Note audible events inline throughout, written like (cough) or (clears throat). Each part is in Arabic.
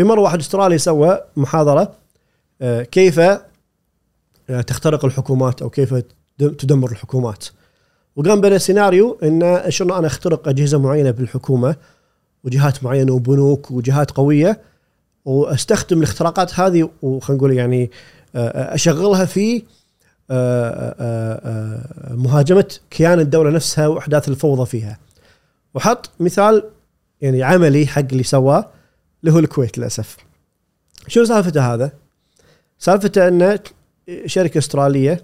في مره واحد أسترالي سوى محاضرة آه، كيف آه، تخترق الحكومات أو كيف تدمر الحكومات وقام بنا سيناريو إن شلون أنا أخترق أجهزة معينة بالحكومة وجهات معينة وبنوك وجهات قوية وأستخدم الاختراقات هذه وخلينا نقول يعني آه، أشغلها في مهاجمة كيان الدولة نفسها وأحداث الفوضى فيها. وحط مثال يعني عملي حق اللي سواه اللي هو الكويت للأسف. شو سالفته هذا؟ سالفته انه شركة أسترالية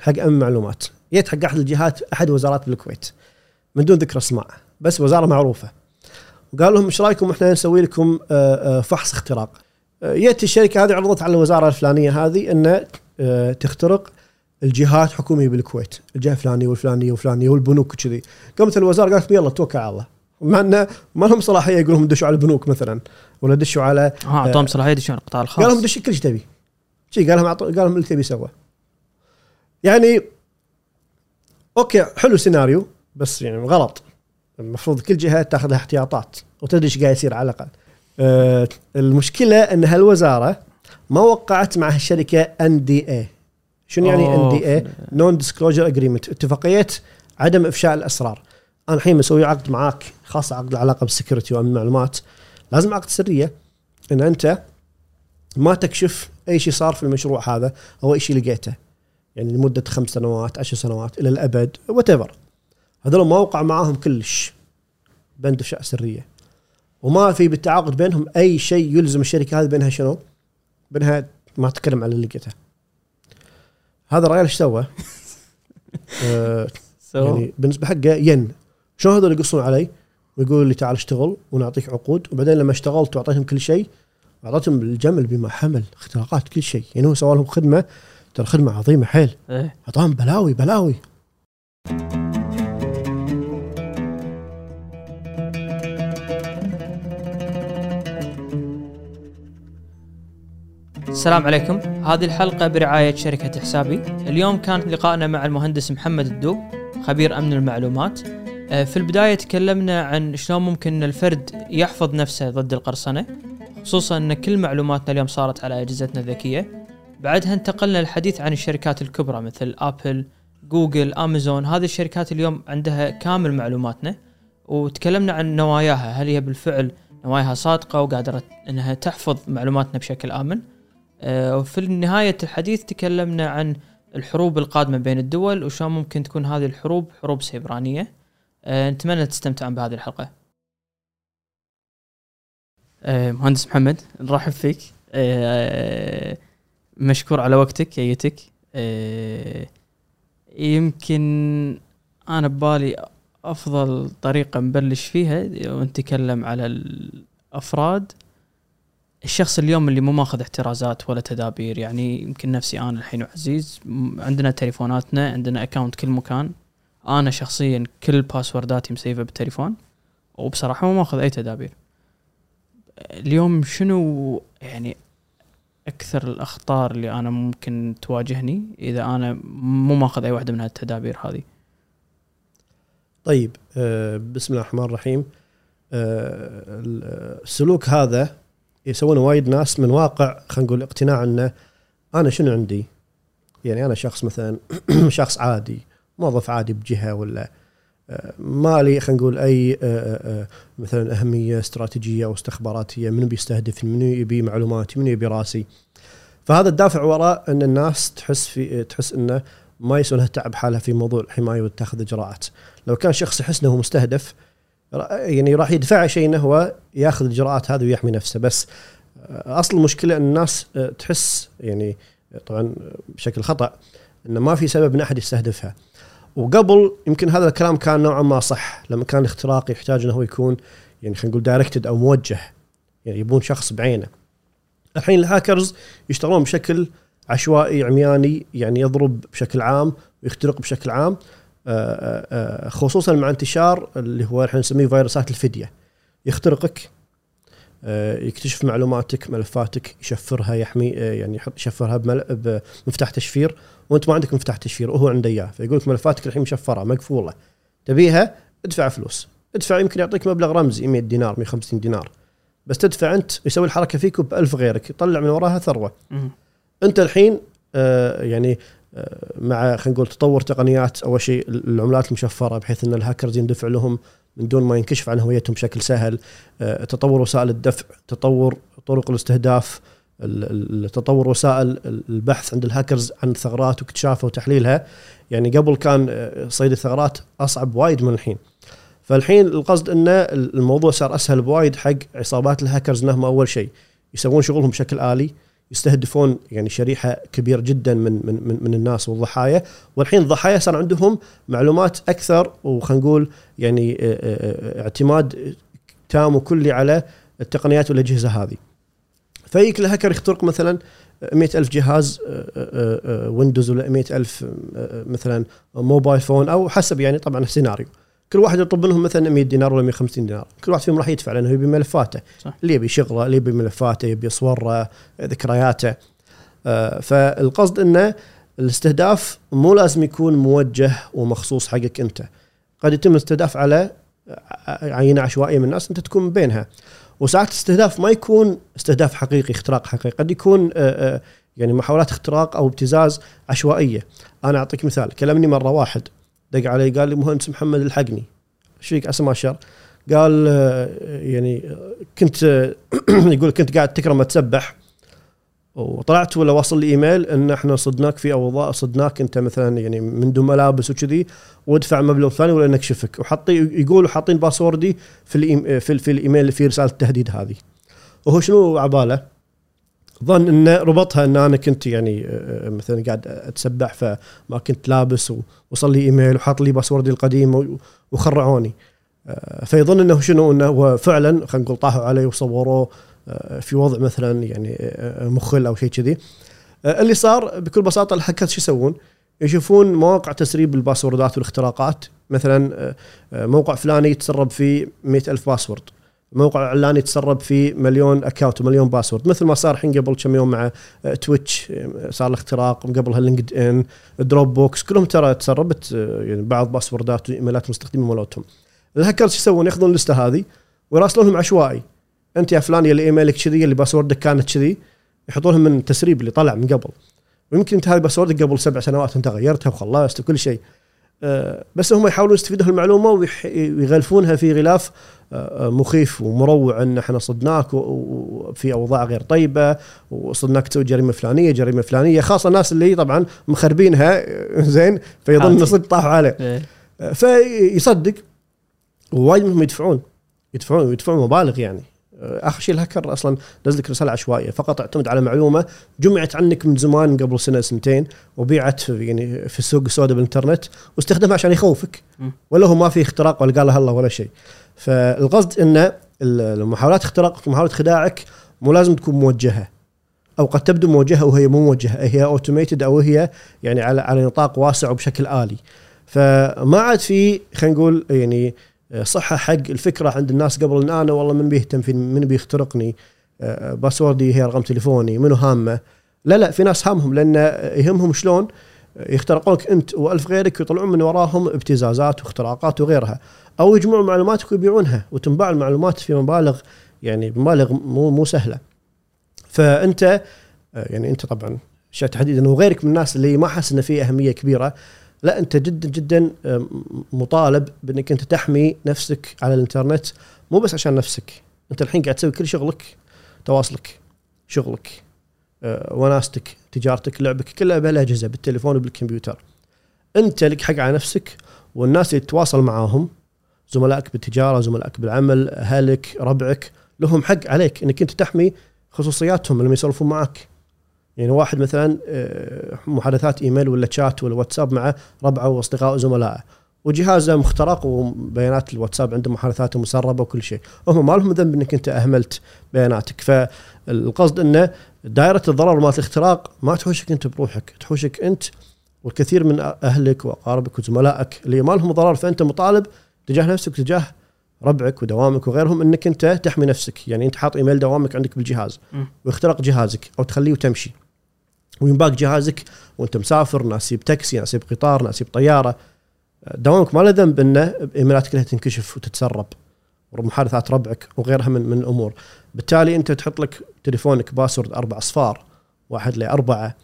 حق أمن معلومات جيت حق أحد الجهات أحد وزارات بالكويت من دون ذكر أسماء بس وزارة معروفة. وقال لهم إيش رأيكم إحنا نسوي لكم آه، آه، فحص اختراق؟ جت الشركة هذه عرضت على الوزارة الفلانية هذه آه، تخترق الجهات حكومية بالكويت الجهة الفلانية والفلانية والفلانية والبنوك وكذي. قامت الوزارة قالت يلا توكل على الله. مع انه ما لهم صلاحية يقول لهم دشوا على البنوك مثلا. ولا دشوا على آه اعطوهم صلاحيه يدشوا على القطاع الخاص. قال لهم دش كل شيء تبي. شي قال لهم قال لهم اللي تبي سوى. يعني okay حلو سيناريو بس يعني غلط. المفروض كل جهة تاخذ لها احتياطات وتدري إيش قاعد يصير على الأقل. أه المشكلة إن هالوزارة ما وقعت مع هالشركة NDA شنو يعني NDA non-disclosure agreement اتفاقية عدم إفشاء الأسرار. أنا الحين مسوي عقد معاك خاصه عقد العلاقة بال security وأمن المعلومات. لازم عقد سرية إن أنت ما تكشف أي شيء صار في المشروع هذا أو أي شيء لقيته. يعني لمدة خمس سنوات عشر سنوات إلى الأبد whatever هذول ما وقع معاهم كلش. بند افشاء سرية. وما في بالتعاقد بينهم أي شيء يلزم الشركة هذه بينها شنو؟ بينها ما تتكلم على اللي لقيته. هذا الرجال إيش سوى؟ (laughs) آه يعني بالنسبة حقه ين. شلون هذول يقصون علي؟ ويقول لي تعال اشتغل ونعطيك عقود وبعدين لما اشتغلت وأعطيتهم كل شيء اعطيتهم الجمل بما حمل اختراقات كل شيء. يعني هو سوى لهم خدمة ترى خدمة عظيمة حيل. إيه. أعطاهم بلاوي بلاوي. السلام عليكم. هذه الحلقة برعاية شركة حسابي. اليوم كان لقائنا مع المهندس محمد الدوب خبير أمن المعلومات. في البداية تكلمنا عن شلون ممكن الفرد يحفظ نفسه ضد القرصنة خصوصا أن كل معلوماتنا اليوم صارت على أجهزتنا الذكية. بعدها انتقلنا للحديث عن الشركات الكبرى مثل ابل جوجل امازون هذه الشركات اليوم عندها كامل معلوماتنا وتكلمنا عن نواياها. هل هي بالفعل نواياها صادقة وقادرة إنها تحفظ معلوماتنا بشكل آمن؟ آه، وفي نهاية الحديث تكلمنا عن الحروب القادمة بين الدول وشلون ممكن تكون هذه الحروب حروب سيبرانية. آه، نتمنى تستمتعون بهذه الحلقة. آه، مهندس محمد نرحب فيك. مشكور على وقتك جيتك يمكن أنا ببالي أفضل طريقة نبلش فيها ونتكلم على الأفراد. الشخص اليوم اللي مو ماخذ احترازات ولا تدابير يعني يمكن نفسي أنا الحين وعزيز عندنا تليفوناتنا عندنا اكونت كل مكان. أنا شخصيا كل باسورداتي مسيفة بالتليفون وبصراحة ما ماخذ أي تدابير. اليوم شنو يعني أكثر الأخطار اللي أنا ممكن تواجهني إذا أنا مو ماخذ أي واحدة من هالتدابير هذه؟ طيب آه بسم الله الرحمن الرحيم. آه السلوك هذا يسوونه وايد ناس من واقع خلينا نقول اقتناع أنه أنا شنو عندي؟ يعني أنا شخص مثلا (clears throat) شخص عادي. موظف عادي بجهة ولا آه ما لي خلينا نقول أي آه، آه، مثلا أهمية استراتيجية أو استخباراتية منو بيستهدف منو يبي معلوماتي منو يبي راسي. فهذا الدافع وراء إن الناس تحس في تحس إنه ما يسوي لها تعب حالها في موضوع الحماية وتاخذ إجراءات. لو كان شخص يحس إنه مستهدف يعني راح يدفع شيء إنه هو ياخذ الإجراءات هذه ويحمي نفسه. بس أصل المشكلة إن الناس تحس يعني طبعا بشكل خطأ إنه ما في سبب إن أحد يستهدفها. وقبل يمكن هذا الكلام كان نوعا ما صح لما كان الاختراق يحتاج إنه هو يكون يعني خلينا نقول دايركتد أو موجه يعني يبون شخص بعينه. الحين الهاكرز يشتغلون بشكل عشوائي عمياني يعني يضرب بشكل عام ويخترق بشكل عام آه، آه، آه، خصوصا مع انتشار اللي هو الحين نسميه فيروسات الفدية. يخترقك يكتشف معلوماتك ملفاتك يشفرها يحمي يعني يحط يشفرها بمفتاح تشفير وانت ما عندك مفتاح تشفير وهو عنده إياه فيقول لك ملفاتك الحين مشفرة مقفولة. تبيها ادفع فلوس. ادفع يمكن يعطيك مبلغ رمزي 100 دينار 150 دينار. بس تدفع أنت يسوي الحركة فيك وب 1000 غيرك يطلع من وراها ثروة. أنت الحين آه، يعني آه، مع خلينا نقول تطور تقنيات أول شيء العملات المشفرة بحيث إن الهاكرز يندفع لهم من دون ما ينكشف عن هويتهم بشكل سهل. آه، تطور وسائل الدفع تطور طرق الاستهداف ال- ال- تطور وسائل البحث عند الهاكرز عن الثغرات واكتشافها وتحليلها. يعني قبل كان آه، صيد الثغرات أصعب وايد من الحين. فالحين القصد ان الموضوع صار أسهل بوايد حق عصابات الهاكرز إنهم أول شيء يسوون شغلهم بشكل آلي. يستهدفون يعني شريحة كبيرة جدا من من من, من الناس والضحايا والحين الضحايا صار عندهم معلومات أكثر وخلينا نقول يعني آه، آه، آه، اعتماد تام وكلي على التقنيات والأجهزة هذه. فيجيك الهاكر يخترق مثلا مئة ألف جهاز Windows ولا مئة ألف مثلا mobile phone أو حسب يعني طبعا السيناريو كل واحد يطلب منهم مثلا 100 دينار ولا 150 دينار. كل واحد فيهم راح يدفع لأنه يبي ملفاته. صح. اللي يبي شغله اللي يبي ملفاته يبي صوره ذكرياته. آه، فالقصد أنه الاستهداف مو لازم يكون موجه ومخصوص حقك أنت. قد يتم الاستهداف على عينة عشوائية من الناس أنت تكون بينها. وساعات الاستهداف ما يكون استهداف حقيقي اختراق حقيقي. قد يكون آه، آه، يعني محاولات اختراق أو ابتزاز عشوائية. أنا أعطيك مثال. كلمني مرة واحد. دق علي قال لي مهندس محمد الحقني. إيش فيك؟ عسى ما شر. قال آه، يعني آه، كنت آه، (clears throat) يقول كنت قاعد تكرم اتسبح وطلعت ولا واصل لي إيميل إن إحنا صدناك في أوضاع صدناك أنت مثلا يعني من دون ملابس وكذي وادفع مبلغ ثاني ولا نكشفك. وحطي يقولوا حاطين باسوردي في في, في الإيميل اللي فيه رسالة التهديد هذه. وهو شنو عباله؟ ظن انه ربطها إن أنا كنت يعني آه، مثلا قاعد أتسبح فما كنت لابس ووصل لي إيميل وحاط لي password ي القديم وخرعوني. آه، فيظن إنه شنو؟ إنه هو فعلا خلينا نقول طاحوا عليه وصوروه آه، في وضع مثلا يعني آه، مخل أو شيء كذي. آه، اللي صار بكل بساطة الهاكرز شو يسوون؟ يشوفون مواقع تسريب ال password ات والاختراقات. مثلا آه، آه، موقع فلاني يتسرب فيه مئة ألف password موقع علاني يتسرب فيه مليون account ومليون password مثل ما صار الحين قبل كم يوم مع آه، Twitch آه، صار الاختراق قبلها LinkedIn Dropbox كلهم ترى تسربت آه، يعني بعض password ات وإيميلات المستخدمين مالتهم الهاكرز شو يسوون؟ ياخذون اللستة هذه ويراسلونهم عشوائي. أنت يا فلان اللي إيميلك كذي اللي password ك كانت كذي يحطونها من التسريب اللي طلع من قبل. ويمكن أنت هذه باسوردك قبل سبع سنوات انت غيرتها وخلصت وكل شيء. آه، بس هم يحاولون يستفيدون المعلومه ويغلفونها في غلاف آه، مخيف ومروع إن إحنا صدناك وفي أوضاع غير طيبة وصدناك تسوي جريمة فلانية جريمة فلانية خاصة الناس اللي طبعا مخربينها آه، (laughs) زين فيظن صدق طاحوا عليه. إيه. آه، فيصدق ووايد منهم يدفعون يدفعون ويدفعون مبالغ يعني. آه، آخر شيء الهاكر أصلا نزل لك رسالة عشوائية. فقط اعتمد على معلومة جمعت عنك من زمان قبل سنة سنتين وبيعت في يعني في السوق السوداء بالإنترنت واستخدمها عشان يخوفك. ولا هو ما في اختراق ولا قال هلا ولا شيء. فالقصد ان المحاولات اختراق محاولة خداعك مو لازم تكون موجهة. أو قد تبدو موجهة وهي مو موجهة هي اوتوميتد أو هي يعني على على نطاق واسع وبشكل آلي. فما عاد في خلينا نقول يعني صحة حق الفكرة عند الناس قبل. إن أنا والله من بيهتم في من بيخترقني آه، باسوردي هي رقم تليفوني منو هامه؟ لا لا في ناس هامهم لأن يهمهم شلون يخترقونك أنت وألف غيرك ويطلعون من وراهم ابتزازات واختراقات وغيرها أو يجمعون معلوماتك ويبيعونها وتنباع المعلومات في مبالغ يعني بمبالغ مو مو سهلة. فأنت آه، يعني أنت طبعا شيء تحديدا وغيرك من الناس اللي ما حس انه في أهمية كبيرة لا أنت جدا جدا آه، مطالب بأنك أنت تحمي نفسك على الإنترنت مو بس عشان نفسك. أنت الحين قاعد تسوي كل شغلك تواصلك شغلك آه، وناستك تجارتك لعبك كلها بالاجهزه بالتليفون وبالكمبيوتر. أنت لك حق على نفسك والناس اللي تتواصل معاهم زملائك بالتجارة زملائك بالعمل أهلك ربعك لهم حق عليك أنك أنت تحمي خصوصياتهم لما يسولفون معك يعني واحد مثلا آه، محادثات إيميل ولا شات ولا واتساب مع ربعه واصدقائه وزملائه. وجهازه مخترق وبيانات الواتساب عنده محادثاته مسربه وكل شيء. هم ما لهم ذنب إنك أنت أهملت بياناتك. فالقصد إنه دائرة الضرر مالت الاختراق ما تحوشك أنت بروحك تحوشك أنت والكثير من أهلك وأقاربك وزملائك اللي ما لهم ضرر. فأنت مطالب تجاه نفسك وتجاه ربعك ودوامك وغيرهم إنك أنت تحمي نفسك. يعني أنت حاط إيميل دوامك عندك بالجهاز. ويخترق جهازك أو تخليه وتمشي. وينباق جهازك وانت مسافر ناس يجيب تاكسي ناس يجيب قطار ناس يجيب طيارة. دوامك ما له ذنب إنه ايميلاتك كلها تنكشف وتتسرب ومحادثات ربعك وغيرها من من الأمور. بالتالي أنت تحط لك تليفونك باسورد أربع أصفار واحد لأربعة.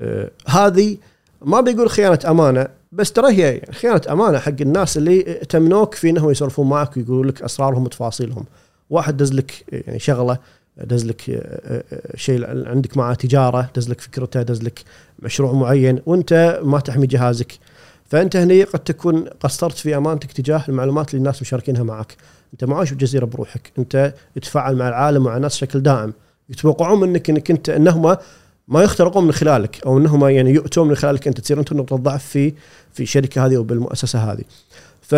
آه هذه ما بيقول خيانة أمانة بس ترى هي خيانة أمانة حق الناس اللي تمنوك في إنهم يسولفون معك ويقولوا لك أسرارهم وتفاصيلهم. واحد دز لك يعني شغلة دز لك آه، آه، شيء عندك معاه تجارة دز لك فكرته دز لك مشروع معين وانت ما تحمي جهازك. فأنت هنا قد تكون قصرت في أمانتك تجاه المعلومات اللي الناس مشاركينها معك. أنت ما عايش بجزيرة بروحك. أنت تتفاعل مع العالم ومع الناس بشكل دائم. يتوقعون منك إنك أنت إنهم ما يخترقون من خلالك أو إنهم يعني يؤتون من خلالك. أنت تصير أنت نقطة ضعف في في الشركة هذه أو بالمؤسسة هذه. ف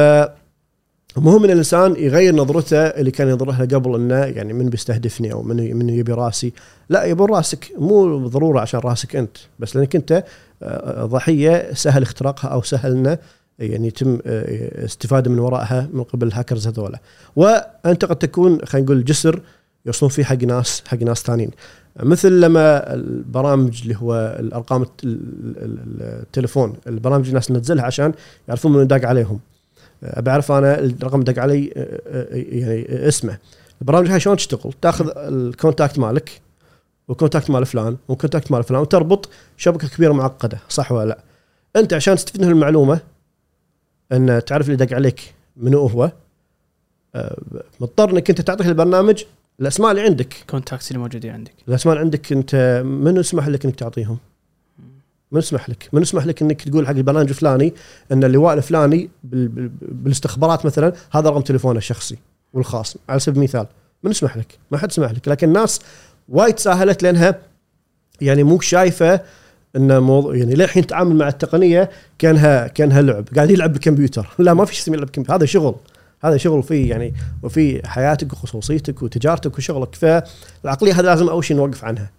مهم ان الإنسان يغير نظرته اللي كان ينظرها قبل إنه يعني من بيستهدفني أو من من يبي راسي. لا يبون راسك. مو ضروره عشان راسك أنت بس لأنك أنت آه، ضحية سهل اختراقها أو سهل إنه يعني يتم آه، استفادة من ورائها من قبل الهاكرز هذولا. وأنت قد تكون خلينا نقول جسر يوصلون فيه حق ناس حق ناس ثانيين. مثل لما البرامج اللي هو الأرقام التليفون البرامج الناس تنزلها عشان يعرفون من داق عليهم. بعرف أنا الرقم دق علي يعني اسمه البرامج هاي شلون تشتغل؟ تاخذ ال contact مالك وال contact مال فلان وال contact مال فلان وتربط شبكة كبيرة معقدة صح ولا لا؟ أنت عشان تستفيد من المعلومة إن تعرف اللي دق عليك منو هو مضطر إنك أنت تعطيه البرنامج الأسماء اللي عندك contacts اللي موجودين عندك الأسماء اللي عندك أنت منو يسمح لك إنك تعطيهم؟ من يسمح لك؟ من يسمح لك إنك تقول حق البرنامج الفلاني إن اللواء الفلاني بالاستخبارات مثلا هذا رقم تليفونه الشخصي والخاص على سبيل المثال من يسمح لك؟ ما حد يسمح لك. لكن الناس وايد ساهلت لأنها يعني مو شايفة انه موضوع يعني للحين تعامل مع التقنية كأنها كأنها لعب. قاعد يلعب بالكمبيوتر. (laughs) لا ما في شيء يلعب بالكمبيوتر. هذا شغل. هذا شغل فيه يعني وفي حياتك وخصوصيتك وتجارتك وشغلك. فالعقلية هذه لازم أول شيء نوقف عنها.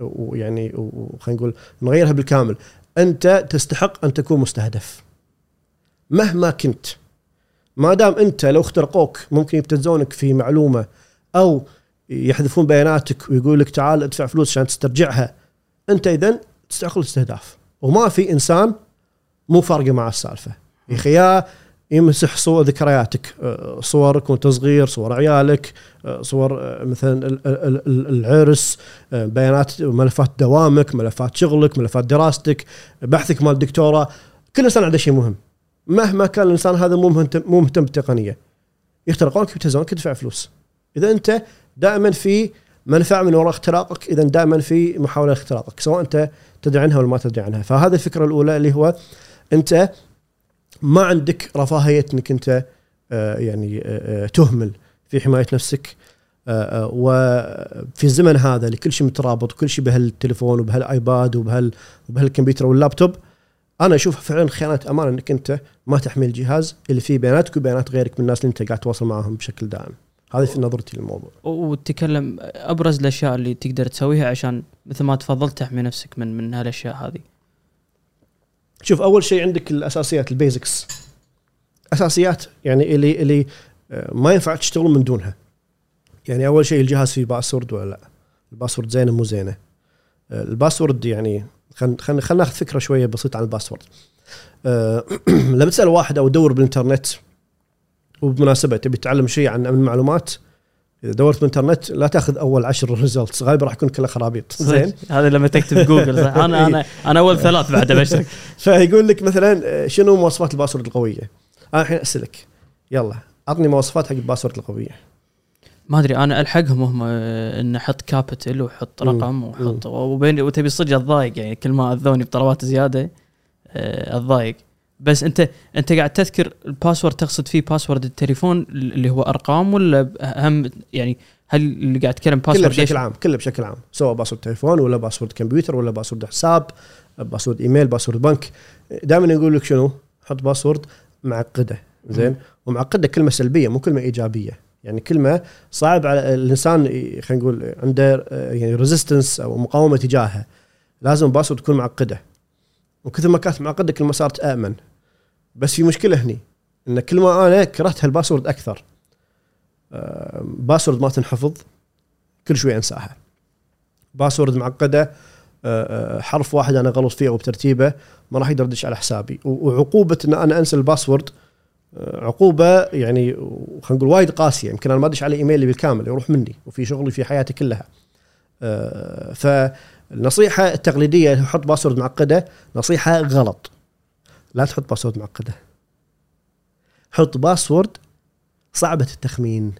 ويعني خلينا نقول نغيرها بالكامل. أنت تستحق أن تكون مستهدف. مهما كنت. ما دام أنت لو اخترقوك ممكن يبتزونك في معلومة أو يحذفون بياناتك ويقول لك تعال ادفع فلوس عشان تسترجعها أنت اذا تستحق الاستهداف. وما في إنسان مو فارقه مع السالفة. يا يمسح صور ذكرياتك آه، صورك وانت صغير صور عيالك آه، صور آه، مثلا العرس بيانات ملفات دوامك ملفات شغلك ملفات دراستك بحثك مال الدكتوراه. كل إنسان عنده شيء مهم. مهما كان الإنسان هذا مو مهتم مو مهتم بالتقنية. يخترقونك يبتزونك تدفع فلوس. إذا أنت دائما في منفعة من وراء اختراقك إذا دائما في محاولة اختراقك سواء أنت تدري عنها ولا ما تدري عنها. فهذه الفكرة الأولى اللي هو أنت ما عندك رفاهية إنك أنت آه، يعني آه، آه، تهمل في حماية نفسك وفي الزمن هذا اللي كل شيء مترابط وكل شيء بهالتليفون وبهالآيباد وبهال وبهالكمبيوتر واللابتوب أنا أشوف فعلا خيانة امانه إنك أنت ما تحمل الجهاز اللي فيه بياناتك وبيانات غيرك من الناس اللي أنت قاعد تتواصل معهم بشكل دائم. هذه في نظرتي للموضوع. وتكلم أبرز الأشياء اللي تقدر تسويها عشان مثل ما تفضلت تحمي نفسك من من هالأشياء هذه. شوف أول شيء عندك الأساسيات ال basics أساسيات يعني اللي اللي آه، ما ينفع تشتغل من دونها. يعني أول شيء الجهاز فيه password ولا لا؟ ال password زينة مو زينة؟ آه، ال password يعني خلينا خلينا خل ناخذ فكرة شوية بسيطة عن ال password أه (clears throat) لما تسأل واحد أو تدور بالإنترنت وبمناسبة تبي تتعلم شيء عن المعلومات إذا دورت بالإنترنت لا تأخذ أول عشر results غالبا راح يكون كلها خرابيط. زين؟ هذا لما تكتب (laughs) جوجل صح؟ أنا أنا أنا أول ثلاث بعد أبشرك. (laughs) فيقول لك مثلا آه، شنو مواصفات ال password القوية؟ أنا الحين أسألك. يلا عطني مواصفات حق ال password القوية. ما أدري أنا ألحقهم هم آه، إن أحط capital وحط رقم وحط وبين وتبي صدق اتضايق يعني كل ما أذوني بطلبات زيادة آه، اتضايق بس انت انت قاعد تذكر ال password تقصد فيه password التليفون اللي هو أرقام ولا هم يعني هل اللي قاعد تتكلم password كله بشكل عام كله بشكل عام سواء password تليفون ولا password كمبيوتر ولا password حساب password إيميل password بنك. دائما يقول لك شنو؟ حط password معقدة زين؟ ومعقدة كلمة سلبية مو كلمة إيجابية. يعني كلمة صعب على الإنسان خلينا نقول عنده يعني resistance أو مقاومة تجاهها لازم password تكون معقدة. وكثر ما كانت معقدة كل ما صارت آمن. بس في مشكلة هني إن كل ما أنا كرهت هال password أكثر password ما تنحفظ كل شوي أنساها. password معقدة آه، آه، حرف واحد أنا غلط فيه أو بترتيبه ما راح يقدر على حسابي. وعقوبة إن أنا أنسى ال password آه، عقوبة يعني خلينا نقول وايد قاسية. يمكن أنا ما أدش على إيميلي بالكامل يروح مني وفي شغلي في حياتي كلها. فالنصيحه التقليديه حط password معقدة نصيحة غلط. لا تحط password معقدة. حط password صعبة التخمين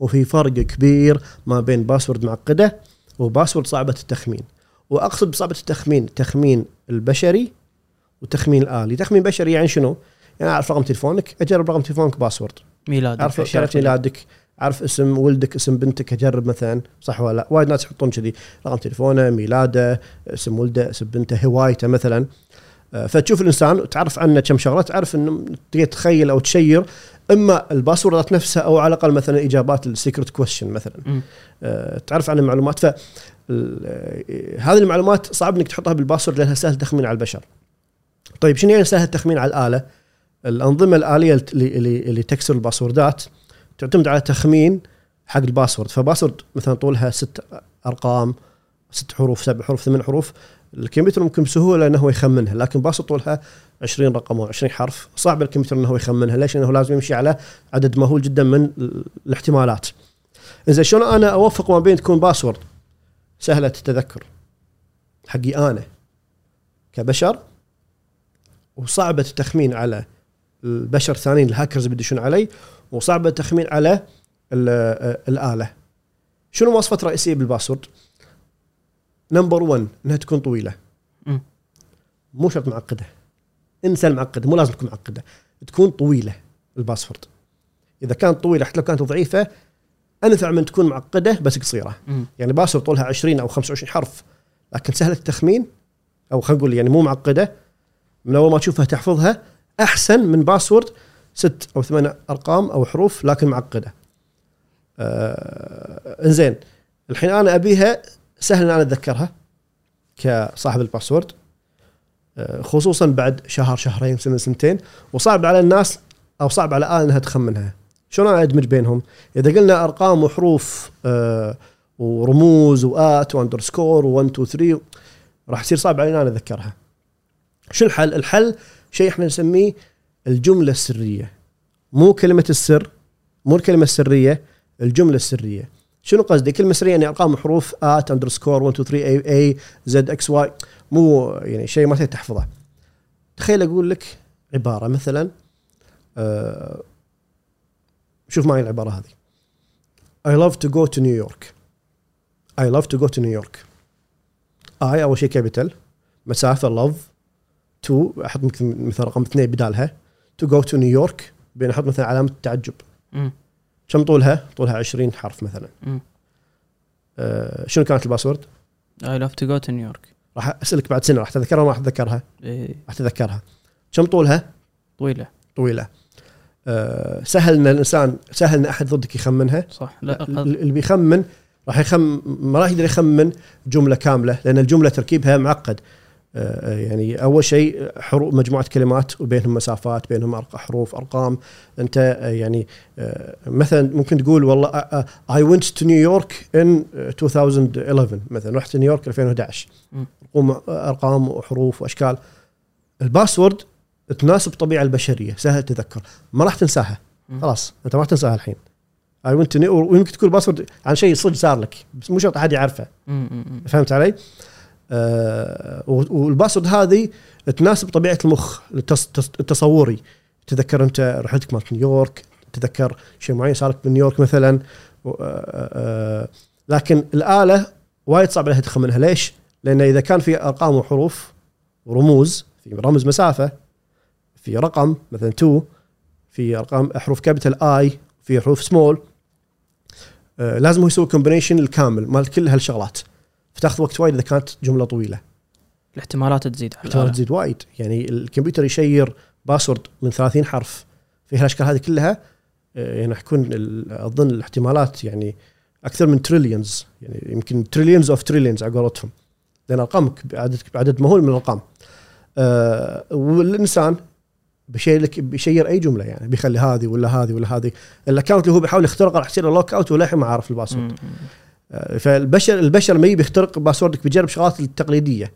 وفي فرق كبير ما بين password معقدة و password صعبة التخمين. وأقصد بصعبة التخمين التخمين البشري والتخمين الآلي. تخمين بشري يعني شنو؟ يعني أعرف رقم تليفونك أجرب رقم تليفونك password ميلاد أعرف شهر ميلادك أعرف اسم ولدك اسم بنتك أجرب مثلا صح ولا لا؟ وايد ناس يحطون كذي رقم تليفونه ميلاده اسم ولده اسم بنته هوايته مثلا. فتشوف الإنسان وتعرف عنه كم شغلة تعرف إنه تقدر تخيل أو تشير إما الباسوردات نفسها أو على الأقل مثلا إجابات ال secret question مثلا. آه، تعرف عن المعلومات ف ال- هذه المعلومات صعب إنك تحطها بال password لأنها سهل التخمين على البشر. طيب شنو يعني سهل التخمين على الآلة؟ الأنظمة الآلية اللي اللي, اللي تكسر الباسوردات تعتمد على تخمين حق ال password، ف password مثلا طولها ست أرقام ست حروف سبع حروف ثمان حروف الكمبيوتر ممكن بسهولة إنه يخمنها لكن password طولها 20 رقم أو 20 حرف صعب الكمبيوتر إنه يخمنها ليش؟ لأنه لازم يمشي على عدد مهول جدا من ال- الاحتمالات. اذا شلون أنا أوفق ما بين تكون password سهلة التذكر حقي أنا كبشر وصعبة التخمين على البشر الثانيين الهاكرز بيدشون علي وصعبة التخمين على ال- الآلة شنو مواصفات رئيسية بال password number 1 إنها تكون طويلة مم. مو شرط معقدة انسى المعقدة مو لازم تكون معقدة تكون طويلة ال password إذا كانت طويلة حتى لو كانت ضعيفة أنفع من تكون معقدة بس قصيرة مم. يعني password طولها 20 أو 25 حرف لكن سهلة التخمين أو خلينا نقول يعني مو معقدة من أول ما تشوفها تحفظها أحسن من password ست أو ثمان أرقام أو حروف لكن معقدة. آه إنزين الحين أنا أبيها سهل أن أنا أتذكرها كصاحب الباسورد خصوصا بعد شهر شهرين سنة سنتين وصعب على الناس أو صعب على الاله إنها تخمنها. شلون ادمج بينهم؟ إذا قلنا أرقام وحروف آه ورموز وآت وأندرسكور و1 2 3 راح يصير صعب علينا أنا أتذكرها. شو الحل؟ الحل شيء إحنا نسميه الجملة السرية. مو كلمة السر مو الكلمة السرية الجملة السرية. شنو قصدي؟ كلمة سريه يعني أرقام وحروف at underscore 1 2 3 A A Z X Y مو يعني شيء ما تحفظه. تخيل أقول لك عبارة مثلا آه شوف معي العبارة هذه. I love to go to New York. I love to go to New York. أول شيء capital مسافة love to أحط مثل رقم اثنين بدالها go to New York بين أحط مثلا علامة تعجب. كم طولها؟ طولها 20 حرف مثلا. أه شنو كانت الباسورد؟ Love to go to New York راح أسألك بعد سنة راح تذكرها ما راح تذكرها؟ إيه. راح تذكرها كم طولها؟ طويلة طويلة أه سهل ان الإنسان سهل ان أحد ضدك يخمنها صح لا قد- اللي بيخمن راح يخم ما راح يقدر يخمن جملة كاملة لأن الجملة تركيبها معقد آه، يعني أول شيء حروف مجموعة كلمات وبينهم مسافات بينهم حروف أرقام. أنت آه، يعني آه، مثلا ممكن تقول والله I went to New York in 2011 مثلا. رحت نيويورك 2011 مم. أرقام وحروف وأشكال. ال password تناسب الطبيعه البشرية. سهل التذكر ما راح تنساها. خلاص. أنت ما راح تنساها الحين. I went ويمكن تكون password عن شيء صدق صار لك بس مو شرط أحد يعرفه. فهمت علي؟ آه وال password هذه تناسب طبيعة المخ التص- تص- التصوري. تذكر أنت رحلتك مالت نيويورك تذكر شيء معين صار لك بنيويورك مثلا آه آه لكن الآلة وايد صعب عليها تخمنها. ليش؟ لأن إذا كان في أرقام وحروف ورموز في رمز مسافة في رقم مثلا 2 في أرقام حروف capital I في حروف سمول آه لازم هو يسوي combination الكامل مال كل هالشغلات. فتاخذ وقت وايد إذا كانت جملة طويلة. الاحتمالات تزيد على احتمال الآلة. تزيد وايد. يعني الكمبيوتر يشير password من 30 حرف في هالاشكال هذه كلها آه، يعني يكون أظن الاحتمالات يعني أكثر من trillions يعني يمكن trillions of trillions على قولتهم. لأن أرقامك بعدد بعدد مهول من الأرقام. آه والإنسان بيشير لك بيشير أي جملة يعني بيخلي هذه ولا هذه ولا هذه. ال account اللي هو بيحاول يخترقه راح يصير lock out وللحين ما عارف ال password. فالبشر البشر ما يبي يخترق password ك بيجرب شغلات التقليدية.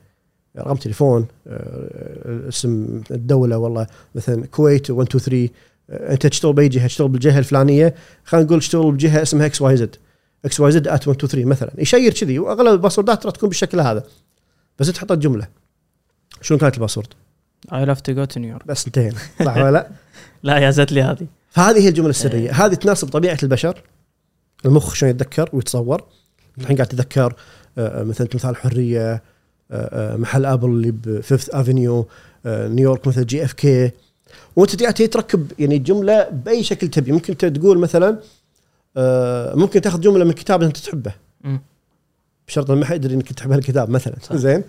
رقم تليفون آه، اسم الدولة والله. مثلا كويت 1 2 3 آه، أنت تشتغل بأي جهة؟ تشتغل بالجهة الفلانية. خلينا نقول تشتغل بجهة اسمها X Y Z X Y Z at 1 2 3 مثلا. يشير كذي وأغلب الباسوردات ترى تكون بالشكل هذا. بس أنت حطيت جملة. شنو كانت ال password؟ I love to go to New York بس انتهينا. صح ولا لا؟ (laughs) لا exactly هذه. فهذه هي الجملة السرية. هذه تناسب طبيعة البشر. المخ شلون يتذكر ويتصور. الحين قاعد تتذكر آه، مثلا تمثال حرية آه، آه، محل أبل اللي ب Fifth Avenue نيويورك مثل JFK وأنت قاعد تركب يعني جملة بأي شكل تبي. ممكن انت تقول مثلا آه، ممكن تاخذ جملة من كتاب أنت تحبه. بشرط ما حد يدري إنك تحب هالكتاب مثلا. صح. زين؟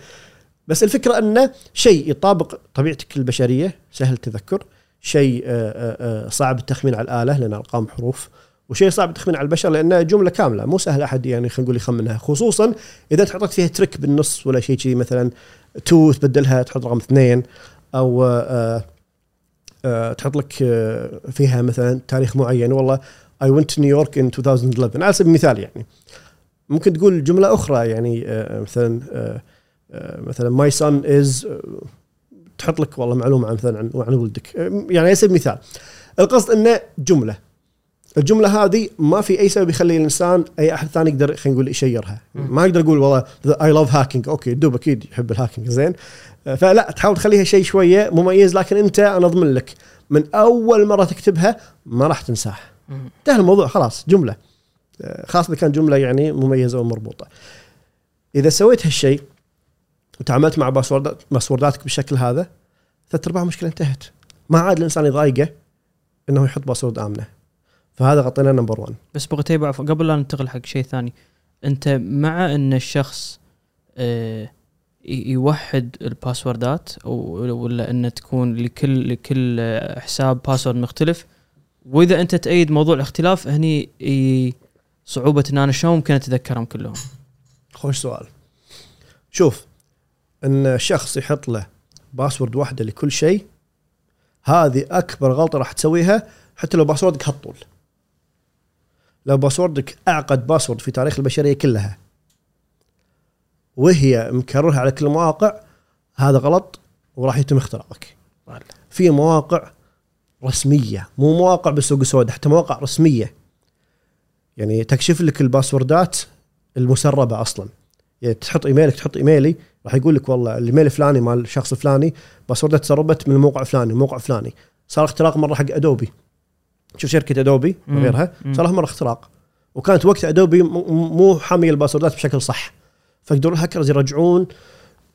بس الفكرة إنه شيء يطابق طبيعتك البشرية سهل التذكر. شيء آه، آه، آه، صعب التخمين على الآلة لأن أرقام حروف. وشيء صعب التخمين على البشر لأنها جملة كاملة مو سهل أحد يعني خلينا نقول يخمنها. خصوصا إذا انت حطيت فيها ترك بالنص ولا شيء كذي مثلا تو تبدلها تحط رقم اثنين أو آه، آه، تحط لك آه، فيها مثلا تاريخ معين. والله I went New York in 2011 على سبيل المثال يعني. ممكن تقول جملة أخرى يعني مثلا مثلا my son is تحط لك والله معلومة عن مثلا عن, ولدك. يعني على سبيل المثال. القصد إنه جملة. الجملة هذه ما في أي سبب يخلي الإنسان أي أحد ثاني يقدر خلينا نقول يشيرها. ما يقدر يقول والله I love hacking okay دوب أكيد يحب ال hacking زين. فلا تحاول تخليها شيء شوية مميز لكن أنت أنا أضمن لك من أول مرة تكتبها ما راح تنساها. انتهى الموضوع خلاص جملة. آه، خاصة إذا كان جملة يعني مميزة ومربوطة. إذا سويت هالشيء وتعاملت مع باسوردات باسورداتك بالشكل هذا ثلاث أرباع المشكلة انتهت. ما عاد الإنسان يضايقه إنه يحط password آمنة. فهذا غطينا number 1 بس بغيت قبل لا ننتقل حق شيء ثاني أنت مع إن الشخص آه، يوحد الباسوردات ولا ان تكون لكل لكل حساب password مختلف؟ وإذا أنت تأيد موضوع الاختلاف هني صعوبة إن أنا شلون ممكن أتذكرهم كلهم؟ خوش سؤال. شوف إن شخص يحط له password واحدة لكل شيء هذه أكبر غلطة راح تسويها حتى لو باسوردك هالطول. لو باسوردك أعقد password في تاريخ البشرية كلها وهي مكررها على كل المواقع هذا غلط وراح يتم اختراقك. في مواقع رسمية مو مواقع بالسوق السوداء حتى مواقع رسمية. يعني تكشف لك الباسوردات المسربة أصلا. يعني تحط إيميلك تحط إيميلي راح يقول لك والله الإيميل الفلاني مال الشخص الفلاني باسورده تسربت من الموقع الفلاني الموقع الفلاني صار اختراق مرة حق Adobe شوف شركة Adobe. وغيرها. صار لها مرة اختراق. وكانت وقت Adobe مو حاميه الباسوردات بشكل صح. فقدروا الهاكرز يرجعون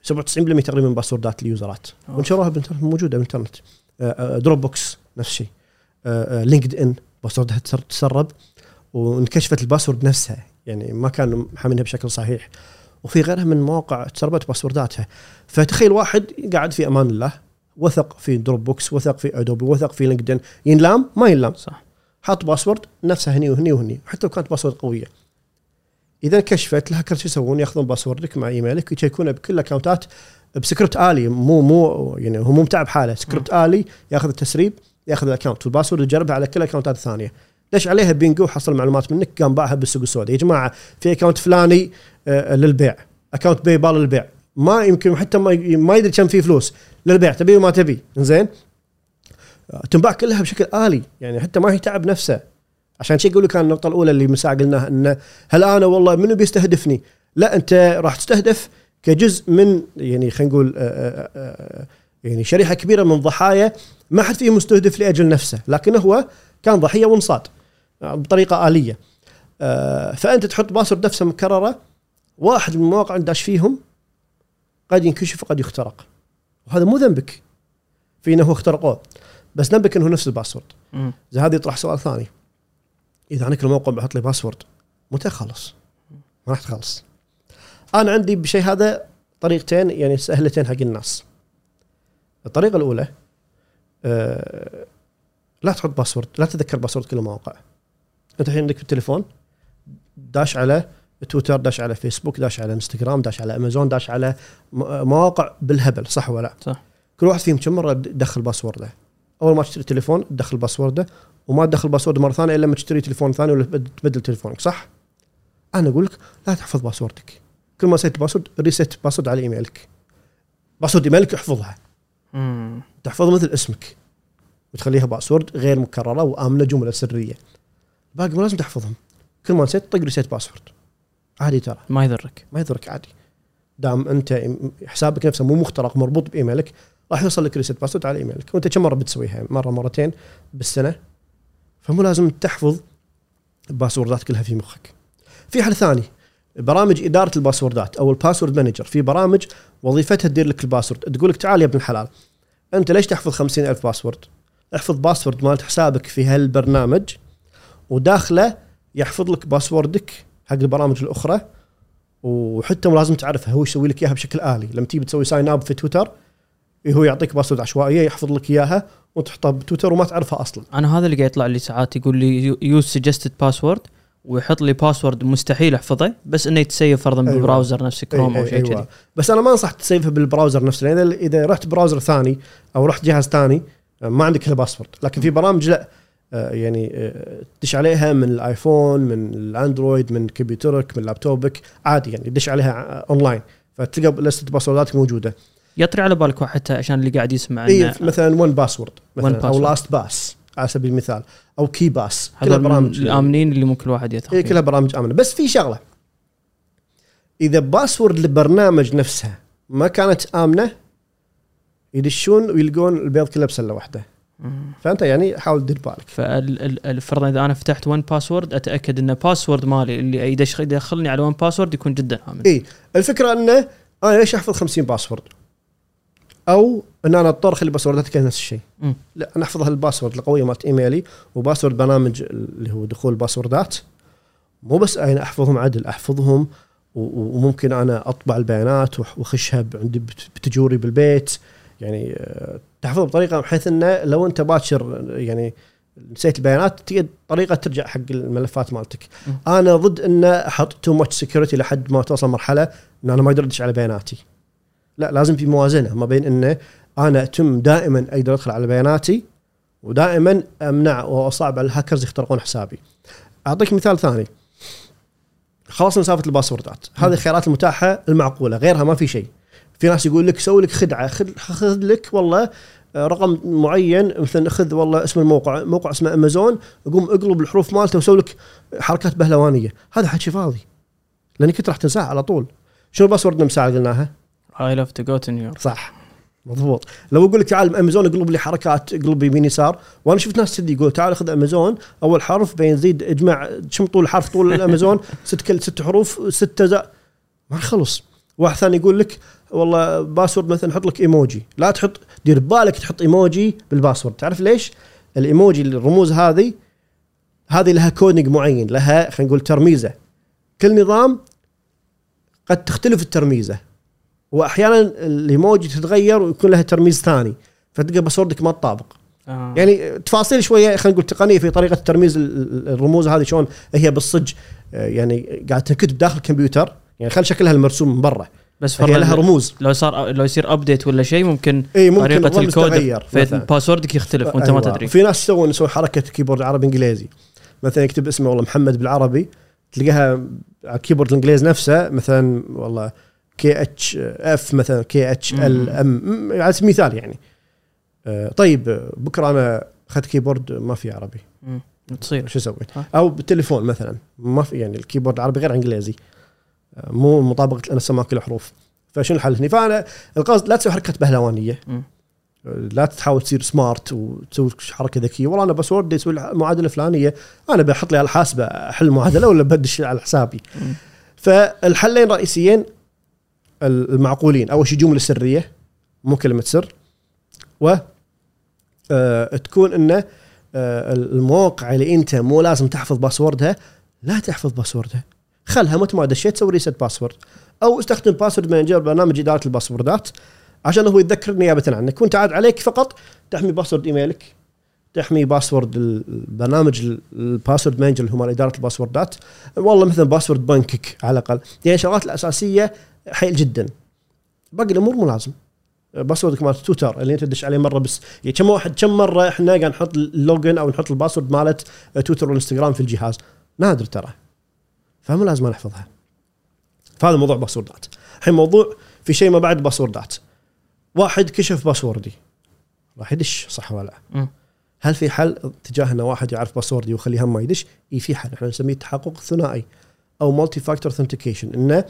97% تقريبا من باسوردات اليوزرات. ونشروها بالإنترنت موجودة بالانترنت Dropbox نفس الشيء LinkedIn باسوردها تسر- تسرب. وانكشفت ال password نفسها. يعني ما كانوا محامينها بشكل صحيح. وفي غيرها من مواقع تسربت باسورداتها. فتخيل واحد قاعد في أمان الله وثق في Dropbox وثق في Adobe وثق في LinkedIn ينلام؟ ما ينلام. صح. حاط password نفسه هني وهني وهني حتى لو كانت password قوية. إذا كشفت الهاكر شو يسوون؟ يأخذون باسوردك مع إيميلك ويشيكونه بكل الاكونتات بسكريبت آلي. مو مو يعني هو مو متعب حاله سكريبت آلي ياخذ التسريب ياخذ ال account وال password يجربها على كل الاكونتات الثانية. دش عليها بينجو حصل معلومات منك قام باعها بالسوق السوداء يا جماعة في account فلاني آه، للبيع. account PayPal للبيع. ما يمكن حتى ما ما يدري كم فيه فلوس. للبيع تبي وما تبي. زين تنباع كلها بشكل آلي. يعني حتى ما هي تعب نفسه. عشان شي يقول لك النقطة الأولى اللي من ساعه قلناها إنه هل أنا والله منو بيستهدفني؟ لا أنت راح تستهدف كجزء من يعني خلينا نقول آه، آه، آه، يعني شريحة كبيرة من ضحايا ما حد فيهم مستهدف لأجل نفسه. لكن هو كان ضحية وانصاد بطريقة آلية. فأنت تحط password نفسه مكررة. واحد من المواقع داش فيهم قد ينكشف وقد يخترق. وهذا مو ذنبك في إنه هو اخترقوه. بس ذنبك إنه نفس ال password. زي هذا يطرح سؤال ثاني. إذا أنا كل موقع بحط لي password متى اخلص؟ ما راح تخلص. أنا عندي بشيء هذا طريقتين يعني سهلتين حق الناس. الطريقة الأولى آه لا تحط password لا تتذكر password كل المواقع أنت الحين عندك في التليفون داش على تويتر داش على فيسبوك داش على انستغرام داش على أمازون داش على مواقع بالهبل صح ولا لا؟ صح. كل واحد فيهم كم مرة يدخل باسورده. أول ما تشتري تليفون تدخل باسورده وما تدخل password مرة ثانية إلا لما تشتري تليفون ثاني ولا تبدل تليفونك صح؟ أنا أقول لك لا تحفظ باسوردك. كل ما سويت password reset password على إيميلك. password إيميلك احفظها. مم. تحفظه مثل اسمك. وتخليها password غير مكررة وآمنة جملة سرية. باقي لازم تحفظهم. كل ما نسيت طق reset password. عادي ترى. ما يضرك. ما يضرك عادي. دام أنت حسابك نفسه مو مخترق مربوط بإيميلك راح يوصل لك reset password على إيميلك. وأنت كم مرة بتسويها؟ مرة مرتين بالسنة. فمو لازم تحفظ الباسوردات كلها في مخك. في حل ثاني. برامج إدارة الباسوردات أو ال password manager في برامج وظيفتها تدير لك ال password تقول لك تعال يا ابن الحلال أنت ليش تحفظ خمسين ألف password احفظ password مالت حسابك في هالبرنامج وداخله يحفظ لك باسوردك حق البرامج الأخرى وحتى لازم تعرفها هو يسوي لك إياها بشكل آلي. لما تيجي تسوي sign up في تويتر هو يعطيك password عشوائية يحفظ لك إياها وتحطها بتويتر وما تعرفها أصلا. أنا هذا اللي قاعد يطلع لي ساعات يقول لي use suggested password ويحط لي password مستحيل أحفظه بس إنه يتسيف فرضا أيوة. بال browser نفس كروم أو أي- شيء كذي. أيوة. بس أنا ما أنصح تسيفها بال browser نفسه لأن إذا رحت browser ثاني أو رحت جهاز ثاني ما عندك ال password لكن في برامج لا. يعني آه، تدش عليها من الآيفون من الأندرويد من كمبيوترك من لابتوبك عادي يعني تدش عليها أونلاين فتلقى لستة باسورداتك موجودة يطري على بالك واحد حتى عشان اللي قاعد يسمع عنه مثلا 1Password مثلا One أو. LastPass على سبيل المثال أو KeePass كلها برامج الآمنين اللي ممكن الواحد هي فيهم. كلها برامج آمنة بس في شغلة إذا password البرنامج نفسها ما كانت آمنة يدشون ويلقون البيض كله بسلة واحدة. فأنت يعني حاول تدير بالك. فالفرضا إذا أنا فتحت 1Password أتأكد إن password مالي اللي يدخلني على 1Password يكون جدا آمن. اي الفكرة إنه أنا ليش أحفظ 50 password أو إن أنا أضطر أخلي باسورداتي كلها نفس الشيء. لا أنا احفظ ال password القوية مالت إيميلي و password برنامج اللي هو دخول الباسوردات مو بس أنا أحفظهم عدل أحفظهم وممكن أنا أطبع البيانات وأخشها عندي بت- بتجوري بالبيت. يعني آه، تحفظها بطريقة بحيث إنه لو أنت باكر يعني نسيت البيانات تقدر طريقة ترجع حق الملفات مالتك. أنا ضد إن أحط too much security لحد ما توصل مرحلة إن أنا ما أقدر أدش على بياناتي. لا لازم في موازنة ما بين انه أنا أتم دائما أقدر أدخل على بياناتي ودائما أمنع وأصعب على الهاكرز يخترقون حسابي. أعطيك مثال ثاني. خلصنا سالفه الباسوردات، هذه الخيارات المتاحة المعقولة، غيرها ما في شيء. في ناس يقول لك سوي لك خدعة، خذ خذ لك والله آه، رقم معين مثلا خذ والله اسم الموقع، موقع اسمه امازون، قوم اقلب الحروف مالته وسوي لك حركات بهلوانية، هذا حكي فاضي. لأنك كنت راح تنساه على طول. شنو الباسورد نمساها قلناها؟ اي لاف تو جو تو نيويورك صح مضبوط لو أقول لك تعال امازون اقلب لي حركات اقلب يمين يسار وأنا شفت ناس تدي يقول تعال خذ امازون أول حرف بين زيد اجمع شم طول الحرف طول (laughs) الامازون ست كل ست حروف ست زا ما خلص واحد ثاني يقول لك والله باسورد مثلا حط لك ايموجي لا تحط دير بالك تحط ايموجي بالباسورد تعرف ليش؟ الايموجي الرموز هذه هذه لها coding معين لها خلينا نقول ترميزة. كل نظام قد تختلف الترميزة. واحيانا الايموجي تتغير ويكون لها ترميز ثاني فتلقى باسوردك ما تطابق. آه. يعني تفاصيل شوية خلينا نقول تقنية في طريقة ترميز ال- ال- الرموز هذه شلون هي بالصج آه، يعني قاعد تنكتب داخل الكمبيوتر. يعني خل شكلها المرسوم من برا. بس هي لها رموز. لو صار لو يصير update ولا شيء ممكن إي ممكن طريقة الكود تغير مثلاً. باسوردك يختلف وأنت ما أيوة. تدري. في ناس يسوون يسوون حركة keyboard عربي إنجليزي. مثلا يكتب اسمه والله محمد بالعربي تلقاها على ال keyboard الانجليزي نفسه مثلا والله K H F مثلا K H L M على سبيل المثال يعني. آه، طيب بكرة أنا أخذت keyboard ما في عربي. تصير. شو أسوي؟ أو بالتليفون مثلا ما في يعني ال keyboard العربي غير إنجليزي. مو مطابقة أنا سماك الحروف فشنو الحل هني؟ فأنا القصد لا تسوي حركات بهلوانية. لا تحاول تصير سمارت وتسوي حركة ذكية. والله أنا باسورد يسوي المعادله الفلانيه أنا بحط لي على الحاسبه أحل معادلة ولا بدش على حسابي. فالحلين رئيسيين المعقولين. أول شيء جملة سرية مو كلمة سر. و آه، تكون انه آه، المواقع اللي أنت مو لازم تحفظ باسوردها لا تحفظ باسوردها خلها متى ما دشيت سوي reset password أو استخدم password manager برنامج إدارة الباسوردات عشان هو يتذكر نيابه عنك. وأنت عاد عليك فقط تحمي password إيميلك تحمي password البرنامج ال password manager اللي مال إدارة الباسوردات. والله مثلا password بنكك على الأقل. يعني الشغلات الأساسية حيل جدا. باقي الأمور مو لازم. باسوردك مال تويتر اللي أنت تدش عليه مرة بس. يعني كم واحد كم مرة إحنا قاعد نحط ال login أو نحط ال password مالت تويتر والانستغرام في الجهاز؟ نادر ترى. فمو لازم نحفظها فهذا موضوع باسوردات الحين موضوع في شيء ما بعد باسوردات واحد كشف باسوردي راح يدش صح ولا لا. هل في حل تجاه إن واحد يعرف باسوردي ويخليه هم ما يدش؟ اي في حل. إحنا نسميه تحقق ثنائي أو multi-factor authentication انه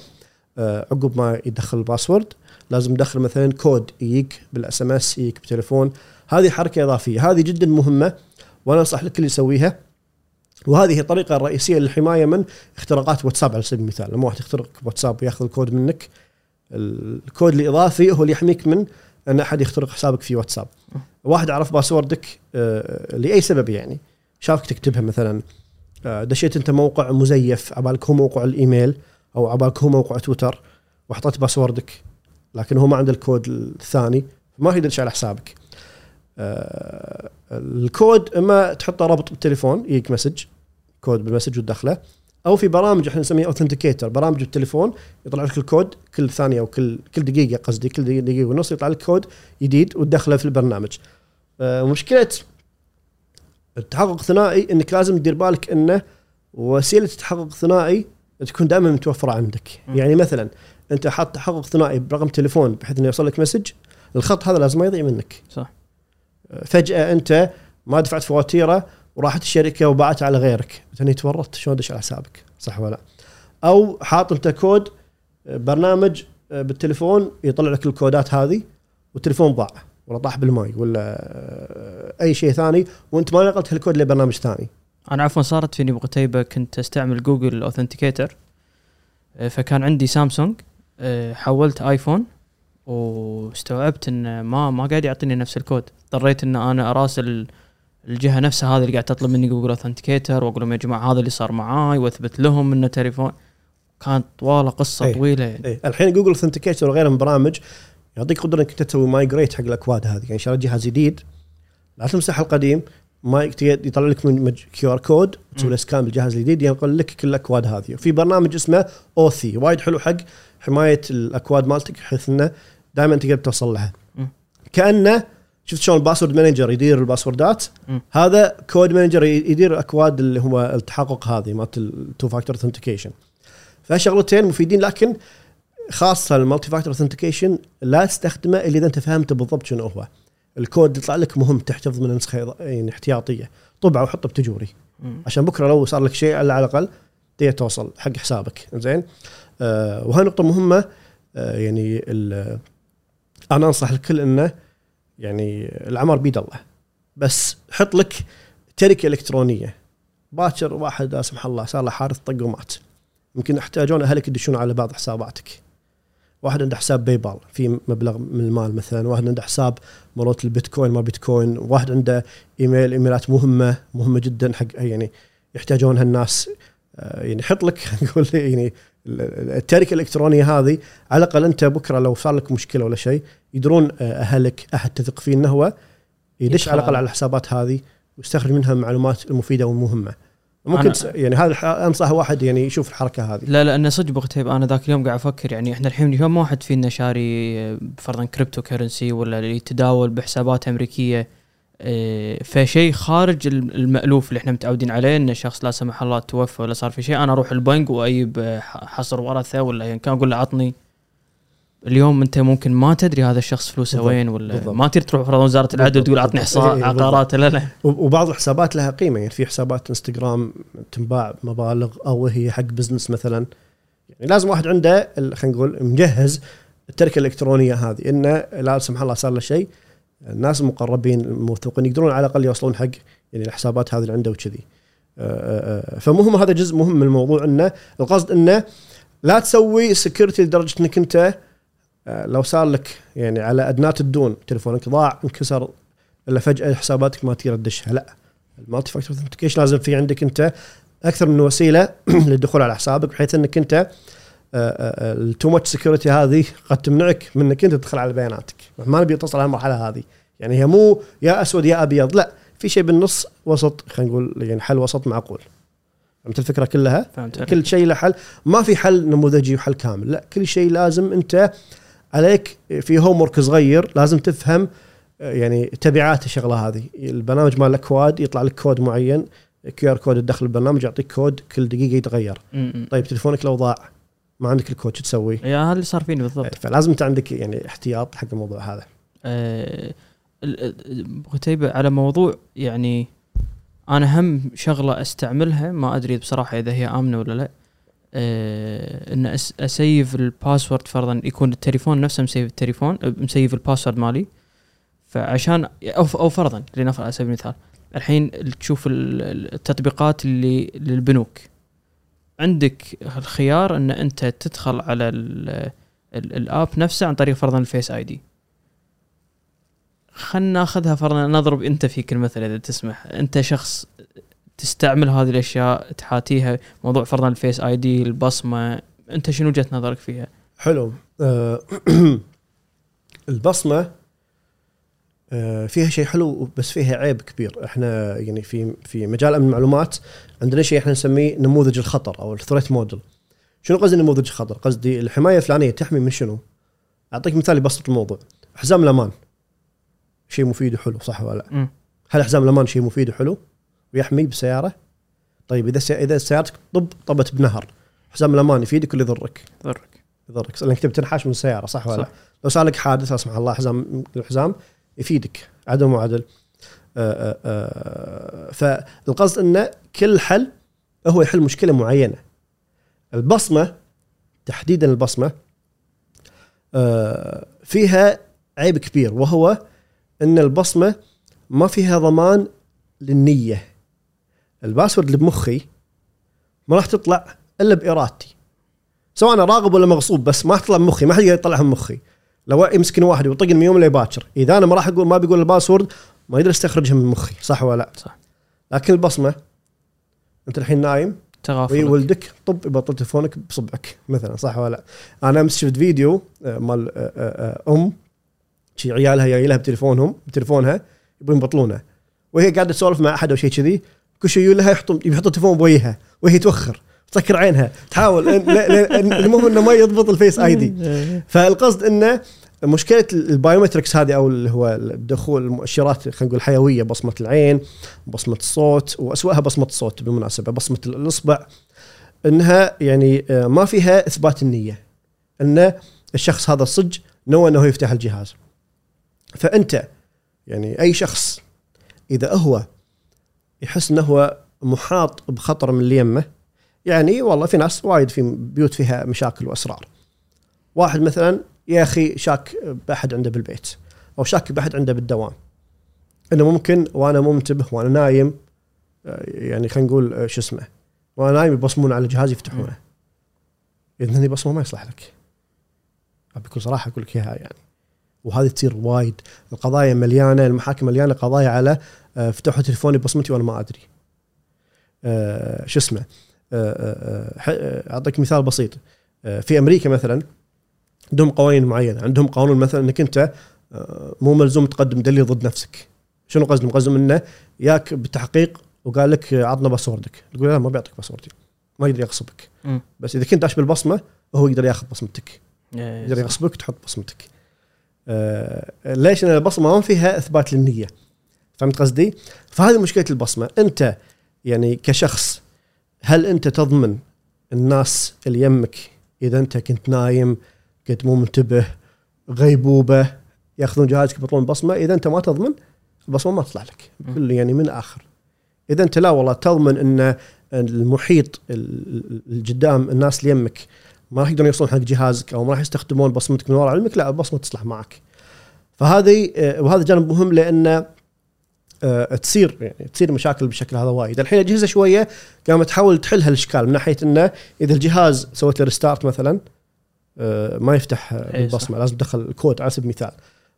عقب ما يدخل ال password لازم يدخل مثلا كود يجيك بال SMS يجيك بتليفون. هذه حركة إضافية. هذه جدا مهمة وأنا أنصح الكل يسويها. وهذه الطريقة الرئيسيه للحماية من اختراقات واتساب على سبيل المثال. لما واحد يخترق واتساب وياخذ الكود منك الكود الإضافي هو اللي يحميك من أن أحد يخترق حسابك في واتساب. واحد عرف باسوردك آه، لأي سبب يعني. شافك تكتبها مثلا آه، دشيت أنت موقع مزيف عبالك هو موقع الإيميل أو عبالك هو موقع تويتر وحطيت باسوردك لكن هو ما عنده الكود الثاني ما يقدر على حسابك. آه، الكود إما تحطه رابط بالتليفون يجيك message. code بال message وتدخله أو في برامج إحنا نسميها authenticator برامج بالتليفون يطلع لك الكود كل ثانية أو كل كل دقيقة قصدي كل دقيقه, ونص يطلع لك كود جديد وتدخله في البرنامج. آه، مشكله التحقق الثنائي إنك لازم تدير بالك إنه وسيلة التحقق الثنائي تكون دائما متوفرة عندك. م. يعني مثلا أنت حاط تحقق ثنائي برقم تليفون بحيث إنه يوصل لك message الخط هذا لازم ما يضيع منك. صح. فجأة أنت ما دفعت فواتيره وراحت الشركة وباعتها على غيرك. مثلا تورطت شلون أدش على حسابك؟ صح ولا لا؟ أو حاط انت كود آه، برنامج آه، بالتليفون يطلع لك الكودات هذه والتليفون ضاع ولا طاح بالماي ولا آه، أي شيء ثاني وأنت ما نقلت هالكود لبرنامج ثاني. أنا عفوا صارت فيني بقتيبة كنت أستعمل Google Authenticator فكان عندي سامسونج حولت iPhone واستوعبت إن ما ما قاعد يعطيني نفس الكود. اضطريت إن أنا أراسل الجهة نفسها هذه اللي قاعد تطلب مني Google Authenticator واقول لهم يا جماعة هذا اللي صار معاي وأثبت لهم إنه تليفون. كانت طوالة قصة أي. طويلة. يعني إيه. الحين Google Authenticator وغيرها من برامج يعطيك قدرة إنك تسوي migrate حق الأكواد هذه. يعني شريت جهاز جديد لا تمسح القديم ما يطلع لك من QR code تسوي له scan بالجهاز الجديد ينقل لك كل ال codes هذه. وفي برنامج اسمه Authy وايد حلو حق حماية ال codes مالتك بحيث إنه دائما تقدر توصل لها. كأنه شفت شلون ال password manager يدير ال passwordات. هذا code manager يدير ال codes اللي هو التحقق هذه مالت ال two factor authentication فشغلتين مفيدين لكن خاصة ال multi factor authentication لا تستخدمه إلا إذا أنت فهمت بالضبط شنو هو. الكود يطلع لك مهم تحتفظ من نسخة يعني احتياطية. طبعه وحطه بتجوري. عشان بكرة لو صار لك شيء على الأقل تقدر توصل حق حسابك. زين؟ آه وهاي نقطة مهمة. آه يعني أنا أنصح الكل إنه يعني العمر بيد الله. بس حط لك شركه إلكترونية. باكر واحد لا سمح الله صار له حادث طق ومات. يمكن يحتاجون أهلك يدشون على بعض حساباتك. واحد عنده حساب باي بال في مبلغ من المال مثلا. واحد عنده حساب مرات البيتكوين ما بيتكوين. واحد عنده إيميل إيميلات مهمة مهمة جدا حق يعني يحتاجونها الناس. آه، يعني حط لك (laughs) نقول يعني التركه الالكترونيه هذه على الأقل أنت بكرة لو صار لك مشكلة ولا شيء يدرون آه، أهلك أحد تثق فيه إنه هو يدش على الأقل على- الحسابات هذه ويستخرج منها المعلومات المفيدة والمهمة. ممكن يعني هذا أنصح واحد يعني يشوف الحركة هذه. لا لا أنا صدق بو قتيبة أنا ذاك اليوم قاعد أفكر يعني إحنا الحين كم واحد فينا شاري آه، فرضا cryptocurrency ولا اللي يتداول بحسابات أمريكية. فشيء خارج الم- المألوف اللي إحنا متعودين عليه إن شخص لا سمح الله توفى ولا صار في شيء أنا أروح البنك وأجيب آه، حصر ورثه ولا يعني كان أقول له عطني اليوم أنت ممكن ما تدري هذا الشخص فلوسه وين ولا بالضبط. ما تقدر تروح فرضا وزارة العدل تقول عطني بالضبط. حصا- إيه، بالضبط. عقارات لا لا وبعض الحسابات لها قيمة يعني في حسابات انستغرام تنباع مبالغ أو هي حق business مثلا يعني لازم واحد عنده خلينا نقول مجهز التركة الإلكترونية هذه إنه لا سمح الله صار له شيء الناس المقربين الموثوقين يقدرون على الأقل يوصلون حق يعني الحسابات هذه اللي عنده وكذي. آه، آه، فمهم هذا جزء مهم من الموضوع إنه القصد إنه لا تسوي security لدرجة إنك أنت آه، لو صار لك يعني على ادنات الدون تليفونك ضاع انكسر إلا فجأة حساباتك ما تقدر تدشها لا. ال multi factor لازم في عندك أنت أكثر من وسيلة (clears throat) للدخول على حسابك بحيث إنك أنت ال too much security هذه قد تمنعك من انك أنت تدخل على بياناتك. ما نبي توصل على المرحلة هذه. يعني هي مو يا أسود يا أبيض. لا في شيء بالنص وسط خلينا نقول يعني حل وسط معقول. فهمت الفكرة كلها؟ فهمت. كل شيء له حل. ما في حل نموذجي وحل كامل. لا كل شيء لازم أنت عليك في homework صغير لازم تفهم آه، يعني تبعات الشغلة هذه. البرنامج مال ال codes يطلع لك كود معين QR code تدخل البرنامج يعطيك كود كل دقيقة يتغير. م- م. طيب تليفونك لو ضاع. ما عندك الكود شو تسوي. يا هذا اللي صار فيني بالضبط. فلازم انت عندك يعني احتياط حق الموضوع هذا. آه، ال- قتيبة على موضوع يعني أنا هم شغلة أستعملها ما أدري بصراحة إذا هي آمنة ولا لا. أه إن أس- أ save ال password فرضا يكون التليفون نفسه م save التليفون أه، م save ال password مالي. فعشان أو أو فرضا لنفرض على سبيل المثال الحين تشوف ال- ال- التطبيقات اللي للبنوك. عندك الخيار إن أنت تدخل على ال ال ال app نفسه عن طريق فرضا ال Face ID. خلنا ناخذها فرضا نضرب أنت فيك المثل إذا تسمح. أنت شخص تستعمل هذه الأشياء تحاتيها موضوع فرضا ال Face ID البصمة أنت شنو وجهة نظرك فيها؟ حلو. آه، (clears throat) البصمة فيها شيء حلو بس فيها عيب كبير. إحنا يعني في في مجال أمن المعلومات عندنا شيء إحنا نسميه نموذج الخطر أو ال threat model شنو قصدي نموذج الخطر قصدي الحماية الفلانية تحمي من شنو؟ أعطيك مثال يبسط الموضوع. حزام الأمان. شيء مفيد وحلو صح ولا لا؟ مم. هل حزام الأمان شيء مفيد وحلو؟ ويحمي بالسياره طيب إذا سي... إذا سيارتك طب طبت بنهر حزام الأمان يفيدك ولا يضرك؟ ضرك يضرك. لأنك تبي تنحاش من السيارة صح ولا لا؟ صح. لو صار لك حادث لا سمح الله حزام الحزام يفيدك عدم وعدل آه، آه، آه، فالقصد انه كل حل هو يحل مشكلة معينة. البصمة تحديدا البصمة فيها عيب كبير وهو إن البصمة ما فيها ضمان للنية. ال password اللي بمخي ما راح تطلع إلا بإرادتي. سواء أنا راغب ولا مغصوب بس ما راح تطلع مخي ما حد يقدر يطلعها من مخي لو يمسكني واحد ويطقني من يوم لباكر إذا أنا ما راح أقول ما بيقول ال password ما يقدر يستخرجها من مخي صح ولا لا؟ صح. لكن البصمة أنت الحين نايم ويتغافلك ولدك طب يبطل تلفونك بصبعك مثلا صح ولا لا؟ أنا أمس شفت فيديو آه، مال آه، آه، أم شي عيالها جاي لها بتليفونهم بتليفونها يبون يبطلونه وهي قاعدة تسولف مع أحد أو شيء كذي كل شيء يقول لها يحطون يحطوا التليفون بوجهها وهي توخر تسكر عينها تحاول المهم إنه ما يضبط ال Face ID. (laughs) فالقصد إنه مشكلة ال biometrics هذه أو اللي هو الدخول المؤشرات خلينا نقول الحيويه بصمة العين بصمة الصوت واسواها بصمة الصوت بالمناسبة بصمة الإصبع إنها يعني آه، ما فيها إثبات النية إن الشخص هذا صج نوى إنه يفتح الجهاز. فأنت يعني أي شخص إذا هو يحس إنه هو محاط بخطر من اللي يمه يعني والله في ناس وايد في بيوت فيها مشاكل وأسرار. واحد مثلا يا أخي شاك بأحد عنده بالبيت أو شاك بأحد عنده بالدوام. إنه ممكن وأنا مو منتبه وأنا نايم آه، يعني خلينا نقول آه، شو اسمه وأنا نايم يبصمون على جهازي يفتحونه. اذا هني بصمة ما يصلح لك. بكل صراحة أقول لك إياها يعني. وهذه تصير وايد. القضايا مليانة المحاكم مليانة قضايا على آه، فتحوا تليفوني بصمتي وأنا ما أدري. شو اسمه أعطيك مثال بسيط. آه، في أمريكا مثلا عندهم قوانين معينة. عندهم قانون مثلا إنك أنت آه، مو ملزوم تقدم دليل ضد نفسك. شنو قصدهم؟ قصدهم إنه ياك بالتحقيق وقال لك آه، عطنا باسوردك. تقول لا ما بيعطيك باسوردي. ما يقدر يغصبك. بس إذا كنت داش بالبصمة هو يقدر ياخذ بصمتك. يقدر يغصبك تحط بصمتك. آه ليش؟ لأن البصمة ما فيها إثبات للنية. فهمت قصدي؟ فهذه مشكلة البصمة. أنت يعني كشخص هل أنت تضمن الناس اللي يمك إذا أنت كنت نايم كنت مو منتبه غيبوبة يأخذون جهازك يبطلون بصمة؟ إذا أنت ما تضمن البصمة ما تطلع لك بكل يعني من آخر. إذا أنت لا والله تضمن إن المحيط ال- القدام الناس اللي يمك ما راح يقدرون يوصلون حق جهازك أو ما راح يستخدمون بصمتك من وراء علمك لا البصمة تصلح معك. فهذه آه، وهذا جانب مهم لأن آه، تصير يعني تصير مشاكل بالشكل هذا وايد. الحين الاجهزه شوية قامت تحاول تحل هالإشكال من ناحية إنه إذا الجهاز سويت له restart مثلا آه، ما يفتح آه، إي بالبصمة لازم تدخل الكود على سبيل المثال.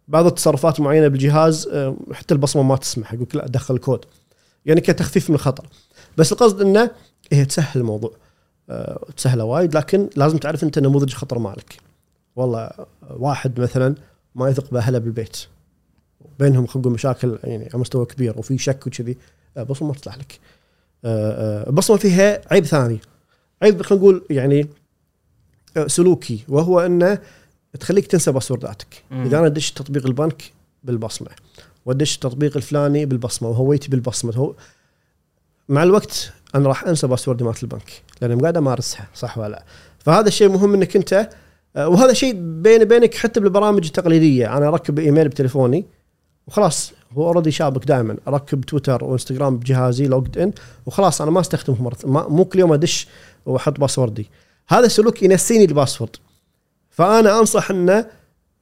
بعض التصرفات معينة بالجهاز آه، حتى البصمة ما تسمح يقول لا دخل الكود. يعني كتخفيف من الخطر. بس القصد إنه هي تسهل الموضوع آه، تسهله وايد لكن لازم تعرف أنت نموذج الخطر مالك. والله واحد مثلا ما يثق بأهله بالبيت. بينهم خلينا نقول مشاكل يعني على مستوى كبير وفي شك وكذي. آه، بصمه ما تصلح لك. آه، آه، البصمه فيها عيب ثاني. عيب خلينا نقول يعني آه، سلوكي وهو إنه تخليك تنسى باسورداتك. إذا أنا دش تطبيق البنك بالبصمة ودش التطبيق الفلاني بالبصمة وهويتي بالبصمة هو مع الوقت أنا راح أنسى باسورد مالت البنك لأن قاعد أمارسها صح ولا لا؟ فهذا الشيء مهم إنك أنت آه، وهذا شيء بيني بينك حتى بالبرامج التقليدية. أنا أركب إيميل بتليفوني وخلاص هو already شابك دائما اركب تويتر وانستغرام بجهازي logged in وخلاص أنا ما استخدمه ما مو كل يوم أدش وأحط password ي هذا سلوك ينسيني ال password فأنا أنصح إنه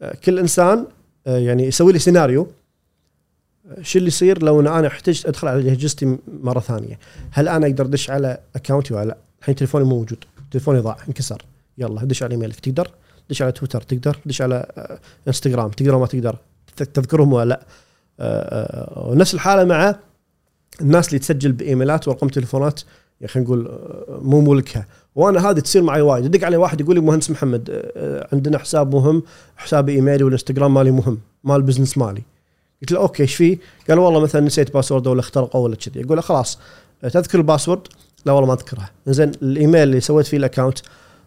آه، كل إنسان آه، يعني يسوي لي سيناريو آه، شو اللي يصير لو إن أنا احتجت أدخل على اجهزتي مرة ثانية؟ هل أنا أقدر أدش على account ي ولا لا؟ الحين تليفوني مو موجود. تليفوني ضاع انكسر. يلا دش على ايميلك تقدر دش على تويتر تقدر دش على إنستغرام تقدر ما تقدر. تذكرهم ولا لا. آه، آه، ونفس الحالة مع الناس اللي تسجل ب emailات وأرقام تليفونات يعني خلينا نقول آه، مو ملكها. وأنا هذه تصير معي وايد. يدق علي واحد يقول لي مهندس محمد عندنا حساب مهم حسابي إيميلي والإنستغرام مالي مهم مال business مالي. قلت له okay إيش فيه؟ قال والله مثلا نسيت password ولا اخترقه ولا كذي. أقول له خلاص تذكر ال password؟ لا والله ما اذكره زين الإيميل اللي سويت فيه ال account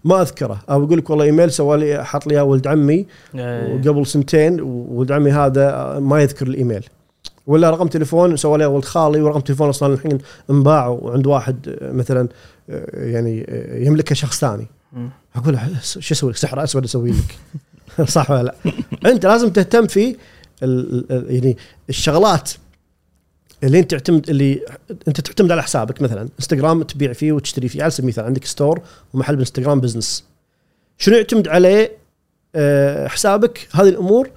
ما أذكره أو يقول لك والله إيميل سوى لي حط لي ولد عمي إيه. وقبل سنتين وولد عمي هذا ما يذكر الإيميل ولا رقم تليفون سوى لي ولد خالي ورقم تليفون أصلا الحين انباع وعند واحد مثلا آه، يعني آه، يملكه شخص ثاني. أقول له شو أسوي لك سحر أسود أسوي لك (laughs) صح ولا لا؟ أنت لازم تهتم في يعني الشغلات انت تعتمد اللي انت تعتمد على حسابك مثلا. انستغرام تبيع فيه وتشتري فيه. على سبيل المثال عندك store ومحل بالانستغرام business شنو يعتمد عليه؟ آه، حسابك. هذه الأمور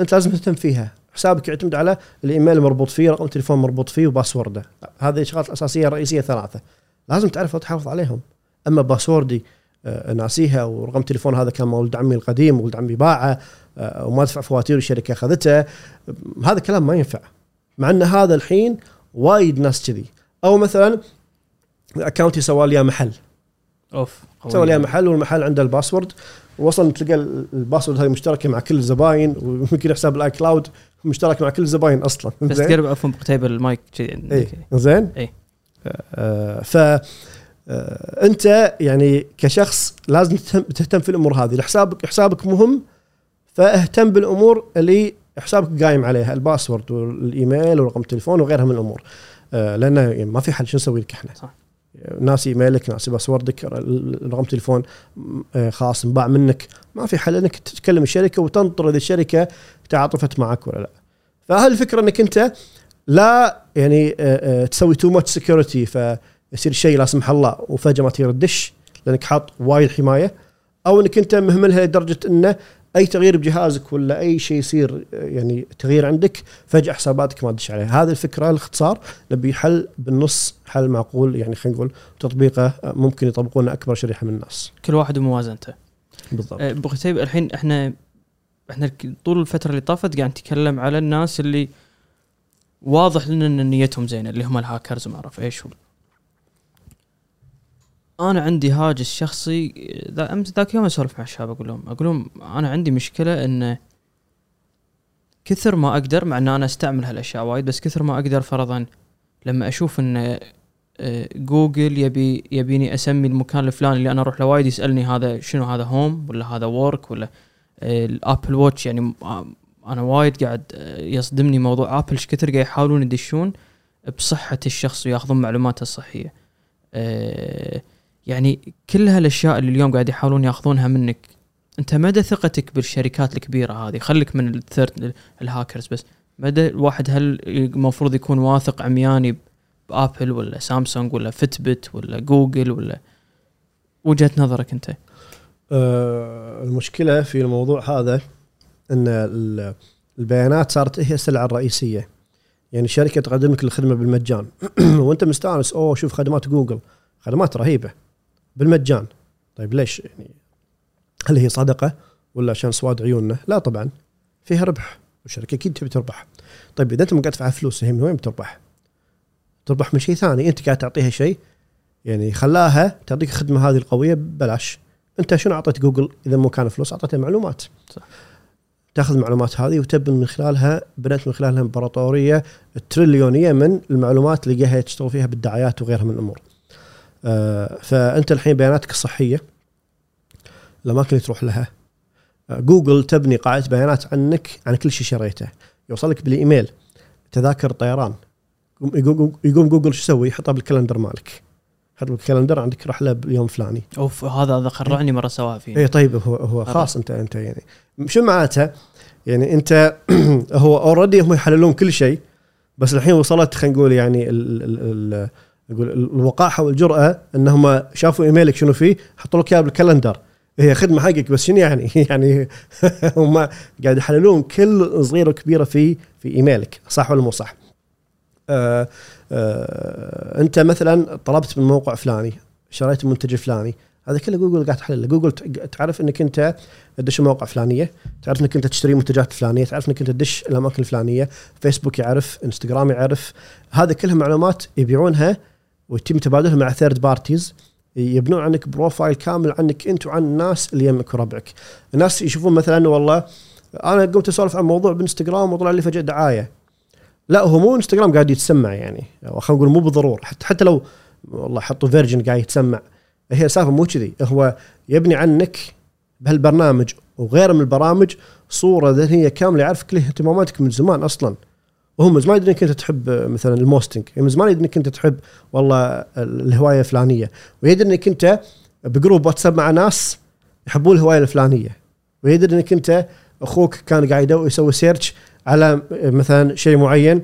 أنت لازم تهتم فيها. حسابك يعتمد على الإيميل المربوط فيه رقم التليفون المربوط فيه و password ه. هذه الشغلات الأساسية الرئيسية ثلاثة. لازم تعرف وتحافظ عليهم. أما password ي آه، ناسيها ورقم تليفون هذا كان مال ولد عمي القديم ولد عمي باعه آه، وما دفع فواتير الشركة أخذته هذا كلام ما ينفع. مع أن هذا الحين وايد ناس كذي. أو مثلا account ي سوى لي محل. أوف. سوى لي محل والمحل عنده ال password. وصل تلقى ال password هذه مشتركة مع كل الزباين ويمكن حساب ال iCloud مشترك مع كل الزباين أصلا. بس؟ تقرب عفوا بقرب المايك كذي إي زين؟ إي. آه ف آه أنت يعني كشخص لازم تهتم, تهتم في الأمور هذه. حسابك حسابك مهم فاهتم بالأمور اللي حسابك قايم عليها ال password وال email ورقم التليفون وغيرها من الأمور. آه يعني ما في حل شو نسوي لك إحنا؟ صح. ناسي إيميلك ناسي password ك رقم تليفون آه، خلاص انباع منك. ما في حل إنك تتكلم الشركة وتنطر إذا الشركة تعاطفت معك ولا لا. فهل الفكرة إنك أنت لا يعني آه، تسوي too much security فيصير شيء لا سمح الله وفجأة ما تقدر تدش لأنك حاط وايد حماية أو إنك أنت مهملها لدرجة إنه أي تغيير بجهازك ولا أي شيء يصير يعني تغيير عندك فجأة حساباتك ما تدش عليها هذه الفكرة الاختصار نبي حل بالنص حل معقول يعني خلينا نقول تطبيقه ممكن يطبقونه أكبر شريحة من الناس. كل واحد وموازنته. بالضبط. أه، بقتيب الحين إحنا إحنا طول الفترة اللي طافت قاعد نتكلم على الناس اللي واضح لنا إن نيتهم زينة اللي هم الهاكرز وما أعرف إيش أنا عندي هاجس شخصي ذا أمس ذاك يوم أسولف مع الشباب أقول لهم أقول لهم أنا عندي مشكلة إن كثر ما أقدر مع إن أنا أستعمل هالأشياء وايد بس كثر ما أقدر فرضا لما أشوف إن آه، جوجل يبي يبيني أسمي المكان الفلاني اللي أنا أروح له وايد يسألني هذا شنو هذا home ولا هذا work ولا آه، ال Apple Watch يعني آه، أنا وايد قاعد آه، يصدمني موضوع Apple إيش كثر قاعد يحاولون يدشون بصحة الشخص ويأخذون معلوماته الصحية. آه، يعني كل هالأشياء اللي اليوم قاعد يحاولون ياخذونها منك أنت مدى ثقتك بالشركات الكبيرة هذه؟ خليك من ال third ال hackers بس. مدى الواحد هل المفروض يكون واثق عمياني ب Apple ولا سامسونج ولا Fitbit ولا جوجل ولا وجهة نظرك أنت؟ آه، المشكلة في الموضوع هذا إن ال- البيانات صارت هي السلعة الرئيسية. يعني شركة تقدم لك الخدمة بالمجان. (clears throat) وأنت مستانس أوه شوف خدمات جوجل. خدمات رهيبة. بالمجان. طيب ليش يعني؟ هل هي صدقه ولا عشان سواد عيوننا؟ لا طبعا. فيها ربح والشركة أكيد تبي تربح. طيب إذا أنت ما قاعد تدفع فلوس هي من وين بتربح؟ تربح من شيء ثاني. أنت قاعد تعطيها شيء يعني خلاها تعطيك الخدمه هذه القوية ببلاش. أنت شنو أعطيت جوجل إذا مو كان فلوس؟ أعطيته معلومات. صح. تأخذ المعلومات هذه وتبني من خلالها بنت من خلالها إمبراطورية تريليونية من المعلومات اللي قاعد تشتغل فيها بالدعايات وغيرها من الأمور. آه فأنت الحين بياناتك الصحيه الاماكن اللي تروح لها. آه جوجل تبني قاعدة بيانات عنك عن كل شيء شريته. يوصل لك بالإيميل. تذاكر طيران. يقوم- جوجل شو يسوي؟ يحطها بال calendar مالك. يحط بال calendar عندك رحله باليوم الفلاني أوف هذا هذا خرعني مرة سواها فيه. اي طيب هو هو. خلاص انت أنت يعني. شو معناتها؟ يعني أنت (clears throat) هو already هم يحللون كل شيء بس الحين وصلت خلينا نقول يعني ال ال ال نقول الوقاحة والجرأة إنهم شافوا إيميلك شنو فيه حطوا لك اياه بال calendar هي خدمة حقك بس شنو يعني؟ (laughs) يعني (laughs) هم قاعد يحللون كل صغيرة وكبيرة في في إيميلك صح ولا مو صح؟ آه آه أنت مثلا طلبت من موقع فلاني شريت المنتج الفلاني هذا كله جوجل قاعد تحلله جوجل تعرف إنك أنت تدش مواقع فلانية تعرف إنك أنت تشتري منتجات فلانية تعرف إنك أنت تدش الأماكن الفلانية فيسبوك يعرف إنستغرام يعرف هذه كلها معلومات يبيعونها ويتم تبادلها مع third parties يبنون عنك profile كامل عنك أنت وعن الناس اللي يمك وربعك الناس يشوفون مثلا والله أنا قمت أسولف عن موضوع بإنستغرام وطلع لي فجأة دعاية. لا هو مو إنستغرام قاعد يتسمع يعني. خلينا نقول مو بالضرورة. حتى حتى لو والله حطوا version قاعد يتسمع هي السالفه مو كذي. هو يبني عنك بهالبرنامج وغيره من البرامج صورة ذهنية كاملة يعرف كل اهتماماتك من زمان أصلا. وهم من زمان يدري انك انت تحب مثلا ال Mustang. من زمان يدري إنك انت تحب والله الهواية الفلانية. ويدري إنك انت ب group واتساب مع ناس يحبون الهواية الفلانية. ويدري إنك انت أخوك كان قاعد يسوي search على مثلا شيء معين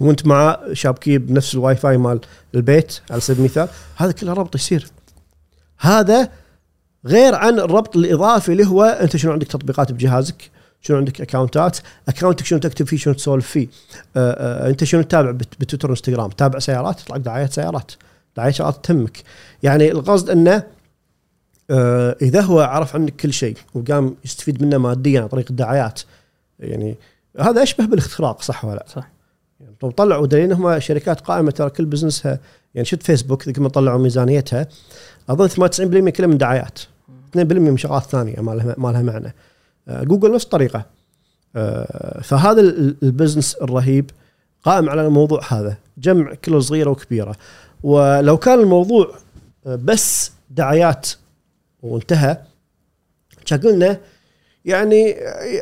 وأنت معاه شابكين بنفس الواي فاي مال البيت على سبيل المثال. هذا كله ربط يصير. هذا غير عن الربط الإضافي اللي هو أنت شنو عندك تطبيقات بجهازك. شنو عندك account ات اكونتك شنو تكتب فيه شنو تسولف فيه؟ آآ آآ أنت شنو تتابع بتويتر وانستغرام تابع سيارات؟ يطلع دعايات سيارات. دعايات سيارات تهمك. يعني القصد إنه إذا هو عرف عنك كل شيء وقام يستفيد منه ماديا عن طريق الدعايات يعني هذا أشبه بالاختراق صح ولا لا؟ صح. يعني طلعوا دليل انهم شركات قائمة ترى كل business ها يعني شفت فيسبوك ذيك ما طلعوا ميزانيتها أظن 98% كلها من دعايات. 2% من شغلات ثانية ما لها ما لها معنى. جوجل نفس الطريقة فهذا ال business الرهيب قائم على الموضوع هذا. جمع كل صغيرة وكبيرة. ولو كان الموضوع بس دعايات وانتهى كان قلنا يعني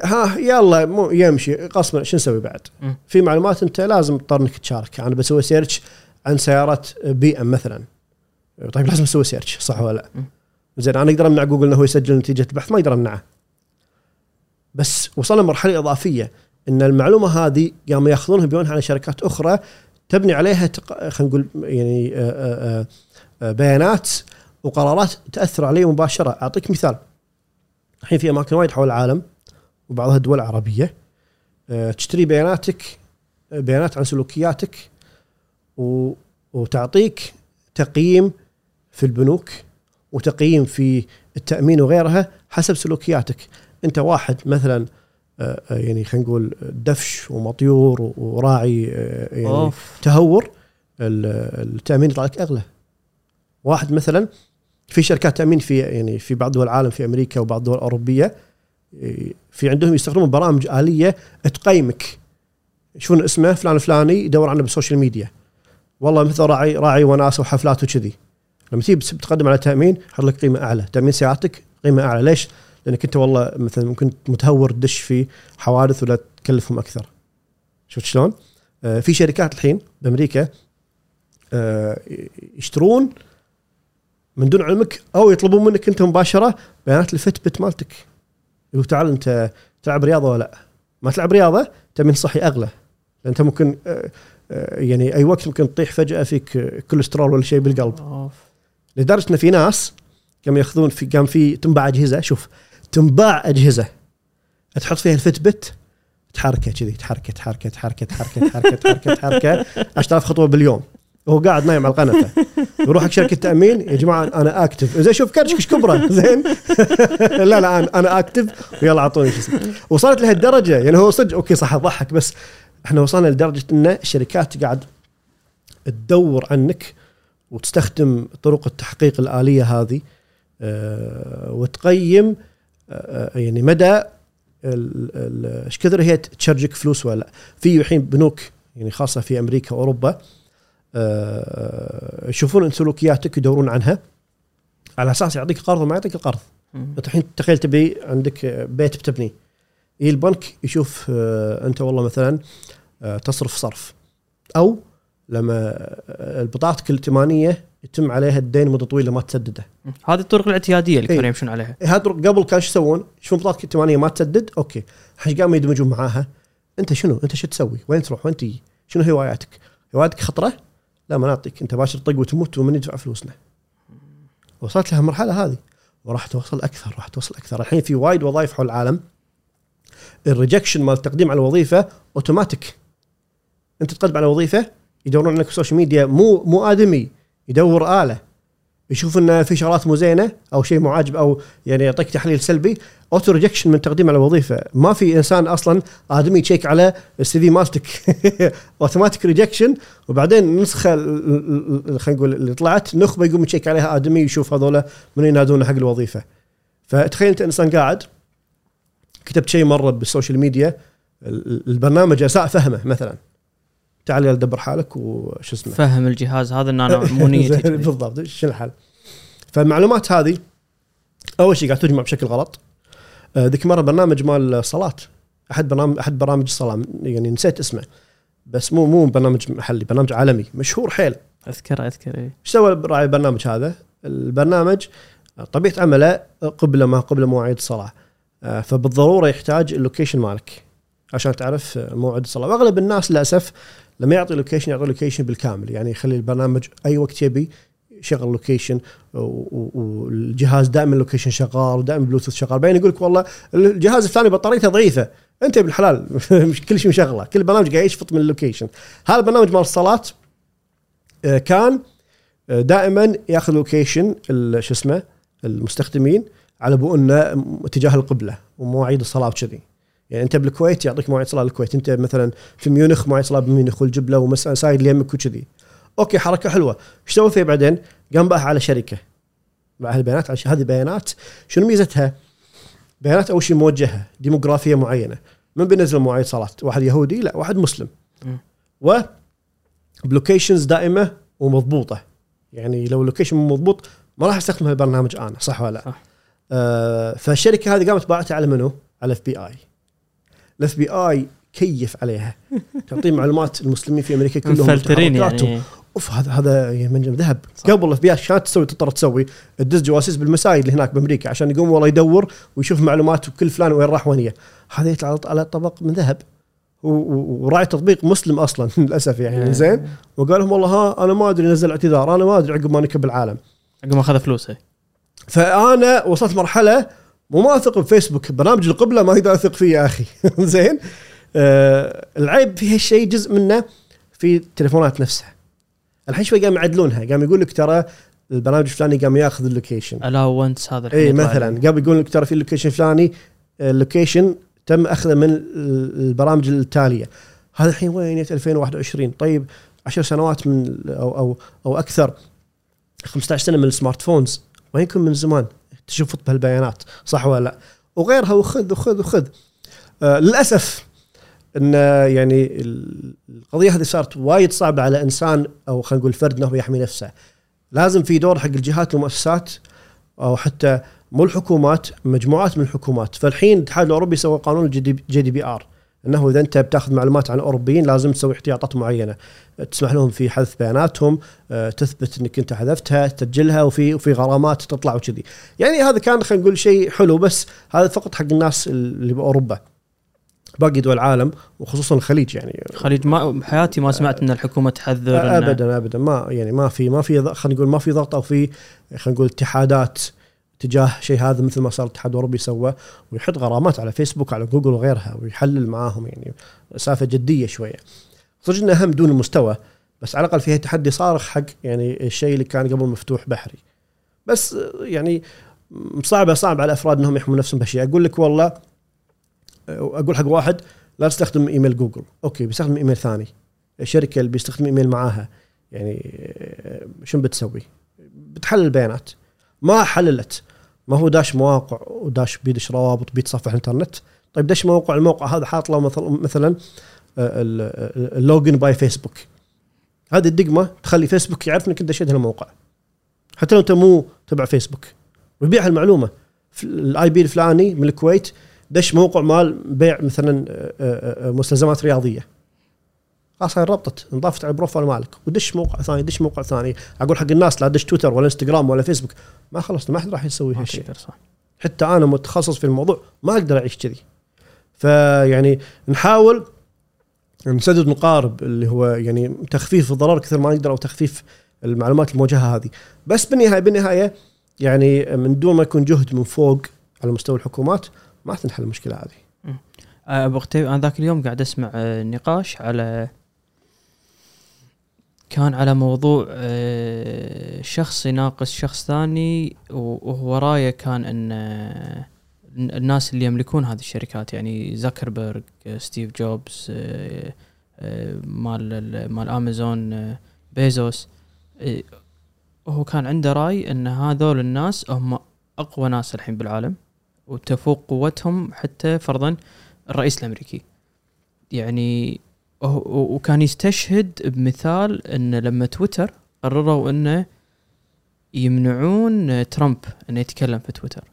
ها يلا مو يمشي. قسما شو نسوي بعد؟ م. في معلومات انت لازم تضطر انك تشارك. أنا بسوي search عن سيارات BM مثلا. طيب لازم أسوي search صح ولا لا؟ زين أنا أقدر أمنع جوجل إنه هو يسجل نتيجة البحث ما أقدر أمنعه. بس وصلنا مرحله إضافية إن المعلومة هذه قاموا يأخذونها يبيعونها على شركات أخرى تبني عليها تق... خلينا نقول يعني آآ آآ بيانات وقرارات تأثر علي مباشرة. أعطيك مثال. الحين في أماكن وايد حول العالم وبعضها دول عربية تشتري بياناتك بيانات عن سلوكياتك و... وتعطيك تقييم في البنوك وتقييم في التأمين وغيرها حسب سلوكياتك. انت واحد مثلا يعني خلينا نقول دفش ومطيور وراعي يعني أوف. تهور التأمين يطلع لك أغلى. واحد مثلا في شركات تأمين في يعني في بعض دول العالم في أمريكا وبعض الدول الاوروبيه في عندهم يستخدمون برامج آلية تقيمك. يشوفون اسمه فلان الفلاني يدور عنه بالسوشيال ميديا. والله مثل راعي راعي وناسة وحفلات وكذي. لما تيجي تقدم على تأمين يحط لك قيمة أعلى. تأمين سيارتك قيمة أعلى. ليش؟ لأنك أنت والله مثلا ممكن متهور تدش في حوادث ولا تكلفهم أكثر شفت شلون؟ آه في شركات الحين بأمريكا آه يشترون من دون علمك أو يطلبون منك أنت مباشرة بيانات الفت بت مالتك يقول تعال أنت تلعب رياضة ولا لأ؟ ما تلعب رياضة تامين صحي أغلى أنت ممكن آه آه يعني أي وقت ممكن تطيح فجأة فيك كوليسترول ولا شيء بالقلب. لدرجة إن في ناس قاموا يأخذون في قام في تنباع أجهزة شوف تنباع أجهزة. تحط فيها الفت بت تحركه كذي تحركه تحركه تحركه تحركه تحركه تحركه تحركه. 10000 خطوة باليوم. وهو قاعد نايم على القنفه يروح حق شركه تامين يا جماعة أنا أكتف. زين شوف كرشكش كبرة. زين. (laughs) لا لا أنا أنا أكتف. ويلا أعطوني شو وصلت لهالدرجة. يعني هو صدق أوكي صح أضحك بس إحنا وصلنا لدرجة إن الشركات قاعد تدور عنك وتستخدم طرق التحقيق الآلية هذه أه وتقيم يعني مدى إيش كثر هي تشارجك فلوس ولا لا. في الحين بنوك يعني خاصة في أمريكا وأوروبا أه يشوفون سلوكياتك يدورون عنها. على أساس يعطيك قرض وما يعطيك القرض. أنت الحين تخيل تبي عندك بيت بتبني. يجي البنك يشوف أه أنت والله مثلا أه تصرف صرف. أو لما بطاقتك الائتمانية يتم عليها الدين مدة طويلة ما تسدده هذه الطرق الاعتيادية اللي إيه. كانوا يمشون عليها هذا قبل كان شو يسوون؟ يشوفون بطاقتك الائتمانية ما تسدد أوكي الحين قاموا يدمجون معاها أنت شنو؟ أنت شو تسوي؟ وين تروح؟ وين تجي؟ شنو هواياتك؟ هواياتك خطرة؟ لا ما نعطيك أنت باشر طق وتموت ومن يدفع فلوسنا. وصلت لها المرحلة هذه وراح توصل أكثر راح توصل أكثر الحين في وايد وظائف حول العالم ال rejection مال التقديم على وظيفه أوتوماتيك أنت تقدم على وظيفة يدورون لك ال social media مو مو آدمي يدور آلة يشوف ان في شغلات مو زينة أو شيء مو عاجب أو يعني يعطيك تحليل سلبي auto rejection من تقديم على وظيفة. ما في إنسان أصلا آدمي يتشيك على ال CV مالتك. (laughs) اوتوماتيك rejection وبعدين النسخه ال- ال- ال- خلينا نقول اللي طلعت نخبة يقوم يتشيك عليها آدمي يشوف هذول من ينادونه حق الوظيفة. فتخيل أنت إنسان قاعد كتبت شيء مرة بال social media ال- البرنامج أساء فهمه مثلا. تعال يلا دبر حالك وش اسمه فهم الجهاز هذا ان أنا مو (laughs) نيتي. بالضبط شو الحل؟ فالمعلومات هذه أول شيء قاعد تجمع بشكل غلط آه، ذيك مرة برنامج مال صلاة أحد برنامج أحد برامج الصلاة يعني نسيت اسمه بس مو مو برنامج محلي برنامج عالمي مشهور حيل أذكر أذكر إيه. إيش سوى راعي البرنامج هذا؟ البرنامج طبيعة عمله قبل ما قبل مواعيد الصلاة آه، فبالضرورة يحتاج ال location مالك عشان تعرف آه، موعد الصلاة وأغلب الناس للأسف لما يعطي location يعطي location بالكامل. يعني يخلي البرنامج أي وقت يبي يشغل location والجهاز دائما location شغال ودائما بلوتوث شغال. بعدين يقول لك والله الجهاز الثاني بطاريته ضعيفة. أنت يا ابن الحلال (laughs) مش كل شيء مشغلة. كل برنامج قاعد يشفط من ال location هذا البرنامج مال الصلاة آه، كان آه، دائما ياخذ location شو اسمه المستخدمين على أبو انه اتجاه القبلة ومواعيد الصلاة وكذي. يعني أنت بالكويت يعطيك مواعيد صلاة الكويت أنت مثلا في ميونخ مواعيد صلاة بميونخ والجبلة والمسايد اللي يمك وكذي أوكي حركة حلوة إيش سوى فيه بعدين؟ قام باعها على شركة باع البيانات على ش- هذه بيانات شنو ميزتها؟ بيانات أول شيء موجهة ديموغرافية معينة من بينزل مواعيد صلاة؟ واحد يهودي لا واحد مسلم. و ب locations دائمة ومضبوطة يعني لو ال location مو مضبوط ما راح أستخدم هالبرنامج أنا صح ولا لا؟ صح. آه فالشركة هذه قامت باعتها على منو؟ على ال FBI ال FBI كيف عليها؟ (laughs) تعطيه معلومات المسلمين في أمريكا كلهم مفلترين. يعني. أوف هذا هذا منجم ذهب. قبل ال FBI شلون تسوي تضطر تسوي؟ تدز جواسيس بالمسايد اللي هناك بأمريكا عشان يقوم والله يدور ويشوف معلومات وكل فلان وين راح وين هي. هذا يطلع على- طبق من ذهب. وراعي تطبيق مسلم أصلا (laughs) للأسف يعني إيه. زين؟ وقال لهم والله ها أنا ما أدري نزل اعتذار أنا ما أدري عقب ما نكب العالم. عقب ما أخذ فلوسه فأنا وصلت مرحلة مو ما أثق بفيسبوك برنامج القبلة ما أقدر أثق فيه يا أخي. (laughs) زين؟ آه العيب في هالشيء جزء منه في التليفونات نفسها. الحين شوي قام يعدلونها قام يقول لك ترى البرنامج الفلاني قام ياخذ ال location. الاونس هذا اي مثلا. قام يقول لك ترى في ال location الفلاني ال location تم أخذه من ال- البرامج التالية. هذا الحين وين؟ جت 2021 طيب 10 سنوات من أو أو أو أكثر 15 سنة من ال smart phones. وينكم من زمان؟ تشوفوا بهالبيانات صح ولا لا؟ وغيرها وخذ وخذ وخذ. آه للأسف إن يعني ال- القضية هذه صارت وايد صعبة على إنسان أو خلينا نقول فرد إنه يحمي نفسه. لازم في دور حق الجهات والمؤسسات أو حتى مو الحكومات مجموعات من الحكومات. فالحين الاتحاد الأوروبي سوى قانون ال GDPR. إنه إذا أنت بتاخذ معلومات عن الاوروبيين لازم تسوي احتياطات معينة. تسمح لهم في حذف بياناتهم آه، تثبت إنك أنت حذفتها تسجلها وفي وفي غرامات تطلع وكذي. يعني هذا كان خلينا نقول شيء حلو بس هذا فقط حق الناس اللي بأوروبا. باقي دول العالم وخصوصا الخليج يعني. خليج ما بحياتي ما سمعت إن الحكومة تحذر إن- ابدا ابدا. ما يعني ما في ما في خلينا نقول ما في ضغط أو في خلينا نقول اتحادات تجاه شيء هذا مثل ما صار الاتحاد الأوروبي سوى ويحط غرامات على فيسبوك على جوجل وغيرها ويحلل معاهم يعني سالفه جدية شوية. صدق إنه هم دون المستوى بس على الأقل فيها تحدي صارخ حق يعني الشيء اللي كان قبل مفتوح بحري. بس يعني صعبة صعب على الأفراد إنهم يحمون نفسهم بهالشيء. أقول لك والله أقول حق واحد لا تستخدم إيميل جوجل. أوكي بيستخدم إيميل ثاني. الشركة اللي بيستخدم إيميل معاها يعني شنو بتسوي؟ بتحلل البيانات. ما حللت. ما هو داش مواقع وداش بيدش روابط بيتصفح الانترنت. طيب دش موقع؟ الموقع هذا حاط له مثلا مثلا آه، ال- ال login by فيسبوك. هذه الدقمة تخلي فيسبوك يعرف انك إنت دشيت هالموقع. حتى لو أنت مو تبع فيسبوك. ويبيع هالمعلومة. في ال IP الفلاني من الكويت دش موقع مال بيع مثلا آه، آه، آه، مستلزمات رياضية. خلاص هاي ربطت انضافت على ال profile مالك ودش موقع ثاني دش موقع ثاني. أقول حق الناس لا دش تويتر ولا إنستغرام ولا فيسبوك. ما خلصت ما حد راح يسوي هالشيء. حتى أنا متخصص في الموضوع ما أقدر أعيش كذي. فيعني نحاول نسدد نقارب اللي هو يعني تخفيف الضرر كثر ما نقدر أو تخفيف المعلومات الموجهه هذه. بس بالنهاية بالنهاية يعني من دون ما يكون جهد من فوق على مستوى الحكومات ما تنحل المشكلة هذه. أبو غتيب أنا ذاك اليوم قاعد أسمع نقاش على كان على موضوع آه، شخص يناقش شخص ثاني وهو رايه كان إن آه، الناس اللي يملكون هذه الشركات يعني زكربرج آه، ستيف جوبز مال ال- مال أمازون بيزوس هو كان عنده رأي إن هذول الناس هم أقوى ناس الحين بالعالم وتفوق قوتهم حتى فرضا الرئيس الأمريكي. يعني وكان يستشهد بمثال إن لما تويتر قرروا إنه يمنعون ترامب إنه يتكلم في تويتر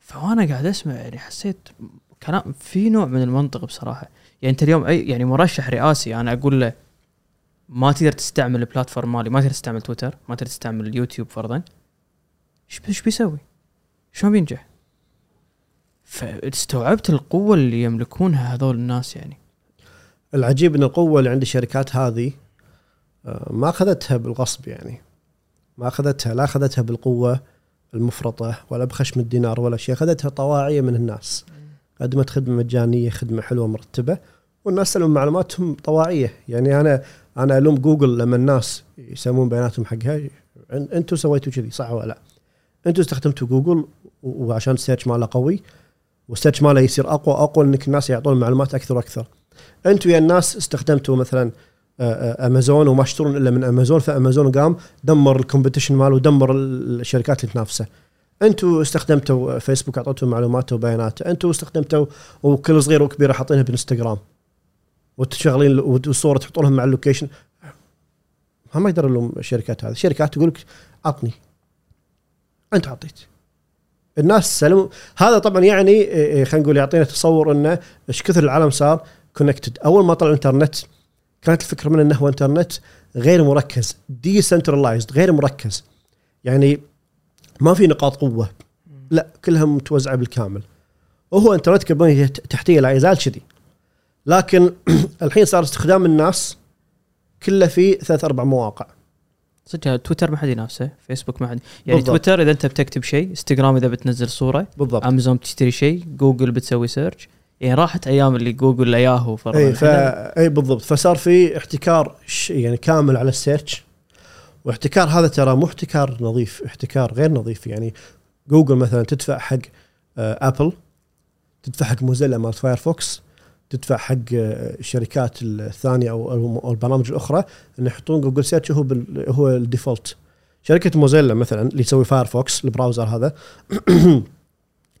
فوانا قاعد أسمع يعني حسيت كلام في نوع من المنطق بصراحة يعني أنت اليوم أي يعني مرشح رئاسي أنا أقول له ما تقدر تستعمل البلاتفورم مالي ما تقدر تستعمل تويتر ما تقدر تستعمل اليوتيوب فرضا إيش بيسوي؟ شلون بينجح؟ فاستوعبت القوة اللي يملكونها هذول الناس يعني العجيب إن القوة اللي عند الشركات هذه آه، ما أخذتها بالغصب يعني ما أخذتها لا أخذتها بالقوة المفرطة ولا بخشم الدينار ولا شيء أخذتها طواعيه من الناس قدمت خدمة مجانية خدمة حلوة مرتبة والناس سلموا معلوماتهم طواعية يعني أنا أنا ألوم جوجل لما الناس يسمون بياناتهم حقها أنتم سويتوا كذي صح ولا لا؟ أنتم استخدمتوا جوجل وعشان ال search ماله قوي وال search ماله يصير أقوى أقوى انك الناس يعطون معلومات أكثر وأكثر. أنتم يا الناس استخدمتوا مثلا آه، آه، أمازون وما يشترون إلا من أمازون فأمازون قام دمر ال competition ماله ودمر ال- الشركات اللي تنافسه. أنتم استخدمتوا فيسبوك اعطيتوا معلوماته وبياناته، أنتم استخدمتوا وكل صغير وكبيره حاطينها بإنستغرام. وتشغلين والصورة تحطونها مع ال location ما يقدر لهم الشركات هذه، الشركات تقول لك عطني. أنت أعطيت. الناس سلموا هذا طبعا يعني إيه، إيه، خلينا نقول يعطينا تصور إنه إيش كثر العالم صار connected أول ما طلع الإنترنت كانت الفكرة من إنه هو إنترنت غير مركز decentralized غير مركز. يعني ما في نقاط قوة. لا كلها متوزعة بالكامل. وهو إنترنت كبنيه تحتية لا يزال كذي. لكن (clears throat) الحين صار استخدام الناس كله في ثلاث أربع مواقع. صدق تويتر ما حد ينافسه فيسبوك ما حد. يعني بالضبط. تويتر إذا أنت بتكتب شيء إنستغرام إذا بتنزل صورة بالضبط. أمازون بتشتري شيء جوجل بتسوي search يعني راحت أيام اللي جوجل ياهو اي فا اي بالضبط. فصار في احتكار ش- يعني كامل على ال search. واحتكار هذا ترى مو احتكار نظيف احتكار غير نظيف. يعني جوجل مثلا تدفع حق آه، ابل تدفع حق موزيلا مال فايرفوكس تدفع حق آه، الشركات الثانية أو البرامج الأخرى إن يحطون جوجل search هو بال- هو ال default. شركة موزيلا مثلا اللي تسوي فايرفوكس ال browser هذا (clears throat)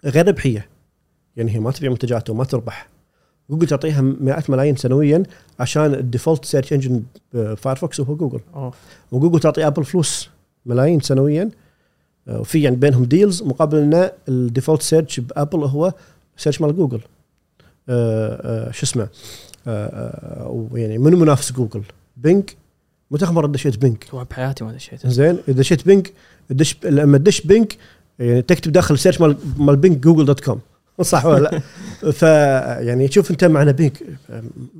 غير ربحية. يعني هي ما تبيع منتجات وما تربح. جوجل تعطيها مئات ملايين سنويا عشان ال default search engine فايرفوكس هو جوجل أوف. وجوجل تعطي ابل فلوس ملايين سنويا. آه، وفي يعني بينهم deals مقابل ان ال default search بابل هو search مال جوجل آه، آه، شو اسمه؟ ويعني منو منافس جوجل بينج متى اخر مره دشيت بينج بحياتي ما دشيت. زين إذا دشيت بينج دش لما تدش بينج يعني تكتب داخل ال search مال مال بينج جوجل dot com صح ولا لا؟ (laughs) ف يعني شوف انت معنا بينج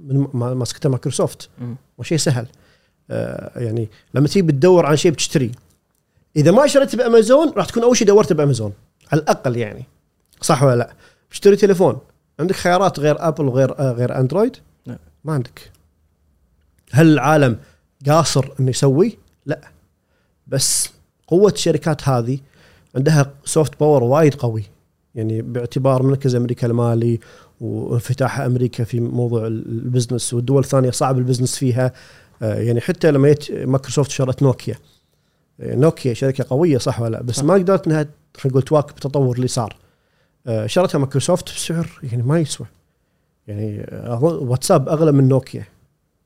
من ما- ماسكته مايكروسوفت. وشيء سهل آه، يعني لما تيجي تدور عن شيء بتشتريه إذا ما شريت بأمازون راح تكون أول شيء دورت بأمازون على الأقل يعني صح ولا لا؟ بتشتري تليفون عندك خيارات غير أبل وغير آه، غير أندرويد؟ لا. ما عندك هل العالم قاصر إنه يسوي؟ لا بس قوة الشركات هذه عندها soft power وايد قوي يعني باعتبار مركز أمريكا المالي وانفتاح أمريكا في موضوع ال business والدول الثانية صعب البزنس فيها آه، يعني حتى لما جت مايكروسوفت شرت نوكيا. آه، نوكيا شركة قوية صح ولا لا؟ بس صح. ما قدرت إنها خلينا نقول تواكب التطور اللي صار. آه، شرتها مايكروسوفت بسعر يعني ما يسوى. يعني واتساب أغلى من نوكيا.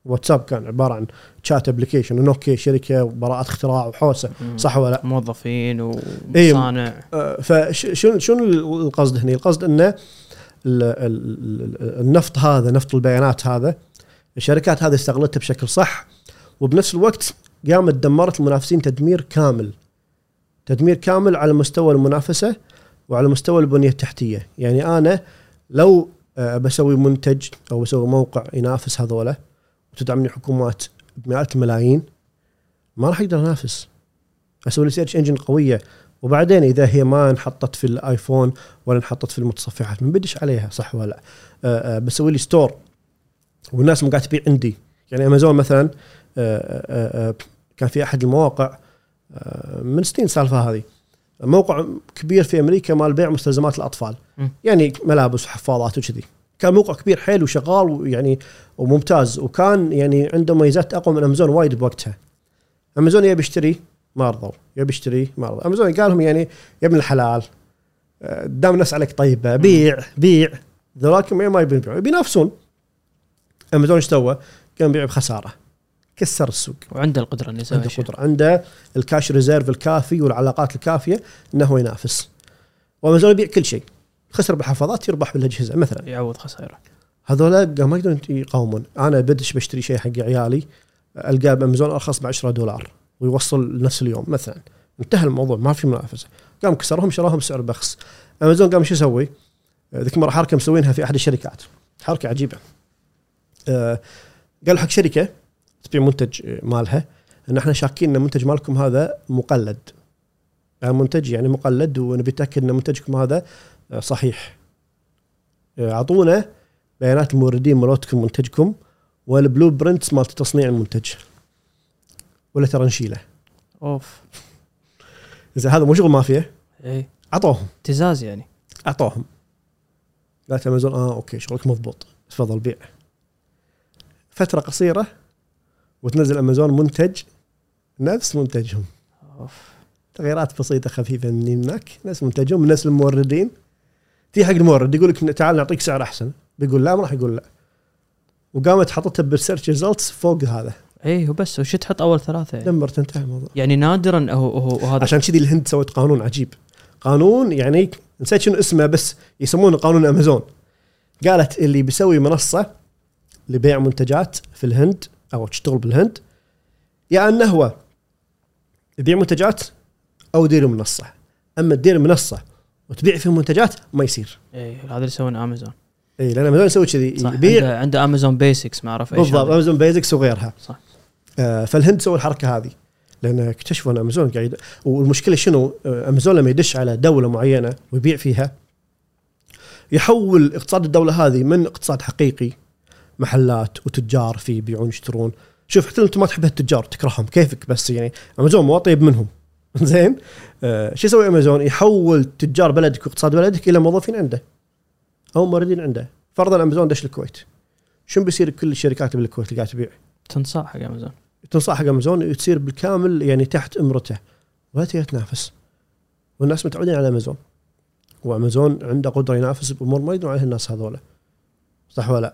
واتساب كان عبارة عن chat application ونوكيا شركة براءات اختراع وحوسة. صح ولا لا؟ موظفين إيه. ومصانع فشنو شنو القصد هنا؟ القصد إنه ال- ال- ال- النفط هذا نفط البيانات هذا الشركات هذه استغلتها بشكل صح وبنفس الوقت قامت دمرت المنافسين تدمير كامل تدمير كامل على مستوى المنافسة وعلى مستوى البنية التحتية يعني أنا لو آه، بسوي منتج أو بسوي موقع ينافس هذولا وتدعمني حكومات بمئات الملايين ما راح أقدر أنافس. أسوي لي search engine قوية. وبعدين إذا هي ما انحطت في الآيفون ولا انحطت في المتصفحات من بدش عليها صح ولا لا؟ آه، آه، بسوي لي store والناس ما قاعد تبيع عندي. يعني امازون مثلا آه، كان في أحد المواقع من سنين السالفة هذه. موقع كبير في أمريكا مال بيع مستلزمات الأطفال. م. يعني ملابس وحفاضات وكذي. كان موقع كبير حيل وشغال ويعني وممتاز وكان يعني عنده مميزات أقوى من أمازون وايد بوقتها. أمازون يبي يشتري ما رضوا يبي يشتري ما رضوا. أمازون قال لهم يعني يا ابن الحلال آه، دام الناس عليك طيبة بيع بيع. ذولاك ما يبون يبيعون بينافسون. أمازون إيش سوى؟ قام يبيع بخسارة. كسر السوق. وعنده القدرة إنه يسوي عنده شيء. قدرة. عنده ال cash reserve الكافي والعلاقات الكافية إنه ينافس. وأمازون يبيع كل شيء. خسر بالحفاظات يربح بالاجهزه مثلا. يعوض خسائره. هذولا قام ما يقدرون يقاومون. أنا بدش بشتري شيء حق عيالي ألقاه بأمازون أرخص ب 10 دولار ويوصل نفس اليوم مثلا. انتهى الموضوع ما في منافسة. قام كسرهم شراهم بسعر بخس. أمازون قام شو يسوي؟ ذيك المره حركة مسوينها في أحد الشركات. حركة عجيبة. آه، قالوا حق شركة تبيع منتج مالها إن إحنا شاكين إن المنتج مالكم هذا مقلد. يعني منتج يعني مقلد ونبي نتأكد إن منتجكم هذا آه، صحيح. أعطونا بيانات الموردين مالتكم منتجكم وال blueprints مالت تصنيع المنتج. ولا ترى نشيله. أوف. اذا هذا مو شغل مافيا؟ إي. أعطوهم. ابتزاز يعني. أعطوهم. قالت أمازون آه okay شغلك مضبوط. تفضل بيع. فترة قصيرة وتنزل أمازون منتج نفس منتجهم. أوف. تغييرات بسيطة خفيفة من هناك نفس منتجهم من نفس الموردين. تيي حق المورد يقول لك تعال نعطيك سعر أحسن. بيقول لا ما راح يقول لا. وقامت حطتها بال search results فوق هذا. اي وبس وش تحط أول ثلاثة يعني, دمرت انتهى الموضوع. يعني نادرا هو هو وهذا عشان كذي الهند سوت قانون عجيب. قانون يعني نسيت شنو اسمه بس يسمونه قانون أمازون. قالت اللي بيسوي منصة لبيع منتجات في الهند أو تشتغل بالهند يا انه هو يبيع منتجات أو يدير منصة. أما تدير منصة وتبيع فيه منتجات ما يصير. اي هذا اللي يسوونه امازون اي لأن امازون يسوي كذي يبيع. عنده, عنده امازون بيسكس ما أعرف إيش بالضبط. امازون بيسكس وغيرها. صح. آه فالهند سووا الحركة هذه. لأن اكتشفوا أن امازون قاعد والمشكلة شنو؟ آه، امازون لما يدش على دولة معينة ويبيع فيها يحول اقتصاد الدولة هذه من اقتصاد حقيقي محلات وتجار في يبيعون يشترون. شوف حتى أنت ما تحب التجار تكرههم كيفك بس يعني امازون مو طيب منهم. (laughs) زين؟ آه شو يسوي أمازون؟ يحول تجار بلدك واقتصاد بلدك إلى موظفين عنده. أو موردين عنده. فرضا أمازون دش الكويت. شنو بيصير كل الشركات اللي بالكويت اللي قاعدة تبيع؟ تنصاع حق أمازون. تنصح حق أمازون تصير بالكامل يعني تحت أمرته. ولا تنافس. والناس متعودين على أمازون. وأمازون عنده قدرة ينافس بأمور ما يقدرون عليها الناس هذولا. صح ولا لا؟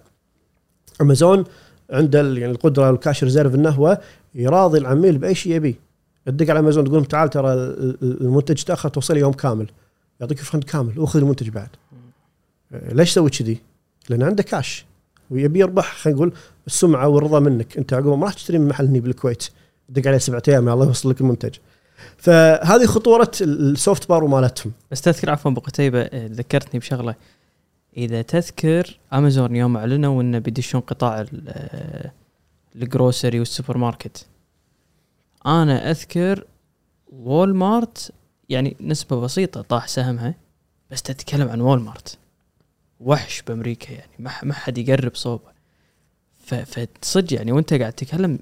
أمازون عنده يعني القدرة وال cash reserve إنه هو يراضي العميل بأي شيء يبيه. تدق على أمازون تقول لهم تعال ترى ال- ال- المنتج تأخر توصل يوم كامل. يعطيك refund كامل. واخذ المنتج بعد. ليش سوي كذي؟ لأن عنده كاش ويبي يربح. خلينا نقول السمعة والرضا منك. أنت عقب ما راح تشتري من محل هني بالكويت. دق عليه سبعة أيام يا الله يوصل لك المنتج. فهذه خطورة ال- ال soft power مالتهم. بس تذكر عفوا أبو قتيبة آه، ذكرتني بشغلة. إذا تذكر أمازون يوم أعلنوا إنه بيدشون قطاع ال- آه، ال grocery والسوبر ماركت. أنا أذكر وول مارت يعني نسبة بسيطة طاح سهمها بس تتكلم عن وول مارت وحش بأمريكا يعني ما ما حد يقرب صوبه ف- فتصدق يعني وأنت قاعد تتكلم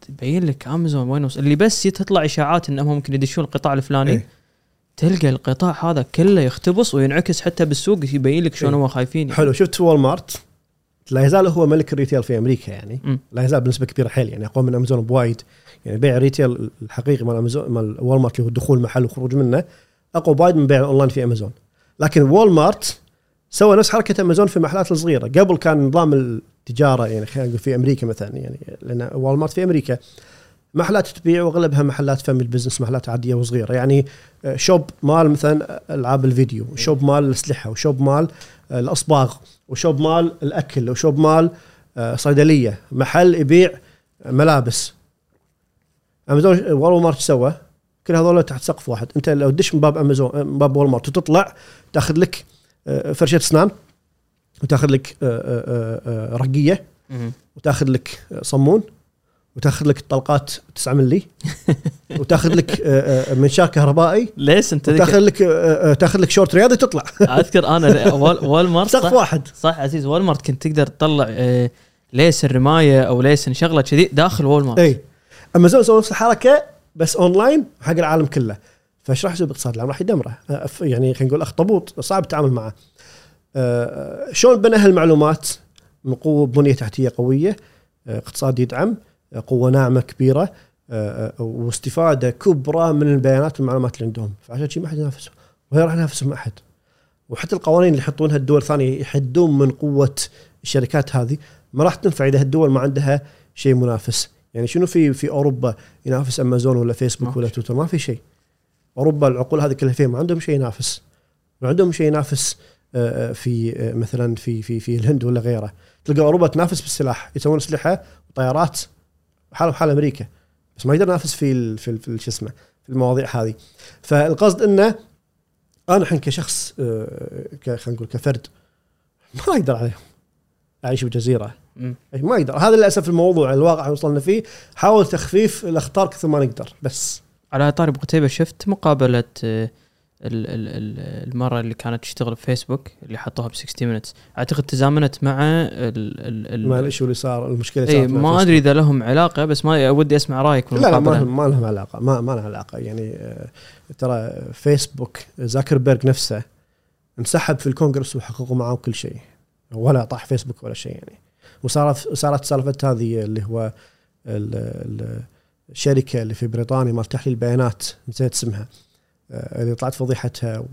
تبين لك امازون وين اللي بس تطلع إشاعات إنهم ممكن يدشون القطاع الفلاني إيه. تلقى القطاع هذا كله يختبص وينعكس حتى بالسوق يبين لك شلون إيه. هم خايفين يعني. حلو شفت وول مارت لا يزال هو ملك ال retail في أمريكا يعني مم. لا يزال بنسبة كبيرة حيل يعني أقوى من امازون بوايد يعني بيع ال retail الحقيقي مال امازون مال وول مارت اللي هو دخول محل وخروج منه أقوى بوايد من بيع الأونلاين في أمازون. لكن وول مارت سوى نفس حركة أمازون في المحلات الصغيرة. قبل كان نظام التجارة يعني خلينا نقول في أمريكا مثلا يعني لأن وول مارت في أمريكا محلات تبيع وأغلبها محلات family business محلات عادية وصغيرة. يعني آه، shop مال مثلا ألعاب الفيديو shop مال الأسلحة و shop مال الأصباغ و shop مال الأكل و shop مال آه، صيدلية. محل يبيع ملابس. امازون وول مارت سوى؟ كل هذول تحت سقف واحد. أنت لو تدش من باب امازون من باب وول مارت وتطلع تاخذ لك آه، فرشة اسنان وتاخذ لك آه، آه، آه، رقية. وتاخذ لك صمون وتاخذ لك طلقات 9 ملي (laughs) وتاخذ لك آه، آه، منشار كهربائي ليش أنت وتاخذ لك آه، آه، تاخذ لك شورت رياضي تطلع أذكر أنا (laughs) وال- والمارت سقف واحد. صح عزيز والمارت كنت تقدر تطلع آه، license الرماية أو license شغله كذي داخل والمارت إي. امازون سووا نفس الحركة بس أونلاين حق العالم كله. فايش راح يسوي باقتصاد العالم راح يدمره. يعني خلينا نقول أخطبوط صعب التعامل معه. آه، شلون بنى هالمعلومات؟ من قوة بنية تحتية قوية آه، اقتصاد يدعم آه، قوة ناعمة كبيرة واستفادة كبرى من البيانات والمعلومات اللي عندهم. فعشان شيء ما حد ينافسهم وهي راح ينافسهم أحد. وحتى القوانين اللي يحطونها الدول الثانية يحدون من قوة الشركات هذه ما راح تنفع إذا الدول ما عندها شيء منافس. يعني شنو في في أوروبا ينافس أمازون ولا فيسبوك ولا في تويتر؟ ما في شيء. أوروبا العقول هذه كلها فيها ما عندهم شيء ينافس. ما عندهم شيء ينافس آه، آه، في آه، مثلا في في في الهند ولا غيره. تلقى أوروبا تنافس بالسلاح يسوون أسلحة وطيارات حالهم حال أمريكا بس ما يقدر ينافس في ال في, ال في شو اسمه في المواضيع هذه. فالقصد إنه أنا الحين كشخص خلينا نقول كفرد ما أقدر عليهم. أعيش بجزيرة. ما يقدر. هذا للأسف الموضوع الواقع اللي وصلنا فيه. حاول تخفيف الأخطار كثر ما نقدر بس. على طاري أبو قتيبة شفت مقابلة آه، ال- ال- ال- المره اللي كانت تشتغل في فيسبوك اللي حطوها ب 60 Minutes أعتقد تزامنت مع ال ال ال ما الاشي اللي صار المشكلة اي صارت مع ما. أدري إذا لهم علاقة بس ما ودي أسمع رأيك لا لا ما لهم ما لهم علاقة ما ما لها علاقة. يعني آه، ترى فيسبوك زاكربيرج نفسه انسحب في الكونغرس وحققوا معاه كل شيء. ولا طاح فيسبوك ولا شيء يعني. وصارت صارت سالفة هذه اللي هو ال- ال- الشركة اللي في بريطانيا مال تحليل بيانات نسيت اسمها آه، اللي طلعت فضيحتها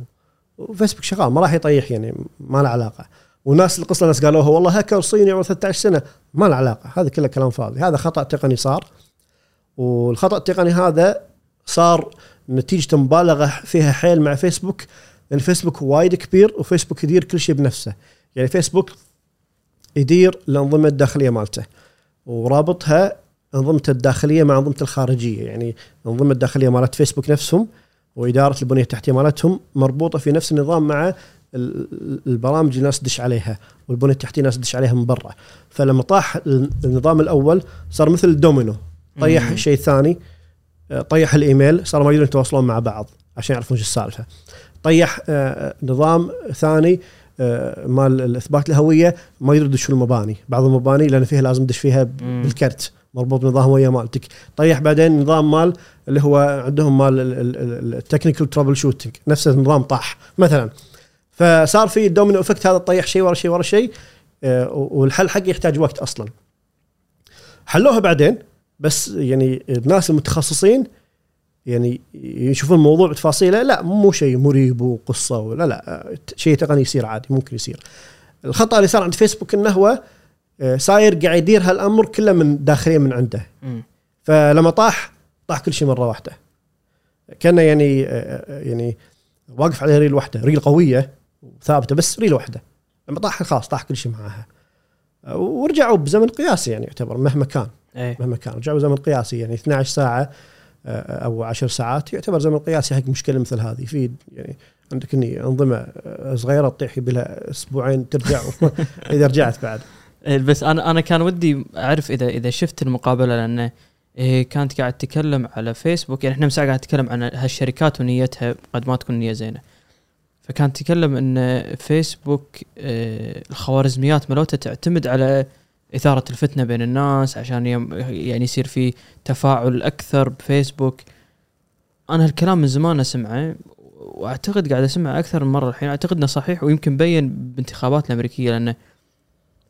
وفيسبوك شغال ما راح يطيح يعني ما له علاقة. والناس القصة الناس قالوها والله هاكر صيني عمره 13 سنة. ما له علاقة هذا كله كلام فاضي. هذا خطأ تقني صار والخطأ التقني هذا صار نتيجة مبالغة فيها حيل مع فيسبوك لأن فيسبوك وايد كبير وفيسبوك يدير كل شيء بنفسه. يعني فيسبوك يدير الأنظمة الداخلية مالته. ورابطها انظمته الداخلية مع انظمته الخارجية. يعني الانظمه الداخلية مالت فيسبوك نفسهم وإدارة البنية التحتية مالتهم مربوطة في نفس النظام مع ال- البرامج اللي الناس تدش عليها والبنية التحتية الناس تدش عليها من برا. فلما طاح النظام الأول صار مثل الدومينو طيح. شيء ثاني آه، طيح الإيميل صاروا ما يقدرون يتواصلون مع بعض عشان يعرفون شو السالفة. طيح آه، نظام ثاني مال الإثبات الهويه ما يقدروا يدشون المباني بعض المباني لأن فيها لازم تدش فيها. بالكرت مربوط بنظام ويا مالتك. طيح بعدين نظام مال اللي هو عندهم مال ال technical troubleshooting نفس النظام طاح مثلا. فصار في ال domino effect هذا طيح شيء ورا شيء ورا شيء آه، والحل حقه يحتاج وقت أصلا. حلوها بعدين بس يعني الناس المتخصصين يعني يشوفون الموضوع بتفاصيله لا مو شيء مريب وقصة ولا لا شيء تقني يصير عادي ممكن يصير. الخطأ اللي صار عند فيسبوك إنه هو آه، صاير قاعد يدير هالأمر كله من داخليا من عنده. مم. فلما طاح طاح كل شيء مرة واحدة. كأنه يعني آه، يعني واقف عليه ريل واحدة ريل قوية وثابتة بس ريل واحدة. لما طاح خلاص طاح كل شيء معاها. آه، ورجعوا بزمن قياسي يعني يعتبر مهما كان. إيه. مهما كان. رجعوا زمن قياسي يعني 12 ساعة آه، أو 10 ساعات يعتبر زمن قياسي حق مشكلة مثل هذه. في يعني عندك إني أنظمة آه، صغيرة تطيح يبي لها أسبوعين ترجع (laughs) إذا رجعت بعد. إيه، بس أنا أنا كان ودي أعرف إذا إذا شفت المقابلة لأنه إيه كانت قاعد تتكلم على فيسبوك. يعني إحنا مساء قاعد نتكلم عن هالشركات ونيتها قد ما تكون نية زينة. فكانت تتكلم إن فيسبوك إيه الخوارزميات ملوته تعتمد على إثارة الفتنة بين الناس عشان يعني يصير في تفاعل أكثر بفيسبوك. أنا هالكلام من زمان أسمعه وأعتقد قاعد أسمعه أكثر من مرة الحين. أعتقد إنه صحيح ويمكن بين بانتخابات الأمريكية لأنه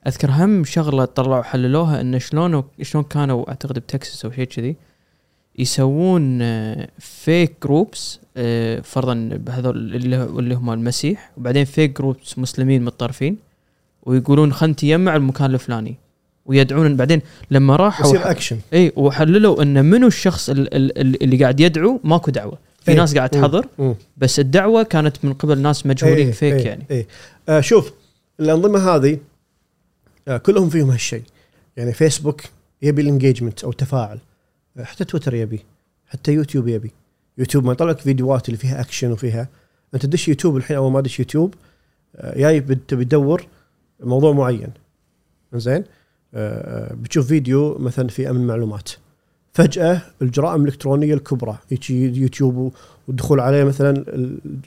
أذكر هم شغلة طلعوا حللوها انه شلون شلون كانوا أعتقد بتكساس أو شيء كذي يسوون فيك groups فرضا بهذول اللي هم المسيح وبعدين فيك groups مسلمين متطرفين ويقولون خلنا نتجمع المكان الفلاني. ويدعون بعدين. لما راحوا يصير اكشن اي وحللوا إن منو الشخص ال- ال- ال- اللي قاعد يدعو ماكو دعوة. في إيه. ناس قاعد. تحضر. بس الدعوة كانت من قبل ناس مجهولين إيه، فيك إيه، يعني. إيه. آه شوف الأنظمة هذه آه كلهم فيهم هالشيء. يعني فيسبوك يبي ال engagement أو التفاعل حتى تويتر يبي حتى يوتيوب يبي. يوتيوب ما يطلع لك فيديوهات اللي فيها اكشن وفيها. أنت تدش يوتيوب الحين اول ما تدش يوتيوب آه، جاي تبي تدور موضوع معين. زين آه، بتشوف فيديو مثلا في أمن معلومات. فجأة الجرائم الإلكترونية الكبرى يجي يوتيوب والدخول عليه مثلا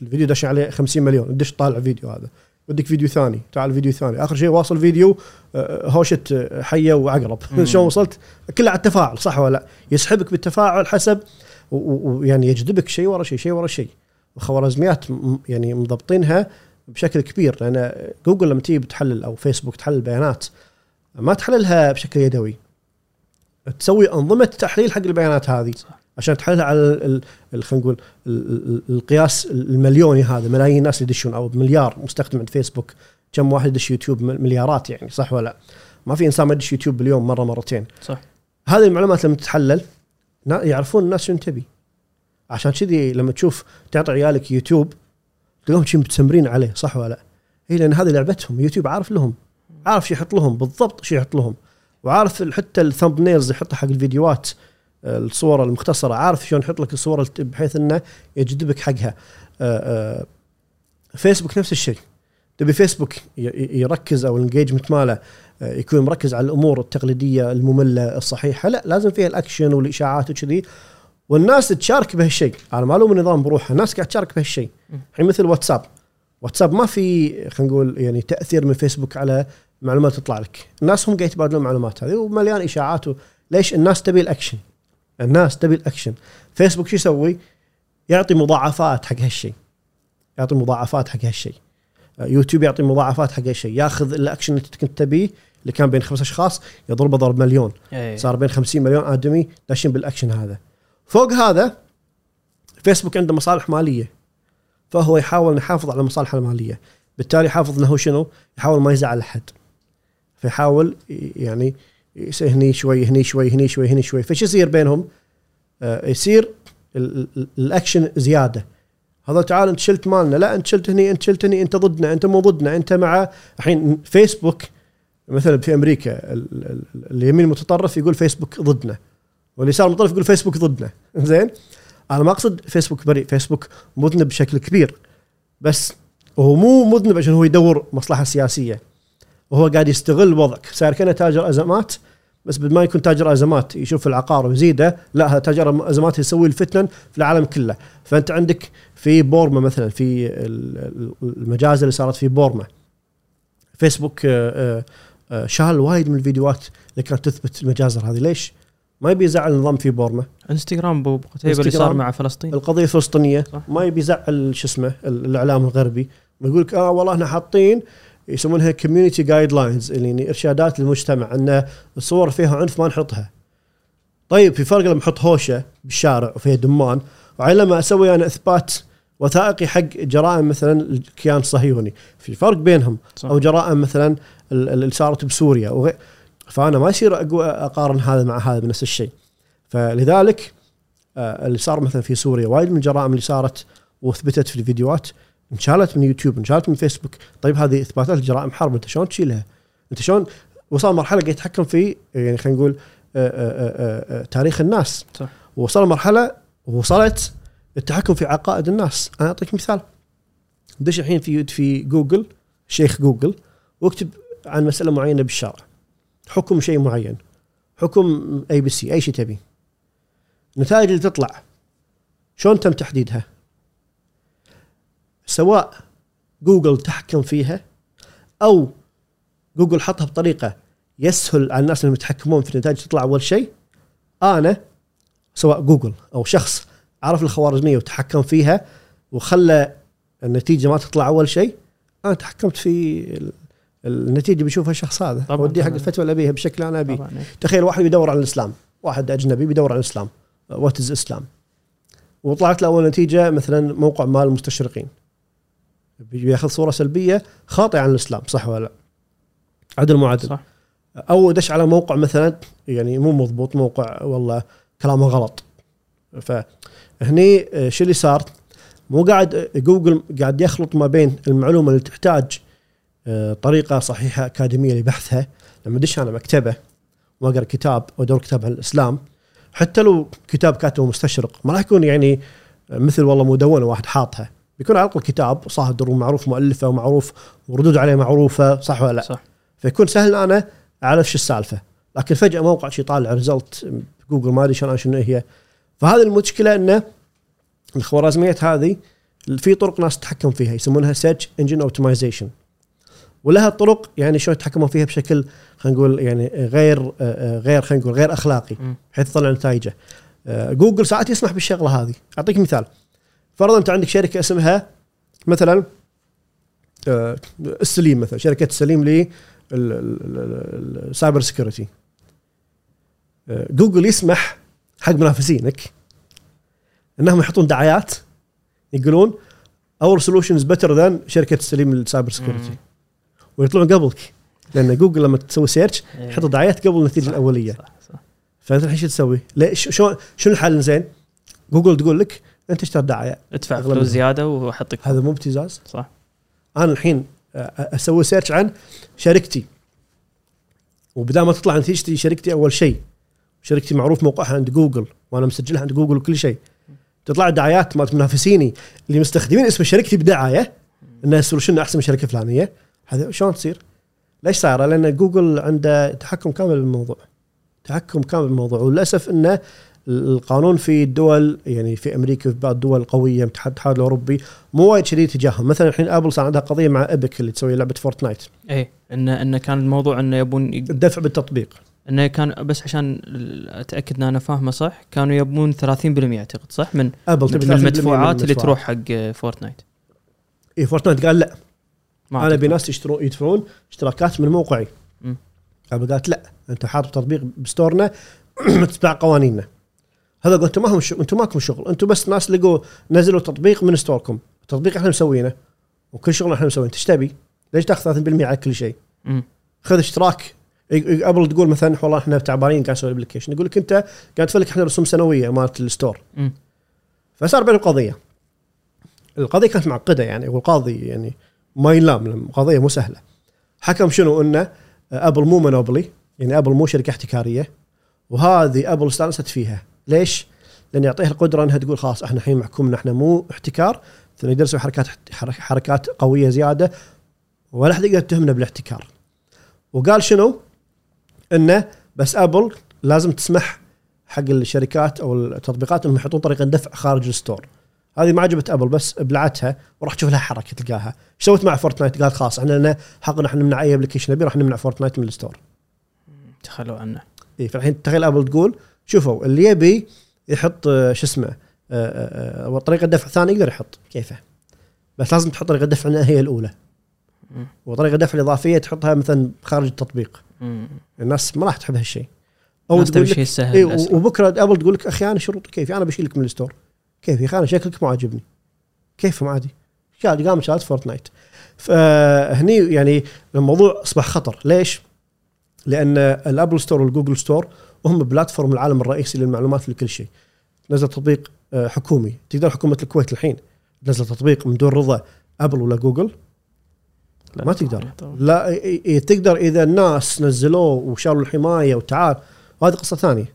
الفيديو دش عليه 50 مليون دش طالع فيديو هذا. بدك فيديو ثاني تعال فيديو ثاني. آخر شيء واصل فيديو آه، هوشة حية وعقرب. (laughs) شلون وصلت؟ كله على التفاعل صح ولا لا؟ يسحبك بالتفاعل حسب ويعني يجذبك شيء ورا شيء شيء ورا شيء. خوارزميات يعني مضبطينها بشكل كبير لأن جوجل لما تيجي بتحلل أو فيسبوك تحلل بيانات ما تحللها بشكل يدوي. تسوي أنظمة تحليل حق البيانات هذه. صح. عشان تحللها على خلينا نقول القياس المليوني هذا. ملايين الناس يدشون أو مليار مستخدم عند فيسبوك. كم واحد يدش يوتيوب؟ مليارات يعني صح ولا لا؟ ما في إنسان ما يدش يوتيوب باليوم مرة مرتين. صح. هذه المعلومات لما تتحلل يعرفون الناس شنو تبي. عشان كذي لما تشوف تعطي عيالك يوتيوب تلقاهم شي متسمرين عليه صح ولا لا؟ اي لأن هذه لعبتهم. يوتيوب عارف لهم. عارف شو يحط لهم؟ بالضبط شو يحط لهم. وعارف حتى ال thumbnails يحطها حق الفيديوهات الصور المختصرة عارف شلون يحط لك الصور بحيث إنه يجذبك حقها. فيسبوك نفس الشيء. تبي فيسبوك يركز أو ال engagement ماله يكون مركز على الأمور التقليدية المملة الصحيحة لا لازم فيها الأكشن والإشاعات وكذي. والناس تشارك بهالشيء. أنا معلوم النظام بروحه الناس قاعد تشارك بهالشيء. الحين مثل واتساب. واتساب ما في خلينا نقول يعني تأثير من فيسبوك على معلومات تطلع لك. الناس هم قاعد يتبادلون المعلومات هذه ومليان إشاعات ليش الناس تبي الأكشن؟ الناس تبي الأكشن. فيسبوك شو يسوي؟ يعطي مضاعفات حق هالشيء يعطي مضاعفات حق هالشيء يوتيوب يعطي مضاعفات حق هالشيء ياخذ الأكشن اللي كنت تبيه اللي كان بين خمس أشخاص يضربه ضرب مليون. أيه. صار بين 50 مليون آدمي داشين بالأكشن هذا. فوق هذا فيسبوك عنده مصالح مالية. فهو يحاول يحافظ على مصالحه المالية. بالتالي يحافظ إنه شنو؟ يحاول ما يزعل أحد. فيحاول يعني هني شوي هني شوي هني شوي هني شوي. فش يصير بينهم؟ آه يصير الأكشن زيادة. هذا تعال انت شلت مالنا. لا انت شلت هني انت شلت هني انت ضدنا انت مو ضدنا. انت مع الحين فيسبوك مثلا في أمريكا اليمين المتطرف يقول فيسبوك ضدنا واليسار المتطرف يقول فيسبوك ضدنا. (laughs) زين؟ أنا ما أقصد فيسبوك بريء فيسبوك مذنب بشكل كبير. بس هو مو مذنب عشان هو يدور مصلحة سياسية. وهو قاعد يستغل وضعك. صار كأنه تاجر أزمات بس بدل ما يكون تاجر أزمات يشوف العقار ويزيده لا هذا تاجر أزمات يسوي الفتن في العالم كله. فأنت عندك في بورما مثلا في المجازر اللي صارت في بورما. فيسبوك آه، آه، شال وايد من الفيديوهات اللي كانت تثبت المجازر هذه. ليش؟ ما يبي يزعل النظام في بورما. انستغرام أبو قتيبة اللي صار مع فلسطين. القضية الفلسطينية. ما يبي يزعل شو اسمه الإعلام الغربي. يقول لك آه والله إحنا حاطين يسمونها community guidelines يعني إرشادات للمجتمع إن الصور فيها عنف ما نحطها. طيب في فرق لما أحط هوشة بالشارع وفيها دمان وعلى لما أسوي أنا إثبات وثائقي حق جرائم مثلا الكيان الصهيوني. في فرق بينهم صح. أو جرائم مثلا اللي صارت بسوريا. وغي... فأنا ما يصير أقارن هذا مع هذا بنفس الشيء. فلذلك آه، اللي صار مثلا في سوريا وايد من الجرائم اللي صارت واثبتت في الفيديوهات انشالت من يوتيوب انشالت من فيسبوك. طيب هذه إثباتات جرائم حرب أنت شلون تشيلها؟ أنت شلون وصل مرحلة قاعد يتحكم في يعني خلينا نقول آآ آآ آآ تاريخ الناس. صح. وصل مرحلة وصلت التحكم في عقائد الناس. أنا أعطيك مثال. دش الحين في في جوجل شيخ جوجل واكتب عن مسألة معينة بالشارع. حكم شيء معين. حكم A B C أي شيء تبي النتائج اللي تطلع. شلون تم تحديدها؟ سواء جوجل تحكم فيها أو جوجل حطها بطريقة يسهل على الناس اللي يتحكمون في النتائج تطلع أول شيء. أنا سواء جوجل أو شخص عرف الخوارزمية وتحكم فيها وخلى النتيجة ما تطلع أول شيء أنا تحكمت في النتيجة بيشوفها الشخص هذا. أوديه حق الفتوى اللي ابيها اللي أنا أبيه. تخيل واحد بيدور على الإسلام واحد أجنبي بيدور على الإسلام. what is Islam وطلعت له أول نتيجة مثلا موقع مال المستشرقين. بياخذ صورة سلبية خاطئة عن الإسلام صح ولا لا؟ عدل مو عدل صح. أو دش على موقع مثلا يعني مو مضبوط موقع والله كلامه غلط. فهني آه، شو اللي صار؟ مو قاعد آه، جوجل قاعد يخلط ما بين المعلومة اللي تحتاج آه، طريقة صحيحة أكاديمية لبحثها. لما دش أنا مكتبة ما قرا كتاب أو دور كتاب عن الإسلام حتى لو كتاب كاتبه مستشرق ما راح يكون يعني مثل والله مدونة واحد حاطها. بيكون على الأقل كتاب صادر ومعروف مؤلفة ومعروف وردود عليه معروفة صح ولا لا؟ صح. فيكون سهل. أنا اعرف شو السالفة؟ لكن فجأة موقع شي يطالع result جوجل ما أدري شلون شنو هي. فهذه المشكلة انه الخوارزميات هذه في طرق ناس تتحكم فيها يسمونها search engine optimization ولها طرق يعني شلون يتحكمون فيها بشكل خلينا نقول يعني غير غير خلينا نقول غير أخلاقي. بحيث يطلع نتائجه. آه، جوجل ساعات يسمح بالشغلة هذه. أعطيك مثال. فرضا أنت عندك شركة اسمها مثلا آه، السليم مثلا شركة السليم لل cyber security آه، جوجل يسمح حق منافسينك إنهم يحطون دعايات يقولون our solutions better than شركة السليم لل cyber security. ويطلعون قبلك لأن جوجل لما تسوي search إيه. يحط دعايات قبل النتيجة الأولية صح صح فأنت الحين شو تسوي؟ ليش شلون شنو الحل زين؟ جوجل تقول لك انت اشتر دعايه ادفع فلوس. زيادة واحطك. هذا مو ابتزاز؟ صح. أنا الحين أ- أ- أسوي search عن شركتي. وبدال ما تطلع نتيجتي شركتي أول شيء شركتي معروف موقعها عند جوجل وأنا مسجلها عند جوجل وكل شيء. تطلع دعايات مالت منافسيني اللي مستخدمين اسم شركتي بدعاية انها ال solution أحسن من شركة فلانية. هذا شلون تصير؟ ليش صايره؟ لأن جوجل عنده تحكم كامل بالموضوع. تحكم كامل بالموضوع. وللأسف إنه القانون في الدول يعني في أمريكا في بعض الدول القوية الاتحاد الاتحاد الأوروبي مو وايد شديد تجاههم. مثلا الحين آبل صار عندها قضية مع Epic اللي تسوي لعبة فورتنايت إيه انه انه كان الموضوع إنه يبون يق- الدفع بالتطبيق. إنه كان بس عشان أتأكد إن أنا فاهمه صح كانوا يبون 30% أعتقد صح؟ من ابل من تبي 30% من المدفوعات. اللي. تروح حق فورتنايت اي فورتنايت قال لا. ما أنا. أبي ناس يشترون يدفعون اشتراكات من موقعي. ابل قالت لا أنت حاط تطبيق ب store نا (clears throat) تتبع قوانيننا. هذا أنتم ما هم الشغل أنتم ماكم شغل. أنتم بس ناس لقوا نزلوا تطبيق من store كم. التطبيق إحنا مسوينه. وكل شغل إحنا مسوينه. إيش تبي؟ ليش تاخذ 30% على كل شيء؟ خذ اشتراك. ابل تقول مثلا والله إحنا تعبانين قاعد نسوي ال application يقول لك أنت قاعد تدفع لك إحنا رسوم سنوية مالت ال store. فصار بينهم قضية. القضية كانت معقدة يعني. والقاضي يعني ما ينلام لأن القضية مو سهلة. حكم شنو؟ إنه أبل مو monopoly يعني أبل مو شركة احتكارية. وهذه أبل استأنست فيها. ليش؟ لأن يعطيها القدرة إنها تقول خلاص إحنا الحين محكومنا إحنا مو احتكار فنقدر نسوي حركات حرك- حركات قوية زيادة ولا حد يقدر يتهمنا بالاحتكار. وقال شنو؟ إنه بس أبل لازم تسمح حق الشركات أو التطبيقات إنهم يحطون طريقة دفع خارج ال store. هذه ما عجبت أبل بس ابلعتها وراح تشوف لها حركة تلقاها. إيش سوت مع فورتنايت؟ قالت خلاص إحنا لنا حقنا إحنا نمنع اي application نبي راح نمنع فورتنايت من ال store. تخلوا عنه. اي فالحين تخيل أبل تقول شوفوا اللي يبي يحط آه، شو اسمه آه، آه، آه، طريقة دفع ثانية يقدر يحط كيفه. بس لازم تحط طريقة دفع هي الأولى. وطريقة دفع الإضافية تحطها مثلا خارج التطبيق. الناس ما راح تحب هالشيء. تبي تقول شيء لك سهل إيه. وبكرة أبل تقول لك أخي أنا شروط كيفي أنا بشيلك من ال store. كيفي أخي أنا شكلك مو عاجبني. كيفهم عادي. شال قام شالت فورتنايت. فهني يعني الموضوع أصبح خطر. ليش؟ لأن ال Apple Store وال Google Store وهم platform العالم الرئيسي للمعلومات لكل شيء. نزل تطبيق آه، حكومي. تقدر حكومة الكويت الحين. تنزل تطبيق من دون رضا أبل ولا جوجل؟ لا، ما تقدر. طبعاً. لا تقدر إذا الناس نزلوه وشالوا الحماية وتعال. هذه قصة ثانية.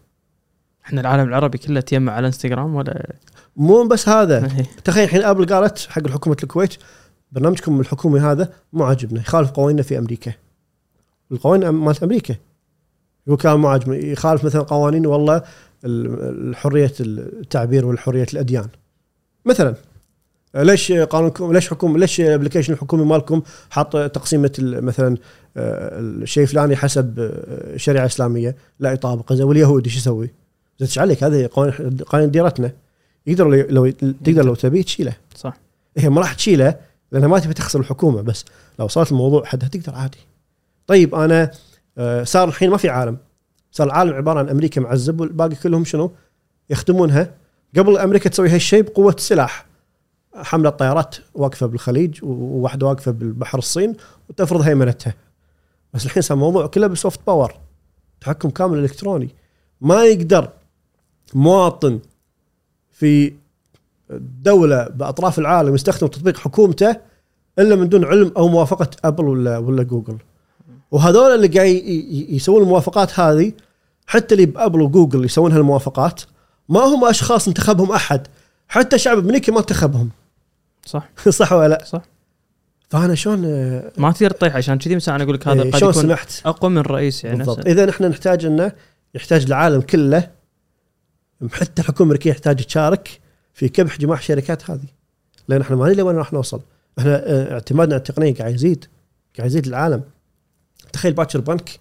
إحنا العالم العربي كله تجمع على إنستغرام ولا؟ مو بس هذا. (laughs) إيه. تخيل الحين أبل قالت حق حكومه الكويت برنامجكم الحكومي هذا مو عاجبنا يخالف قوانيننا في أمريكا. القوانين مالت أمريكا. يقول كان مو عاجبني يخالف مثلا قوانين والله ال- حريه التعبير والحرية الأديان. مثلا ليش قانونكم ليش حكومه ليش ال application الحكومي مالكم حاط تقسيمه مثلا آه، الشيء الفلاني حسب آه، شريعة إسلامية لا يطابق. زين واليهودي شو يسوي؟ زين عليك هذه قوانين ديرتنا يقدر لو, تقدر لو تبي تشيله. صح. هي ما راح تشيله لأنها ما تبي تخسر الحكومة بس لو صارت الموضوع حدها تقدر عادي. طيب أنا آه، صار الحين ما في عالم. صار العالم عبارة عن أمريكا معزب والباقي كلهم شنو؟ يخدمونها. قبل أمريكا تسوي هالشيء بقوة السلاح حملة طيارات واقفة بالخليج وواحدة واقفة بالبحر الصين وتفرض هيمنتها. بس الحين صار الموضوع كله بال soft power. تحكم كامل إلكتروني. ما يقدر مواطن في دولة بأطراف العالم يستخدم تطبيق حكومته إلا من دون علم أو موافقة أبل ولا ولا جوجل. وهذول اللي قاعد يسوون الموافقات هذه حتى اللي بأبل وجوجل يسوون هالموافقات ما هم أشخاص انتخبهم أحد حتى شعب امريكي ما انتخبهم. صح. (laughs) صح ولا لا؟ صح. فأنا شلون آه، ما تقدر تطيح عشان كذي مثلا أنا أقول لك هذا إيه، قد يكون سمحت؟ أقوى من الرئيس يعني بالضبط. إذا إحنا نحتاج إنه يحتاج العالم كله حتى الحكومة الامريكيه تحتاج تشارك في كبح جماح الشركات هذه. لأن إحنا ما ندري وين راح نوصل. إحنا آه، اعتمادنا على التقنية قاعد يزيد قاعد يزيد العالم. تخيل باكر بنك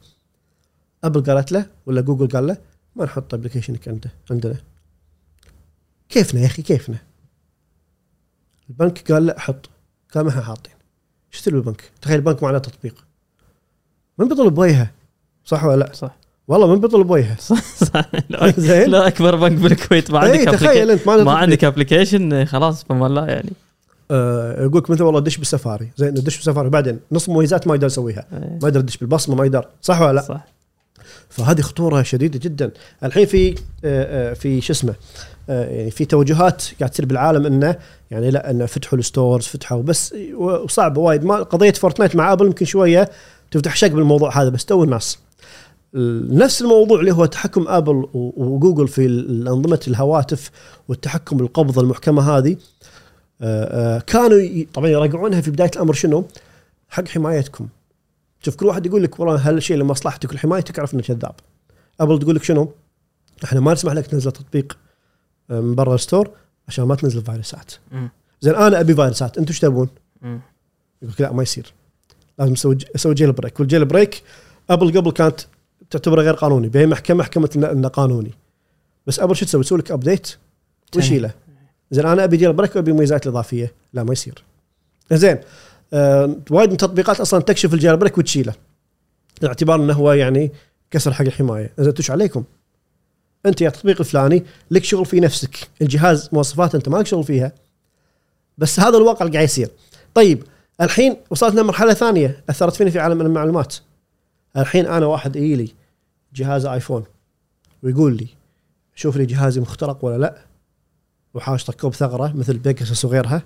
ابل قالت له ولا جوجل قال له ما نحط application ك عنده عندنا. كيفنا يا أخي؟ كيفنا؟ البنك قال لا حط. قال ما إحنا حاطين إيش تسوي البنك؟ تخيل البنك ما عنده تطبيق. من بيطالع وجهه صح ولا لا؟ صح. والله من بيطالع وجهه (laughs) صح. صح. لا, زين؟ لا أكبر بنك بالكويت. ما اي عندك تخيل أنت ما, ما عندك application خلاص فما لا يعني. آه يقول لك مثلا والله دش بالسفاري زين دش بالسفاري بعدين نص مميزات ما يقدر يسويها. إيه، ما يقدر يدش بالبصمة ما يقدر. صح ولا لا؟ صح. فهذه خطورة شديدة جدا. الحين في آه، آه، في شو اسمه آه، يعني في توجهات قاعد تصير بالعالم إنه يعني لا إنه فتحوا ال stores فتحوا بس وصعب وايد. ما قضية فورتنايت مع آبل يمكن شوية تفتح شق بالموضوع هذا بس تو الناس. نفس الموضوع اللي هو تحكم آبل وجوجل في الأنظمة الهواتف والتحكم بالقبضه المحكمة هذه. كانوا طبعا يراجعونها في بداية الأمر شنو؟ حق حمايتكم شوف كل واحد يقول لك والله هالشيء لمصلحتك ولحمايتك اعرف انه كذاب أبل تقول لك شنو؟ إحنا ما نسمح لك تنزل تطبيق آه، من برا ال store عشان ما تنزل فيروسات. زين أنا أبي فيروسات أنتم إيش تبون؟ يقول لك لا ما يصير لازم أسوي أسوي jailbreak وال jailbreak أبل قبل كانت تعتبره غير قانوني بهي محكمة محكمة إنه قانوني بس أبل شو تسوي؟ تسوي لك update ويشيله زين أنا أبي jailbreak وأبي مميزات إضافية. لا ما يصير. زين آه وايد من التطبيقات أصلا تكشف ال jailbreak وتشيله. باعتبار إنه هو يعني كسر حق الحماية. زين انتو ش عليكم. أنت يا التطبيق الفلاني لك شغل في نفسك. الجهاز مواصفات أنت ما لك شغل فيها. بس هذا الواقع اللي قاعد يصير. طيب الحين وصلت لمرحلة ثانية أثرت فيني في عالم المعلومات. الحين أنا واحد يجي لي جهاز آيفون ويقول لي شوف لي جهازي مخترق ولا لا؟ وحاشطه كوب ثغره مثل بيجاسس وغيرها.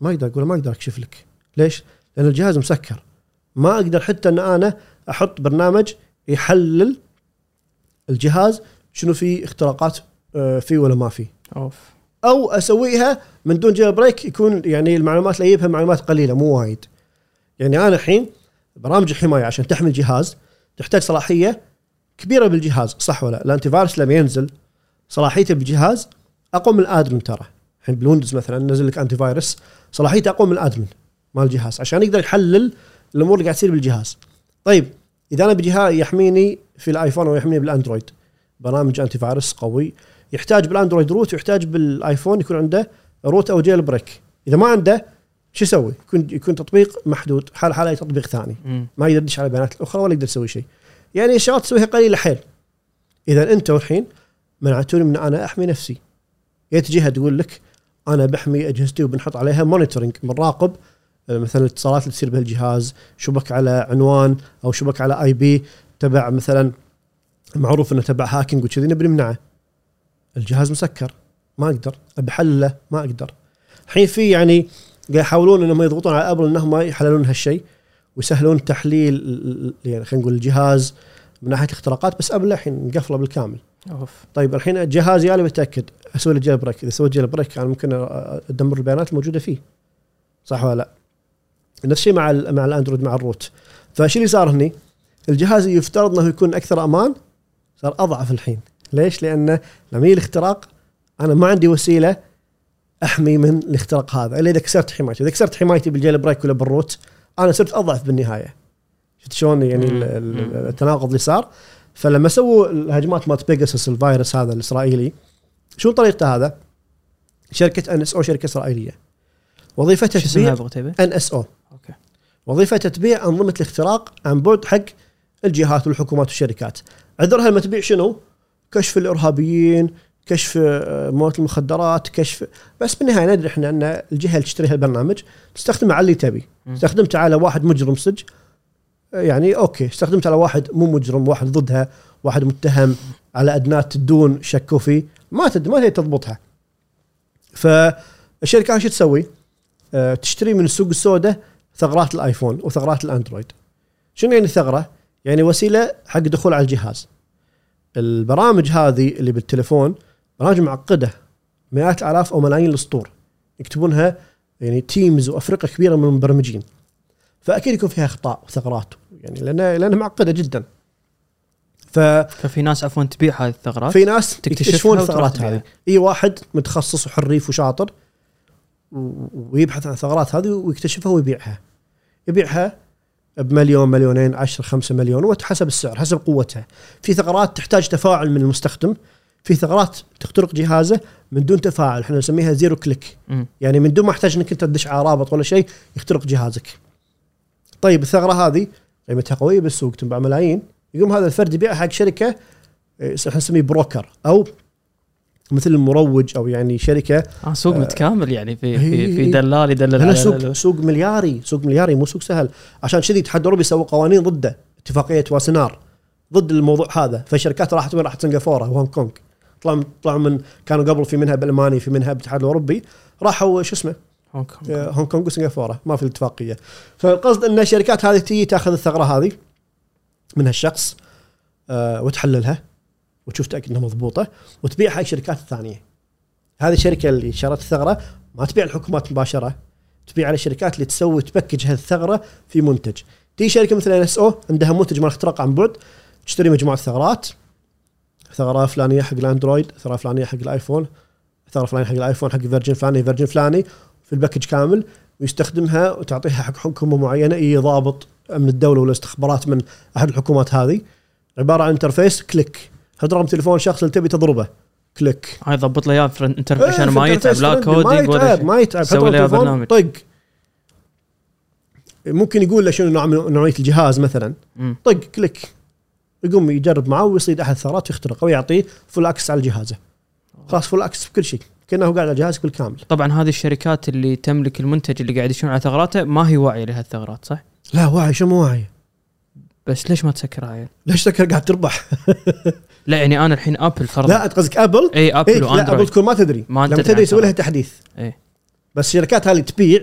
ما أقدر أقول ما أقدر أكشف لك. ليش؟ لأن الجهاز مسكر. ما أقدر حتى إن أنا أحط برنامج يحلل الجهاز شنو في اختراقات آه، فيه ولا ما فيه. أوف. أو أسويها من دون jailbreak يكون يعني المعلومات اللي اجيبها معلومات قليلة مو وايد. يعني أنا الحين برامج الحماية عشان تحمي الجهاز تحتاج صلاحية كبيرة بالجهاز صح ولا لا؟ ال antivirus لما ينزل صلاحيته بالجهاز اقوى من ال admin ترى. الحين بالويندوز مثلا نزل لك antivirus صلاحيته اقوى من ال admin مال الجهاز عشان يقدر يحلل الأمور اللي قاعد تصير بالجهاز. طيب إذا أنا بجهاز يحميني في الآيفون أو يحميني بالأندرويد برامج antivirus قوي. يحتاج بالأندرويد root ويحتاج بالآيفون يكون عنده root أو jailbreak إذا ما عنده شو يسوي؟ يكون يكون تطبيق محدود حال حال أي تطبيق ثاني. مم. ما يقدر يدش على البيانات الأخرى ولا يقدر يسوي شيء. يعني الشغلات تسويها قليلة حيل. إذا أنت الحين منعتوني من أنا أحمي نفسي. جت جهه تقول لك أنا بحمي أجهزتي وبنحط عليها monitoring بنراقب آه، مثلا الاتصالات اللي تصير بهالجهاز شبك على عنوان أو شبك على IP تبع مثلا معروف إنه تبع hacking وكذي نبي نمنعه. الجهاز مسكر ما أقدر. أبي احلله ما أقدر. الحين في يعني قاعد يحاولون إنهم يضغطون على ابل إنهم يحللون هالشيء ويسهلون تحليل يعني خلينا نقول الجهاز من ناحية الاختراقات بس ابل الحين مقفله بالكامل. أوف طيب الحين جهازي أنا بتاكد أسوي له jailbreak إذا سويت jailbreak أنا ممكن أدمر البيانات الموجودة فيه صح ولا لا؟ نفس الشيء مع مع الأندرويد مع ال root فشو اللي صار هني؟ الجهاز يفترض إنه يكون أكثر أمان صار أضعف الحين ليش؟ لأنه لما يجي الاختراق أنا ما عندي وسيلة أحمي من الاختراق هذا إلا إذا كسرت حمايتي، إذا كسرت حمايتي بال jailbreak ولا بال root أنا صرت أضعف بالنهاية. شفت شلون يعني. التناقض اللي صار؟ فلما سووا الهجمات مالت بيجاسس الفيروس هذا الإسرائيلي شو طريقته هذا؟ شركة ان اس أو شركة إسرائيلية وظيفتها تبيع؟ ان اس أو أوكي وظيفتها تبيع أنظمة الاختراق عن بعد حق الجهات والحكومات والشركات عذرها لما تبيع شنو؟ كشف الإرهابيين كشف آه، مواد المخدرات كشف بس بالنهاية ندري إحنا إن الجهة اللي تشتري هالبرنامج تستخدمه على اللي تبي مم. استخدمته على واحد مجرم سج يعني أوكي استخدمته على واحد مو مجرم واحد ضدها واحد متهم على ادنات الدون شكوا فيه ما تد ما تقدر تضبطها فالشركة شو تسوي؟ آه، تشتري من السوق السوداء ثغرات الآيفون وثغرات الأندرويد شنو يعني ثغرة؟ يعني وسيلة حق دخول على الجهاز البرامج هذه اللي بالتليفون برامج معقدة مئات الاف أو ملايين الأسطور يكتبونها يعني teams وأفرقة كبيرة من المبرمجين فأكيد يكون فيها أخطاء وثغرات يعني لانها لأنها معقدة جدا ففي ففي ناس عفوا تبيع هذه الثغرات ناس تكتشفها يكتشفون الثغرات. هذه إي واحد متخصص وحريف وشاطر ويبحث عن الثغرات هذه ويكتشفها ويبيعها يبيعها بمليون مليونين 10 5 مليون وحسب السعر حسب قوتها في ثغرات تحتاج تفاعل من المستخدم في ثغرات تخترق جهازه من دون تفاعل إحنا نسميها zero click مم. يعني من دون ما يحتاج إنك أنت تدش على رابط ولا شيء يخترق جهازك. طيب الثغرة هذه قيمتها قوية بالسوق تنباع ملايين. يقوم هذا الفرد يبيعها حق شركة إيه، إحنا نسميه broker أو مثل المروج أو يعني شركة آه سوق آه، متكامل يعني في في, في دلال يدلل على سوق سوق ملياري سوق ملياري مو سوق سهل. عشان كذي الاتحاد الاوروبي سووا قوانين ضده اتفاقية واسنار ضد الموضوع هذا. فالشركات راحت وين؟ راحت سنغافورة وهونغ كونغ. طلعوا طلعوا من كانوا قبل في منها بالماني في منها بالاتحاد الأوروبي راحوا شو اسمه؟ هونغ كونغ. هونغ كونغ وسنغافورة ما في الاتفاقية. فالقصد أن الشركات هذه تجي تأخذ الثغرة هذه من هالشخص آه، وتحللها وتشوف تاكد إنها مضبوطة وتبيعها الشركات الثانية. هذه الشركة اللي شرت الثغرة ما تبيع الحكومات مباشرة تبيع على الشركات اللي تسوي ت package هالثغره في منتج. تيجي شركة مثل إن إس أو عندها منتج مال اختراق عن بعد تشتري مجموعة ثغرات ثغرة فلانية حق الأندرويد ثغرة فلانية حق الآيفون ثغرة فلانية حق الآيفون حق version فلاني version فلاني في ال package كامل ويستخدمها وتعطيها حق حكومة معينة إي ضابط أمن الدولة ولا استخبارات من أحد الحكومات هذه. عبارة عن interface click. هذا رقم تليفون شخص اللي تبي تضربه؟ كليك. هاي ضبط له إياه في interface إيه، عشان ما يتعب لا ما coding ولا يتعب ما يتعب. سوي له برنامج. طق ممكن يقول له شنو نوع من نوعية الجهاز مثلا. طق click. يقوم يجرب معاه ويصيد أحد الثغرات ويخترق أو يعطيه full access على جهازه. خلاص full access في كل شيء. كأنه قاعد على جهازك بالكامل طبعا هذه الشركات اللي تملك المنتج اللي قاعد يشنون على ثغراته ما هي واعية لهالثغرات صح؟ لا واعي شو مو واعي بس ليش ما تسكرها عيل؟ ليش تفكر قاعد تربح؟ (laughs) لا يعني أنا الحين ابل فرضا لا انت قصدك ابل اي ابل إيه لا ابل واندرويد تكون ما تدري. ما لما تدري يسوي لها. تحديث. إيه. بس الشركات هذه تبيع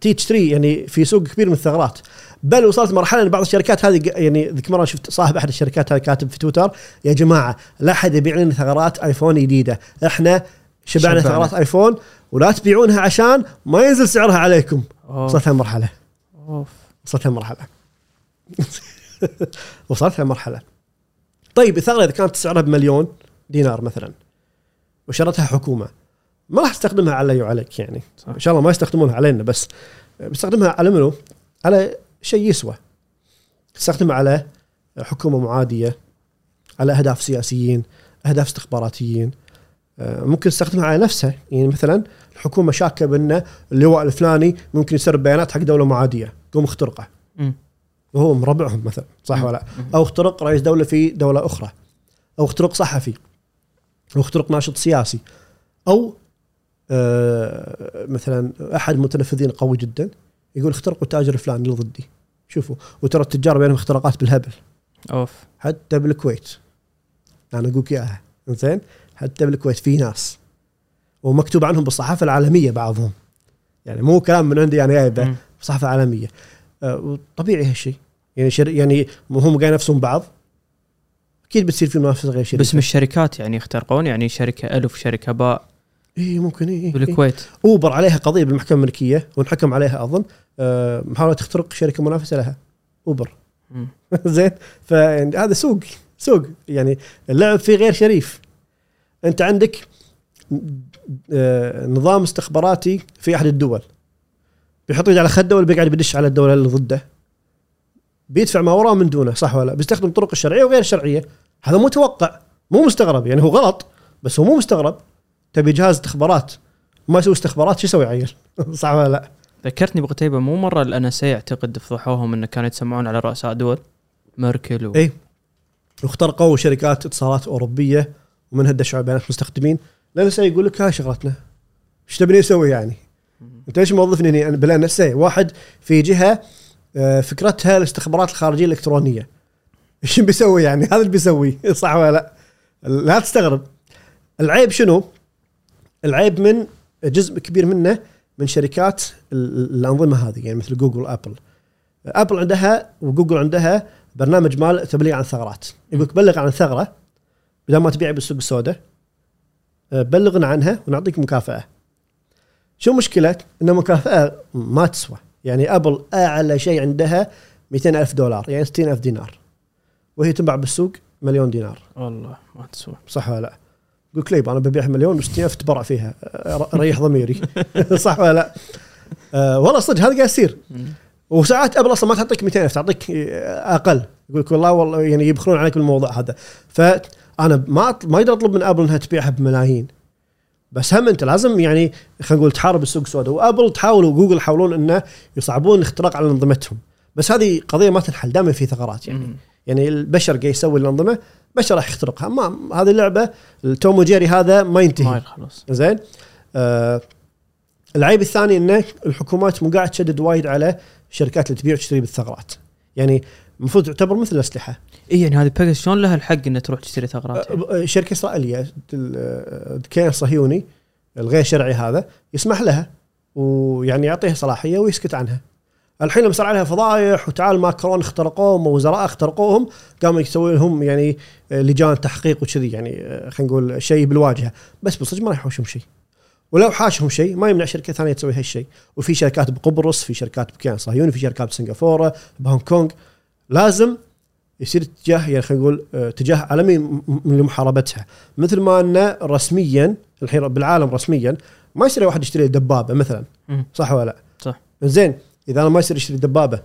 تيجي تشتري يعني في سوق كبير من الثغرات بل وصلت مرحلة إن بعض الشركات هذه يعني ذيك مرة شفت صاحب أحد الشركات هذه كاتب في تويتر يا جماعة لا أحد يبيع لنا ثغرات آيفون جديدة إحنا شبعنا شبعنا. ثغرات آيفون ولا تبيعونها عشان ما ينزل سعرها عليكم. وصلت هالمرحلة. وصلت هالمرحلة (laughs) وصلت هالمرحلة طيب الثغرة إذا كانت سعرها بمليون دينار مثلا وشرتها حكومة ما راح تستخدمها علي وعليك يعني صح. إن شاء الله ما يستخدمونها علينا بس بيستخدمها على منو؟ على شيء يسوى تستخدمها على حكومة معادية على أهداف سياسيين أهداف استخباراتيين آه، ممكن تستخدمها على نفسها يعني مثلا الحكومة شاكة بأن اللواء الفلاني ممكن يسرب بيانات حق دولة معادية قوم اخترقه مم. وهو مربعهم مثلا صح مم. ولا لا؟ مم. أو اخترق رئيس دولة في دولة أخرى أو اخترق صحفي أو اخترق ناشط سياسي أو مثلا أحد المتنفذين قوي جدا يقول اخترقوا التاجر الفلاني اللي ضدي. شوفوا وترى التجار بينهم اختراقات بالهبل. أوف. حتى بالكويت. أنا أقول لك إياها. زين حتى بالكويت في ناس. ومكتوب عنهم بالصحافة العالمية بعضهم. يعني مو كلام من عندي يعني جايبه مم. صحافة عالمية. آه، طبيعي هالشيء. يعني شر... يعني هم قاعد ينافسون بعض. أكيد بتصير في منافسة غير شركة. باسم الشركات يعني يخترقون يعني شركة ألف شركة باء. اي ممكن اي إيه. بالكويت. أوبر عليها قضية بالمحكمة الملكية وانحكم عليها أظن. آه، محاولة تخترق شركة منافسة لها. أوبر. (laughs) زين. فهذا سوق سوق. يعني اللعب فيه غير شريف. أنت عندك آه، نظام استخباراتي في أحد الدول. بيحط يده على خده ولا بيقعد بيدش على الدولة اللي ضده. بيدفع ما وراه من دونه صح ولا لا؟ بيستخدم طرق الشرعية وغير الشرعية. هذا متوقع مو مستغرب. يعني هو غلط بس هو مو مستغرب. تبي جهاز استخبارات ما يسوي استخبارات شو يسوي عيل (laughs) صح ولا لا ذكرتني بقتيبه مو مرة الانسيه اعتقد فضحوهم انه كانوا يتسمعون على رؤساء دول ميركل و... إيه. واخترقوا شركات اتصالات أوروبية ومنها دشوا على بيانات مستخدمين لأن يقول لك هاي شغلتنا إيش تبيني أسوي يعني؟ أنت ليش موظفني هني أنا بالأن إس واحد في جهة آه، فكرتها الاستخبارات الخارجية الإلكترونية إيش بيسوي يعني؟ (laughs) هذا اللي بيسوي صح ولا لا؟ لا تستغرب العيب شنو؟ العيب من جزء كبير منه من شركات ال- الانظمه هذه يعني مثل جوجل وابل آبل عندها وجوجل عندها برنامج مال تبليغ عن الثغرات يقول بلغ عن الثغره بدل ما تبيع بالسوق السوداء آه، بلغنا عنها ونعطيك مكافأة. شو مشكلة؟ إن المكافاه ما تسوى. يعني آبل أعلى شيء عندها 200 ألف دولار يعني 60 ألف دينار. وهي تنباع بالسوق مليون دينار. والله ما تسوى. صح ولا لا؟ يقول كليب أنا ببيعها مليون و60 الف تبرع فيها؟ ريح ضميري. (laughs) صح ولا لا؟ أه والله صدق هذا قاعد يصير. وساعات أبل أصلا ما تعطيك 200 ألف تعطيك أقل. يقول لك والله والله يعني يبخلون عليك بالموضوع هذا. فانا ما ما أقدر أطلب من أبل إنها تبيعها بملايين. بس هم أنت لازم يعني خلينا نقول تحارب السوق السوداء وأبل تحاول وجوجل يحاولون إنه يصعبون الاختراق على انظمتهم بس هذه قضية ما تنحل دائما في ثغرات يعني. يعني البشر قاعد يسوي الأنظمة بشر راح يخترقها. ما هذه اللعبة التوم وجيري هذا ما ما ينتهي يخلص زين؟ آه العيب الثاني إنه الحكومات مو قاعد تشدد وايد على الشركات اللي تبيع وتشتري بالثغرات. يعني المفروض تعتبر مثل الأسلحة. إي يعني هذه بيجاس شلون لها الحق انها تروح تشتري ثغرات؟ يعني؟ آه، شركة إسرائيلية ال- الكيان الصهيوني الغير شرعي هذا يسمح لها ويعني يعطيها صلاحية ويسكت عنها. الحين لما صار عليها فضايح وتعال ماكرون اخترقوهم ووزراء اخترقوهم قاموا يسوون لهم يعني لجان تحقيق وكذي يعني آه، خلينا نقول شيء بالواجهة بس بالصدق ما راح يحوشهم شيء. ولو حاشهم شيء ما يمنع شركة ثانية تسوي هالشيء وفي شركات بقبرص في شركات بكيان صهيوني في شركات بسنغافورة بهونغ كونغ لازم يصير اتجاه يعني خلينا نقول آه، اتجاه عالمي لمحاربتها مثل ما انه رسميا الحين بالعالم رسميا ما يصير واحد يشتري دبابة مثلا. صح ولا لا؟ صح. زين إذا أنا ما يصير أشتري دبابة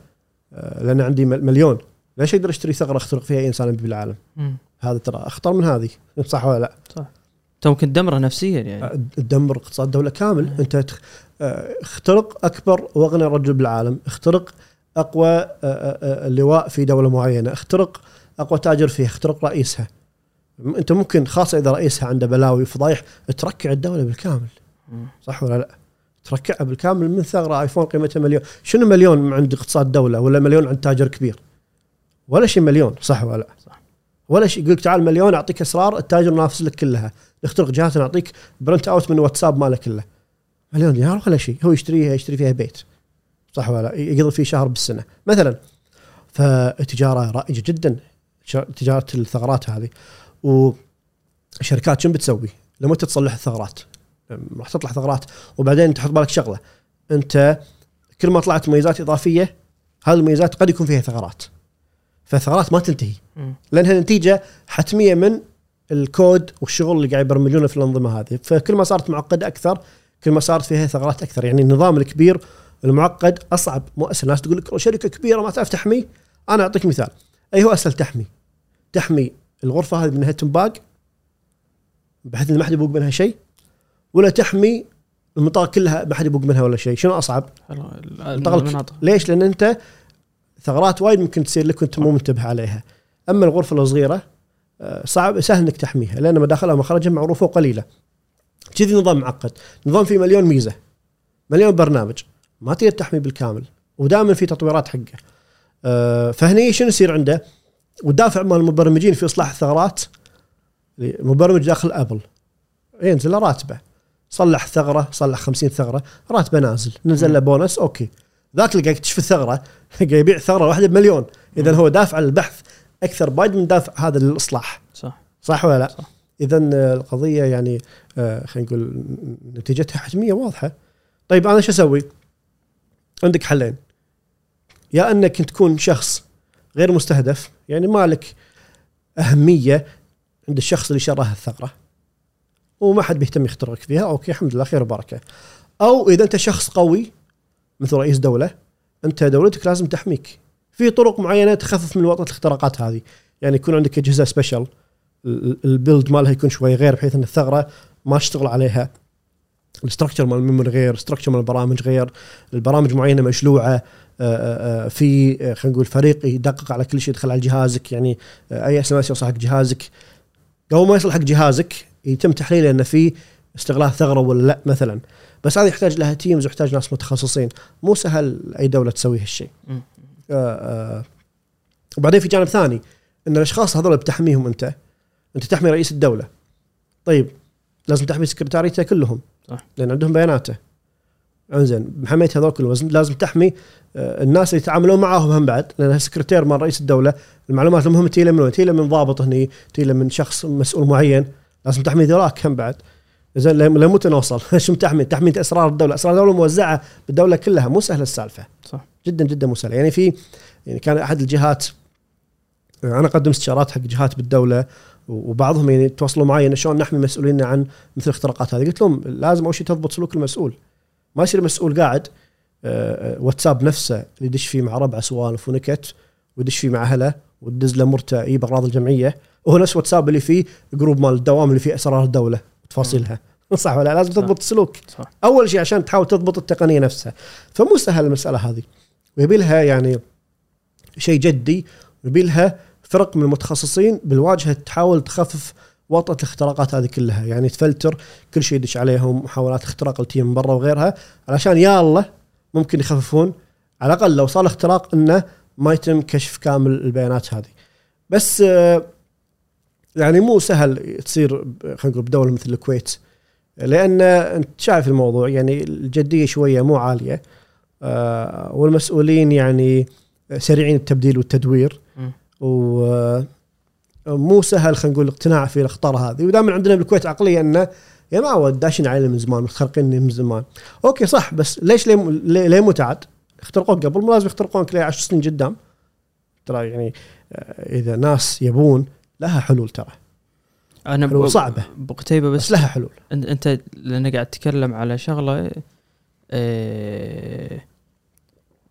آه، لأن عندي مل- مليون ليش أقدر اشتري ثغرة أخترق فيها اي انسان بالعالم؟ مم. هذا ترى أخطر من هذه صح ولا لا؟ انت ممكن تدمره نفسيا يعني آه، تدمر اقتصاد دوله كامل أنت تخ- آه، اخترق أكبر وأغنى رجل بالعالم اخترق أقوى آه، آه، آه، لواء في دولة معينة اخترق أقوى تاجر فيها اخترق رئيسها أنت ممكن خاصة إذا رئيسها عنده بلاوي وفضايح تركع الدولة بالكامل مم. صح ولا لا؟ تركعها بالكامل من ثغرة آيفون قيمته مليون، شنو مليون عند اقتصاد دولة ولا مليون عند تاجر كبير؟ ولا شيء مليون صح ولا لا؟ صح. ولا شيء يقول لك تعال مليون أعطيك أسرار التاجر نأخذ لك كلها، نخترق جهات نعطيك print out من واتساب ماله كله. مليون دينار ولا شيء، هو يشتريها يشتري فيها بيت. صح ولا لا؟ يقضي فيه شهر بالسنة مثلا. فالتجاره رائجة جدا تجارة الثغرات هذه. وشركات شنو بتسوي؟ لما تصلح الثغرات راح تطلع ثغرات وبعدين تحط بالك شغلة. أنت كل ما طلعت مميزات إضافية هذه المميزات قد يكون فيها ثغرات. فالثغرات ما تنتهي. لأنها نتيجة حتمية من الكود والشغل اللي قاعد يبرمجونه في الأنظمة هذه. فكل ما صارت معقدة أكثر كل ما صارت فيها ثغرات أكثر. يعني النظام الكبير المعقد أصعب مو اسهل ناس تقول لك شركة كبيرة ما تعرف تحمي؟ أنا أعطيك مثال. أي هو أسهل تحمي؟ تحمي الغرفة هذه من انها تنباق بحيث إن ما حد يبوق منها شيء. ولا تحمي المنطقة كلها ما حد يبوق منها ولا شيء. شنو أصعب؟ المناطق. ليش؟ لأن أنت ثغرات وايد ممكن تصير لك وأنت مو منتبه عليها. أما الغرفة الصغيرة آه، صعب سهل إنك تحميها لأن مداخلها ومخارجها معروفة وقليلة. كذي نظام معقد. نظام فيه مليون ميزة مليون برنامج. ما تقدر تحمي بالكامل ودائما في تطويرات حقه. آه، فهني شنو يصير عنده؟ والدافع مال المبرمجين في إصلاح الثغرات المبرمج داخل أبل. ينزل له راتبة. صلح ثغرة صلح 50 ثغرة راتبه نازل نزل له bonus okay ذاك اللي قاعد يكتشف الثغرة (laughs) قاعد يبيع ثغرة واحدة بمليون اذا هو دافع للبحث أكثر بوايد من دافع هذا للاصلاح صح صح ولا لا؟ صح. اذا القضية يعني آه، خلينا نقول نتيجتها حجميه واضحة. طيب أنا شو أسوي؟ عندك حلين. يا أنك تكون شخص غير مستهدف يعني مالك أهمية عند الشخص اللي شراه الثغرة وما حد بيهتم يخترقك فيها. أوكي الحمد لله خير وبركة. أو إذا أنت شخص قوي مثل رئيس دولة أنت دولتك لازم تحميك. في طرق معينة تخفف من وطأة الاختراقات هذه، يعني يكون عندك أجهزة special ال- ال build مالها يكون شوي غير بحيث أن الثغرة ما تشتغل عليها. ال structure مال ال memory غير ال structure مال البرامج غير. البرامج معينة مشلوعة آه، آه، آه، في خلينا نقول فريق يدقق على كل شيء يدخل على جهازك. يعني أي اس ام اس يوصل حق جهازك. قبل ما يصل حق جهازك يتم تحليله انه في استغلال ثغرة ولا لا مثلا. بس هذا يحتاج لها teams ويحتاج ناس متخصصين. مو سهل أي دولة تسوي هالشيء. آه، آه. وبعدين في جانب ثاني إن الأشخاص هذول بتحميهم أنت. أنت تحمي رئيس الدولة. طيب لازم تحمي سكرتاريته كلهم. صح. لأن عندهم بياناته. انزين بحمايه هذول كلهم. لازم تحمي آه، الناس اللي يتعاملون معاهم هم بعد. لأن السكرتير مال رئيس الدولة المعلومات المهمة تيلة من وين؟ تيلة من ضابط هني تيلة من شخص مسؤول معين. لازم تحمي ذولاك هم بعد زين لمتى نوصل؟ (laughs) شو تحمي؟ تحمي إسرار الدولة، إسرار الدولة موزعة بالدولة كلها مو سهله السالفة. صح جدا جدا مو سهله، يعني في يعني كان أحد الجهات أنا أقدم استشارات حق جهات بالدولة وبعضهم يعني تواصلوا معي شلون نحمي مسؤولينا عن مثل الاختراقات هذه، قلت لهم لازم أول شيء تضبط سلوك المسؤول. ما يصير المسؤول قاعد آه، آه، واتساب نفسه يدش فيه مع ربعه سوالف ونكت ويدش فيه مع أهله وتدز له مرته يجيب اغراض الجمعية وهو نفس واتساب اللي فيه group مال الدوام اللي فيه أسرار الدولة وتفاصيلها صح ولا لازم تضبط السلوك. صح. أول شيء عشان تحاول تضبط التقنية نفسها. فمو سهل المسألة هذه. ويبي لها يعني شيء جدي ويبي لها فرق من المتخصصين بالواجهة تحاول تخفف وطأة الاختراقات هذه كلها. يعني تفلتر كل شيء يدش عليهم محاولات اختراق التيم من برا وغيرها علشان يا الله ممكن يخففون. على الأقل لو صار اختراق إنه ما يتم كشف كامل البيانات هذه. بس آه، يعني مو سهل تصير خلينا نقول بدولة مثل الكويت. لأن أنت شايف الموضوع يعني الجدية شوية مو عالية. آه، والمسؤولين يعني سريعين التبديل والتدوير. و مو سهل خلينا نقول الاقتناع في الأخطار هذه. ودائما عندنا بالكويت عقلية انه يا ما داشين علينا من زمان متخرقين من زمان. أوكي صح بس ليش ليه مو تعد؟ اخترقوك قبل مو لازم يخترقونك لي 10 سنين قدام. ترى يعني آه، إذا ناس يبون لها حلول ترى. أنا حلول صعبة. بقتيبة بس, بس لها حلول. انت لأن قاعد تتكلم على شغلة آه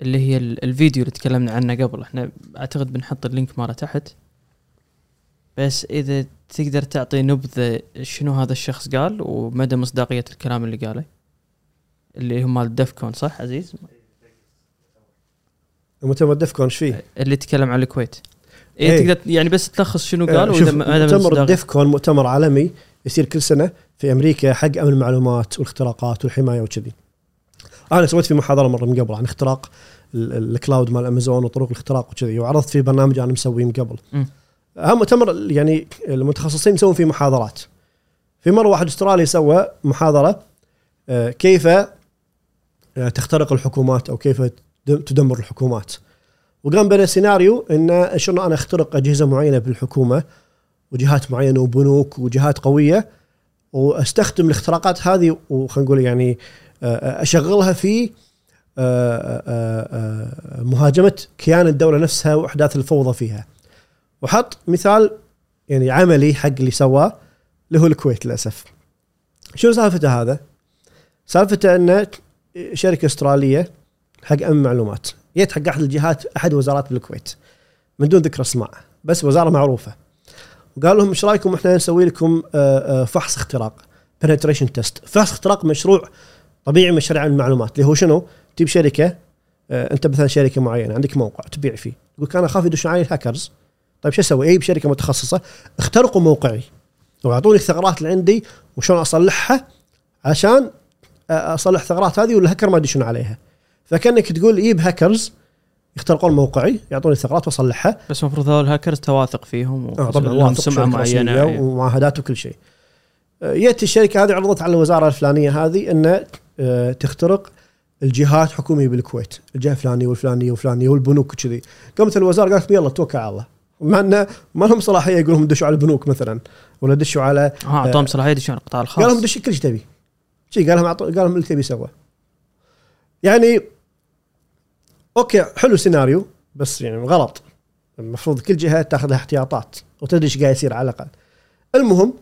اللي هي الفيديو اللي تكلمنا عنه قبل. إحنا أعتقد بنحط اللينك ماله تحت. بس إذا تقدر تعطي نبذة شنو هذا الشخص قال ومدى مصداقية الكلام اللي قاله. اللي هو مال دفكون صح عزيز؟ مؤتمر دفكون إيش فيه؟ اللي تكلم عن الكويت. إيه, إيه. تقدر يعني بس تلخص شنو إيه، قال وإذا مؤتمر ديفكون مؤتمر عالمي يصير كل سنة في أمريكا حق أمن المعلومات والاختراقات والحماية وكذي. أنا سويت في محاضرة مرة من قبل عن اختراق الكلاود مال أمازون وطرق الاختراق وكذي وعرضت في برنامج أنا مسويه من قبل. م. مؤتمر يعني المتخصصين يسوون فيه محاضرات في مرة واحد أسترالي سوى محاضرة آه، كيف آه، تخترق الحكومات أو كيف تدمر الحكومات وقام بنا سيناريو إن شلون أنا أخترق أجهزة معينة بالحكومة وجهات معينة وبنوك وجهات قوية وأستخدم الاختراقات هذه وخلينا نقول يعني آه، أشغلها في مهاجمة كيان الدولة نفسها وأحداث الفوضى فيها. وحط مثال يعني عملي حق اللي سواه اللي هو الكويت للأسف شنو سالفته هذا؟ سالفته انه شركة أسترالية حق أمن معلومات جت حق أحد الجهات أحد وزارات بالكويت من دون ذكر أسماء بس وزارة معروفة وقال لهم إيش رأيكم إحنا نسوي لكم آه، آه، فحص اختراق penetration test فحص اختراق مشروع طبيعي من شرع المعلومات اللي هو شنو؟ تجيب شركة آه، أنت مثلا شركة معينة عندك موقع تبيع فيه يقول أنا أخاف يدشون علي الهاكرز طيب شو أسوي؟ أجيب شركة متخصصة اخترقوا موقعي وأعطوني الثغرات اللي عندي وشلون أصلحها عشان أصلح الثغرات هذه والهكر ما يدشون عليها. فكأنك تقول يجيب هاكرز يخترقون موقعي يعطوني الثغرات وأصلحها بس المفروض هذول الهاكرز تواثق فيهم آه طبعا سمعة معينة ومعاهدات وكل شيء. جت الشركة هذه عرضت على الوزارة الفلانية هذه إن آه، تخترق الجهات حكومية بالكويت، الجهة الفلانية والفلانية والفلانية والبنوك وكذي. قامت الوزارة قالت يلا توكل على الله. مع انه ما لهم صلاحية يقول لهم دشوا على البنوك مثلا ولا دشوا على آه أعطوهم صلاحية يدشوا على القطاع الخاص قال لهم دش كل شيء تبي شيء قال لهم قال لهم اللي تبي سوى يعني أوكي حلو سيناريو بس يعني غلط. المفروض كل جهة تاخذ احتياطات وتدري إيش قاعد يصير على الأقل. المهم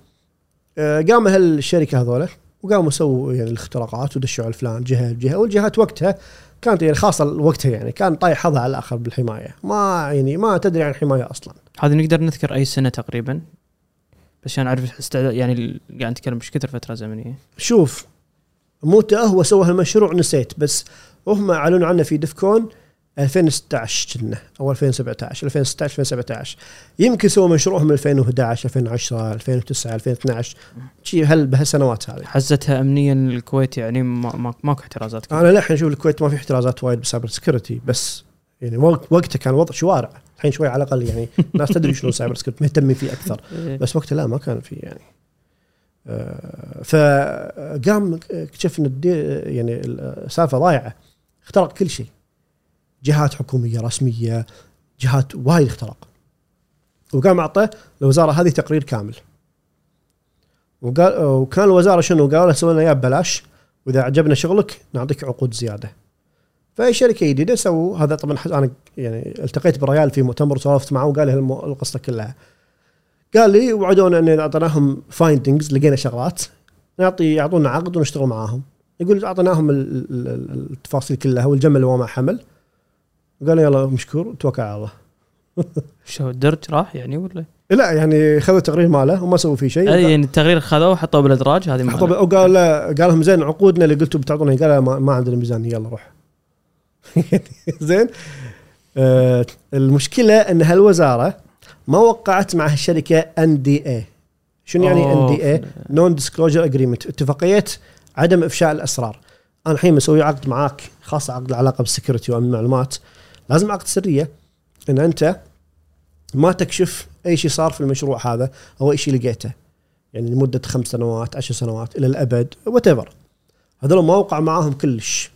آه، قام هالشركة هذولا وقاموا سووا يعني الاختراقات ودشوا على فلان جهة جهه والجهات وقتها كانت يعني خاصة وقتها يعني كان طايح حظها على الآخر بالحماية. ما يعني ما تدري عن الحماية أصلا. هذه نقدر نذكر أي سنة تقريبا؟ بس عشان أعرف استعداد يعني قاعد نتكلم إيش كثر فترة زمنية؟ شوف متى هو سوى هالمشروع نسيت بس هم أعلنوا عنه في DEF CON 2016 كنا أو 2017 2016 2017 يمكن سووا مشروعهم 2011 2010 2009 2012 شيء هل بهالسنوات هذه. حزتها امنيا الكويت يعني ما ماكو احترازات أنا للحين أشوف الكويت ما في احترازات وايد بال cyber security بس يعني وقتها كان وضع شوارع الحين شوي على الأقل يعني الناس تدري شنو cyber security مهتمين فيه أكثر. (laughs) إيه. بس وقتها لا ما كان في يعني. آه، فقام اكتشف ان يعني السالفه ضايعة. اخترق كل شيء. جهات حكومية رسمية جهات وايد اخترق. وقام اعطى الوزارة هذه تقرير كامل. وقال وكان الوزارة شنو؟ قالوا سوي لنا إياه ببلاش وإذا عجبنا شغلك نعطيك عقود زيادة. فأي شركة جديدة سووا هذا. طبعا أنا يعني التقيت بريال في مؤتمر وسولفت معه وقال لي القصة كلها. قال لي وعدونا إن أعطيناهم findings لقينا شغلات نعطي يعطونا عقد ونشتغل معاهم. يقول أعطيناهم التفاصيل كلها والجمل وما حمل. قال يلا مشكور توكل على الله. (laughs) شو الدرج راح يعني ولا؟ لا يعني خذوا التقرير ماله وما سووا فيه شيء. أي يعني التقرير خذوه وحطوه بالإدراج هذه حطوه وقال قال لهم زين عقودنا اللي قلتوا بتعطونا قال ما, ما عندنا ميزانيه يلا روح. (laughs) زين. آه المشكلة إن هالوزارة ما وقعت مع هالشركة NDA شنو يعني NDA؟ non-disclosure agreement اتفاقية عدم إفشاء الأسرار. أنا الحين مسوي عقد معاك خاصة عقد العلاقة بال security وامن المعلومات لازم عقد سرية إن أنت ما تكشف أي شيء صار في المشروع هذا أو أي شيء لقيته. يعني لمدة خمس سنوات عشر سنوات إلى الأبد whatever هذول ما وقع معاهم كلش.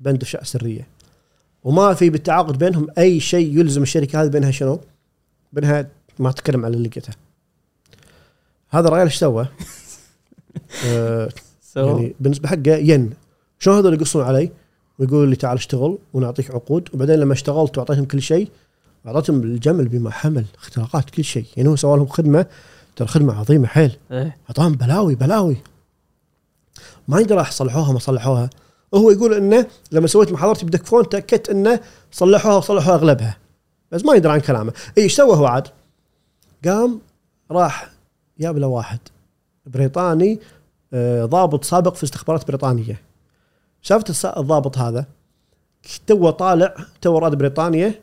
بند افشاء سرية. وما في بالتعاقد بينهم أي شيء يلزم الشركة هذه بينها شنو؟ بينها ما تتكلم عن اللي لقيته. هذا الرجال إيش سوى؟ (laughs) آه يعني بالنسبة حقه ينّ. شلون هذول يقصون علي؟ ويقول لي تعال اشتغل ونعطيك عقود وبعدين لما اشتغلت وأعطيتهم كل شيء أعطيتهم الجمل بما حمل اختراقات كل شيء. يعني هو سوى لهم خدمة ترى خدمة عظيمة حيل. إيه. أعطاهم بلاوي بلاوي. ما يدري راح صلحوها ما صلحوها. وهو يقول إنه لما سويت محاضرتي بدكفون تأكدت إنه صلحوها وصلحوا أغلبها. بس ما يدري عن كلامه. اي إيش سوى هو عاد؟ قام راح جاب له واحد بريطاني آه، ضابط سابق في استخبارات بريطانية. شافت الضابط هذا تو طالع تو راد بريطانيا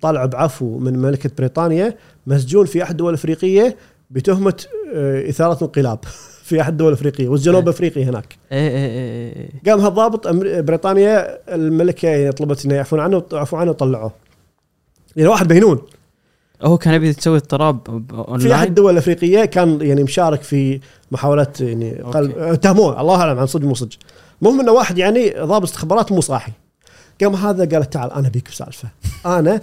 طالع بعفو من مملكة بريطانيا مسجون في أحد الدول الأفريقية بتهمة آه، إثارة انقلاب (laughs) في أحد الدول الأفريقية والجنوب إيه. افريقي هناك. إيه إيه إيه قام هالضابط بريطانيا الملكة يعني طلبت إنه يعفون عنه وعفوا عنه وطلعوه. يعني واحد بينون هو كان يبي تسوي اضطراب في أحد الدول الأفريقية كان يعني مشارك في محاولات يعني قال اتهموه الله أعلم عن صدق مو صدق المهم إنه واحد يعني ضابط استخبارات مو صاحي قام هذا قال تعال أنا بيك بسالفة أنا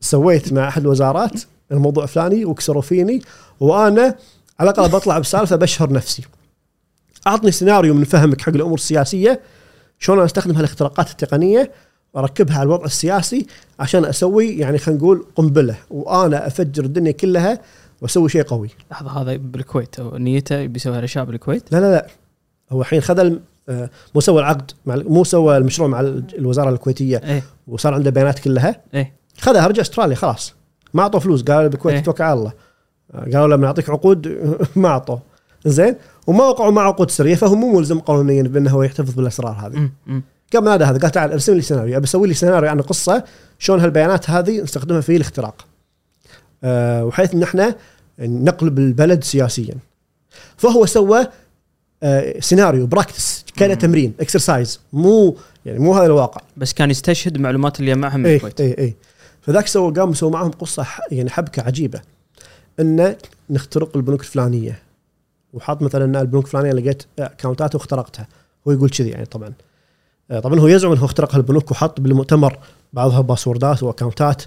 سويت مع أحد الوزارات الموضوع فلاني وكسروا فيني وأنا على الأقل بطلع بسالفة بشهر نفسي أعطني سيناريو من فهمك حق الأمور السياسية شلون أستخدم هالاختراقات التقنية وأركبها على الوضع السياسي عشان أسوي يعني خلينا نقول قنبلة وأنا أفجر الدنيا كلها وأسوي شيء قوي. لحظة هذا بالكويت أو نيته بيسويها الأشياء بالكويت؟ لا لا لا هو الحين خذ مو سوى العقد مع مو سوى المشروع مع الوزارة الكويتية إيه؟ وصار عنده بيانات كلها إيه؟ خذها رجع استراليا خلاص ما اعطوا فلوس قال بالكويت إيه؟ توكل على الله آه، قالوا له بنعطيك عقود (laughs) ما اعطوا زين وما وقعوا مع عقود سرية فهو مو ملزم قانونيا بأنه هو يحتفظ بالأسرار هذه. قام نادى هذا قال تعال أرسم لي سيناريو أبي أسوي لي سيناريو عن قصة شلون هالبيانات هذه نستخدمها في الاختراق. أه وحيث ان إحنا انقلاب البلد سياسيا. فهو سوى سيناريو practice كان تمرين exercise مو يعني مو هذا الواقع. بس كان يستشهد معلومات اللي معهم من الكويت. اي اي فذاك سوى قام سوى معهم قصة يعني حبكة عجيبة. إنه نخترق البنوك الفلانية. وحاط مثلا إن البنوك الفلانية لقيت account ات واخترقتها. هو يقول كذي يعني طبعا. آه، طبعا هو يزعم إنه اخترق البنوك وحط بالمؤتمر بعضها password ات و account ات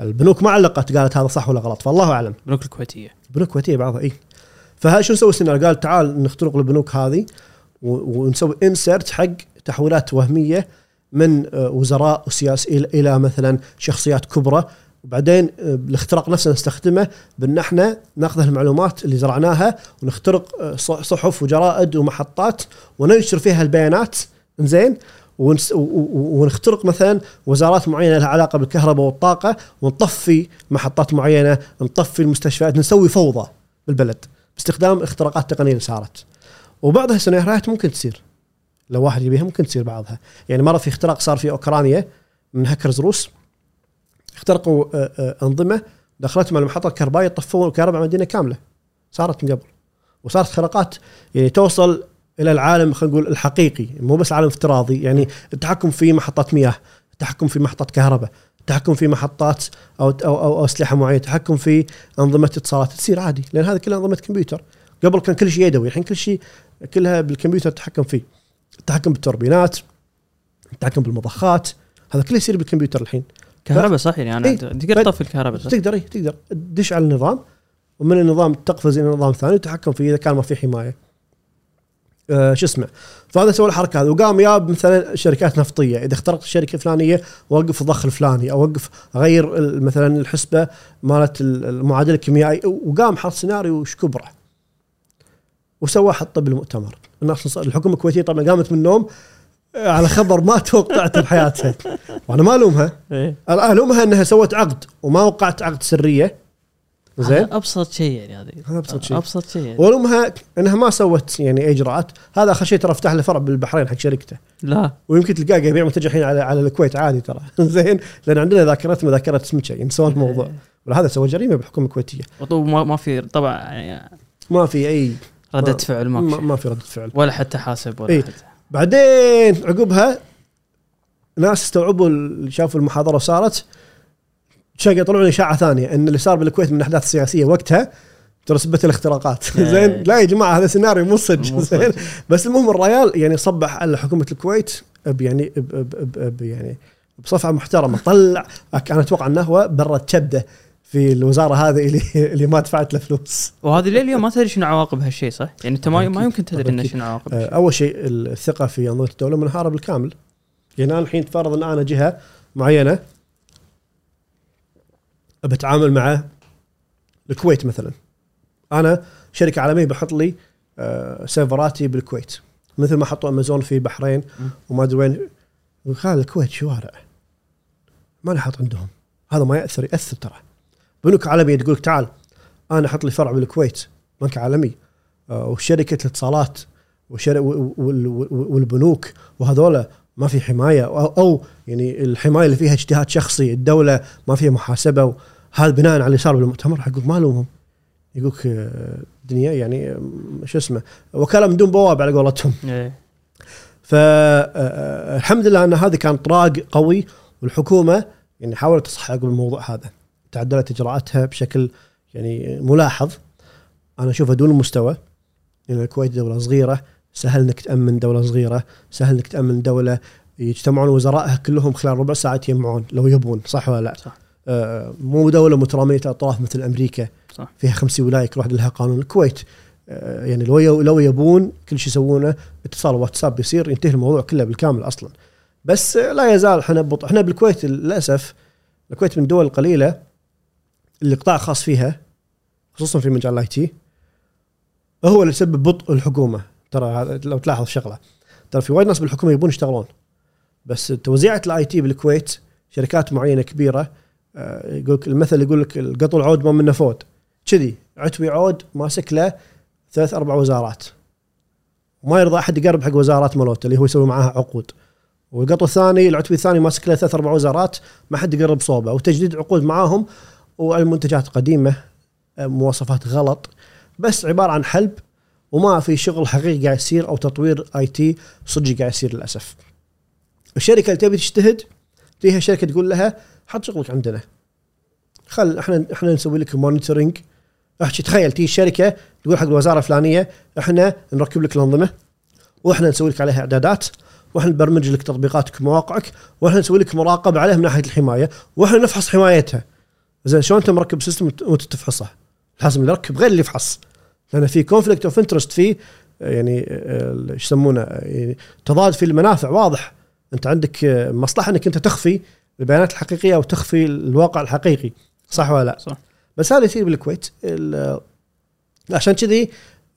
البنوك ما علقت قالت هذا صح ولا غلط. فالله أعلم. البنوك الكويتية. البنوك الكويتية بعضها اي فهذا شو نسوي؟ السيناريو قال تعال نخترق البنوك هذه ونسوي انسرت حق تحويلات وهمية من آه، وزراء وسياسي إلى مثلا شخصيات كبرى. وبعدين آه، الاختراق نفسه نستخدمه بأن إحنا نأخذ المعلومات اللي زرعناها ونخترق صحف وجرائد ومحطات وننشر فيها البيانات. زين ونخترق مثلا وزارات معينة لها علاقة بالكهرباء والطاقة ونطفي محطات معينة نطفي المستشفيات نسوي فوضى بالبلد. باستخدام الاختراقات التقنيه اللي صارت. وبعضها السيناريوهات ممكن تصير. لو واحد يبيها ممكن تصير بعضها. يعني مرة في اختراق صار في أوكرانيا من هاكرز روس اخترقوا آه، آه، أنظمة دخلتهم على المحطة الكهربائية طفوا الكهرباء مدينة كاملة. صارت من قبل. وصارت اختراقات يعني توصل إلى العالم خلينا نقول الحقيقي مو بس عالم افتراضي. يعني التحكم في محطات مياه التحكم في محطات كهرباء. التحكم في محطات أو أو, أو, أسلحة معينة التحكم في أنظمة اتصالات تصير عادي لأن هذه كلها أنظمة كمبيوتر قبل كان كل شيء يدوي الحين كل شيء كلها بالكمبيوتر تتحكم فيه التحكم بالتوربينات التحكم بالمضخات هذا كله يصير بالكمبيوتر الحين كهرباء صح يعني أنا إيه. تقدر تطفي الكهرباء صح؟ تقدر إيه تقدر تدش على النظام ومن النظام تقفز إلى نظام ثاني وتتحكم فيه إذا كان ما في حماية. آه شو اسمه فهذا سوى الحركة هذه وقام ياب مثلا شركات نفطية إذا اخترقت الشركة الفلانيه وقف الضخ الفلاني أو وقف اغير مثلا الحسبة مالت ال- المعادله الكيميائي وقام حط سيناريو وش كبره. وسواه حطه بالمؤتمر الناس الحكومة الكويتية طبعا قامت من النوم آه، على خبر ما (laughs) توقعته بحياتها. وأنا ما ألومها. إيه. ألومها إنها سوت عقد وما وقعت عقد سرية. زين؟ أبسط شيء يعني هذه. هذا أبسط شيء. أبسط شيء يعني. والومها إنها ما سوت يعني إجراءات هذا آخر شيء ترى فتح له فرع بالبحرين حق شركته. لا. ويمكن تلقاه قاعد يبيع منتج الحين على على الكويت عادي ترى. (laughs) زين؟ لأن عندنا ذاكرتنا ذاكره سمكه ينسون الموضوع وهذا سوى جريمة بالحكومة الكويتيه ما ما في طبعا يعني ما في اي ردة فعل ما, ما, في ما في ردة فعل. ولا حتى حاسب ولا إيه. حتى. بعدين عقبها ناس استوعبوا شافوا المحاضرة صارت شا طلعوا لي إشاعة ثانية إن اللي صار بالكويت من الأحداث السياسية وقتها ترى سبت الاختراقات (laughs) إيه. زين لا يا جماعة هذا سيناريو مو صدق زين بس المهم الريال يعني صبح على حكومة الكويت ب يعني ب ب ب يعني بصفعة محترمة طلع أنا أتوقع إنه هو برد كبدة في الوزارة هذه اللي اللي ما دفعت له فلوس وهذه لليوم ما تدري شنو عواقب هالشيء صح؟ يعني أنت ما ما. يمكن تدري إنه. شنو عواقب آه،. أول شيء الثقة في أنظمة الدولة منهاره بالكامل يعني أنا الحين تفرض إن أنا جهة معينة بتعامل مع الكويت مثلا. أنا شركة عالمية بحط لي آه، سيرفراتي بالكويت. مثل ما حطوا أمازون في بحرين. وما أدري وين. قال الكويت شوارع ما نحط عندهم. هذا ما يأثر يأثر ترى. بنوك عالمية تقول لك تعال أنا أحط لي فرع بالكويت بنك عالمي. آه، وشركة الاتصالات والبنوك وهذولا ما في حماية. أو, يعني الحماية اللي فيها اجتهاد شخصي الدولة ما فيها محاسبة وهذا بناء على اللي صار بالمؤتمر حقك ما لومهم يقولك آه، الدنيا يعني آه، شو اسمه وكاله من دون بواب على قولتهم إيه. فالحمد لله أن هذا كان طراق قوي والحكومة يعني حاولت تصحح الموضوع هذا تعدلت إجراءاتها بشكل يعني ملاحظ أنا أشوفها دون المستوى لأن الكويت دولة صغيرة سهل إنك تأمن دولة صغيرة سهل إنك تأمن دولة يجتمعون وزرائها كلهم خلال ربع ساعة يجمعون لو يبون صح ولا لا؟ صح. آه مو دولة مترامية الاطراف مثل أمريكا. صح. فيها 50 ولاية كل واحدة لها قانون. الكويت آه يعني لو لو يبون كل شيء يسوونه اتصال واتساب بيصير ينتهي الموضوع كله بالكامل أصلا. بس آه، لا يزال إحنا بط... إحنا بالكويت للأسف الكويت من الدول القليلة اللي قطاع خاص فيها خصوصا في مجال ال IT هو اللي يسبب بطء الحكومة. ترى لو تلاحظ شغلة. ترى في وايد ناس بالحكومة يبون يشتغلون. بس توزيعة ال IT بالكويت شركات معينة كبيرة يقول لك المثل يقول لك القطو العود ما منه فود كذي عتوي عود ماسك له ثلاث أربع وزارات. وما يرضى أحد يقرب حق وزارات مالته اللي هو يسوي معاها عقود. والقطو الثاني العتوي الثاني ماسك له ثلاث أربع وزارات ما حد يقرب صوبه. وتجديد عقود معاهم والمنتجات قديمة آه، مواصفات غلط. بس عبارة عن حلب وما في شغل حقيقي قاعد يصير أو تطوير IT صدق قاعد يصير للأسف. الشركة اللي تبي تجتهد فيها شركة تقول لها حط شغلك عندنا. خل إحنا إحنا نسوي لك monitoring احكي تخيل تيجي الشركة تقول حق الوزارة الفلانية إحنا نركب لك الأنظمة وإحنا نسوي لك عليها اعدادات وإحنا نبرمج لك تطبيقاتك ومواقعك وإحنا نسوي لك مراقبة عليها من ناحية الحماية وإحنا نفحص حمايتها. زين شلون انت مركب system وانت تفحصه؟ لازم يركب غير اللي يفحص. لأن في conflict of interest في يعني آه، إيش يسمونه يعني تضاد في المنافع واضح انت عندك مصلحة انك انت تخفي البيانات الحقيقية أو تخفي الواقع الحقيقي صح ولا لا؟ صح. بس هذا يصير بالكويت ال- عشان كذي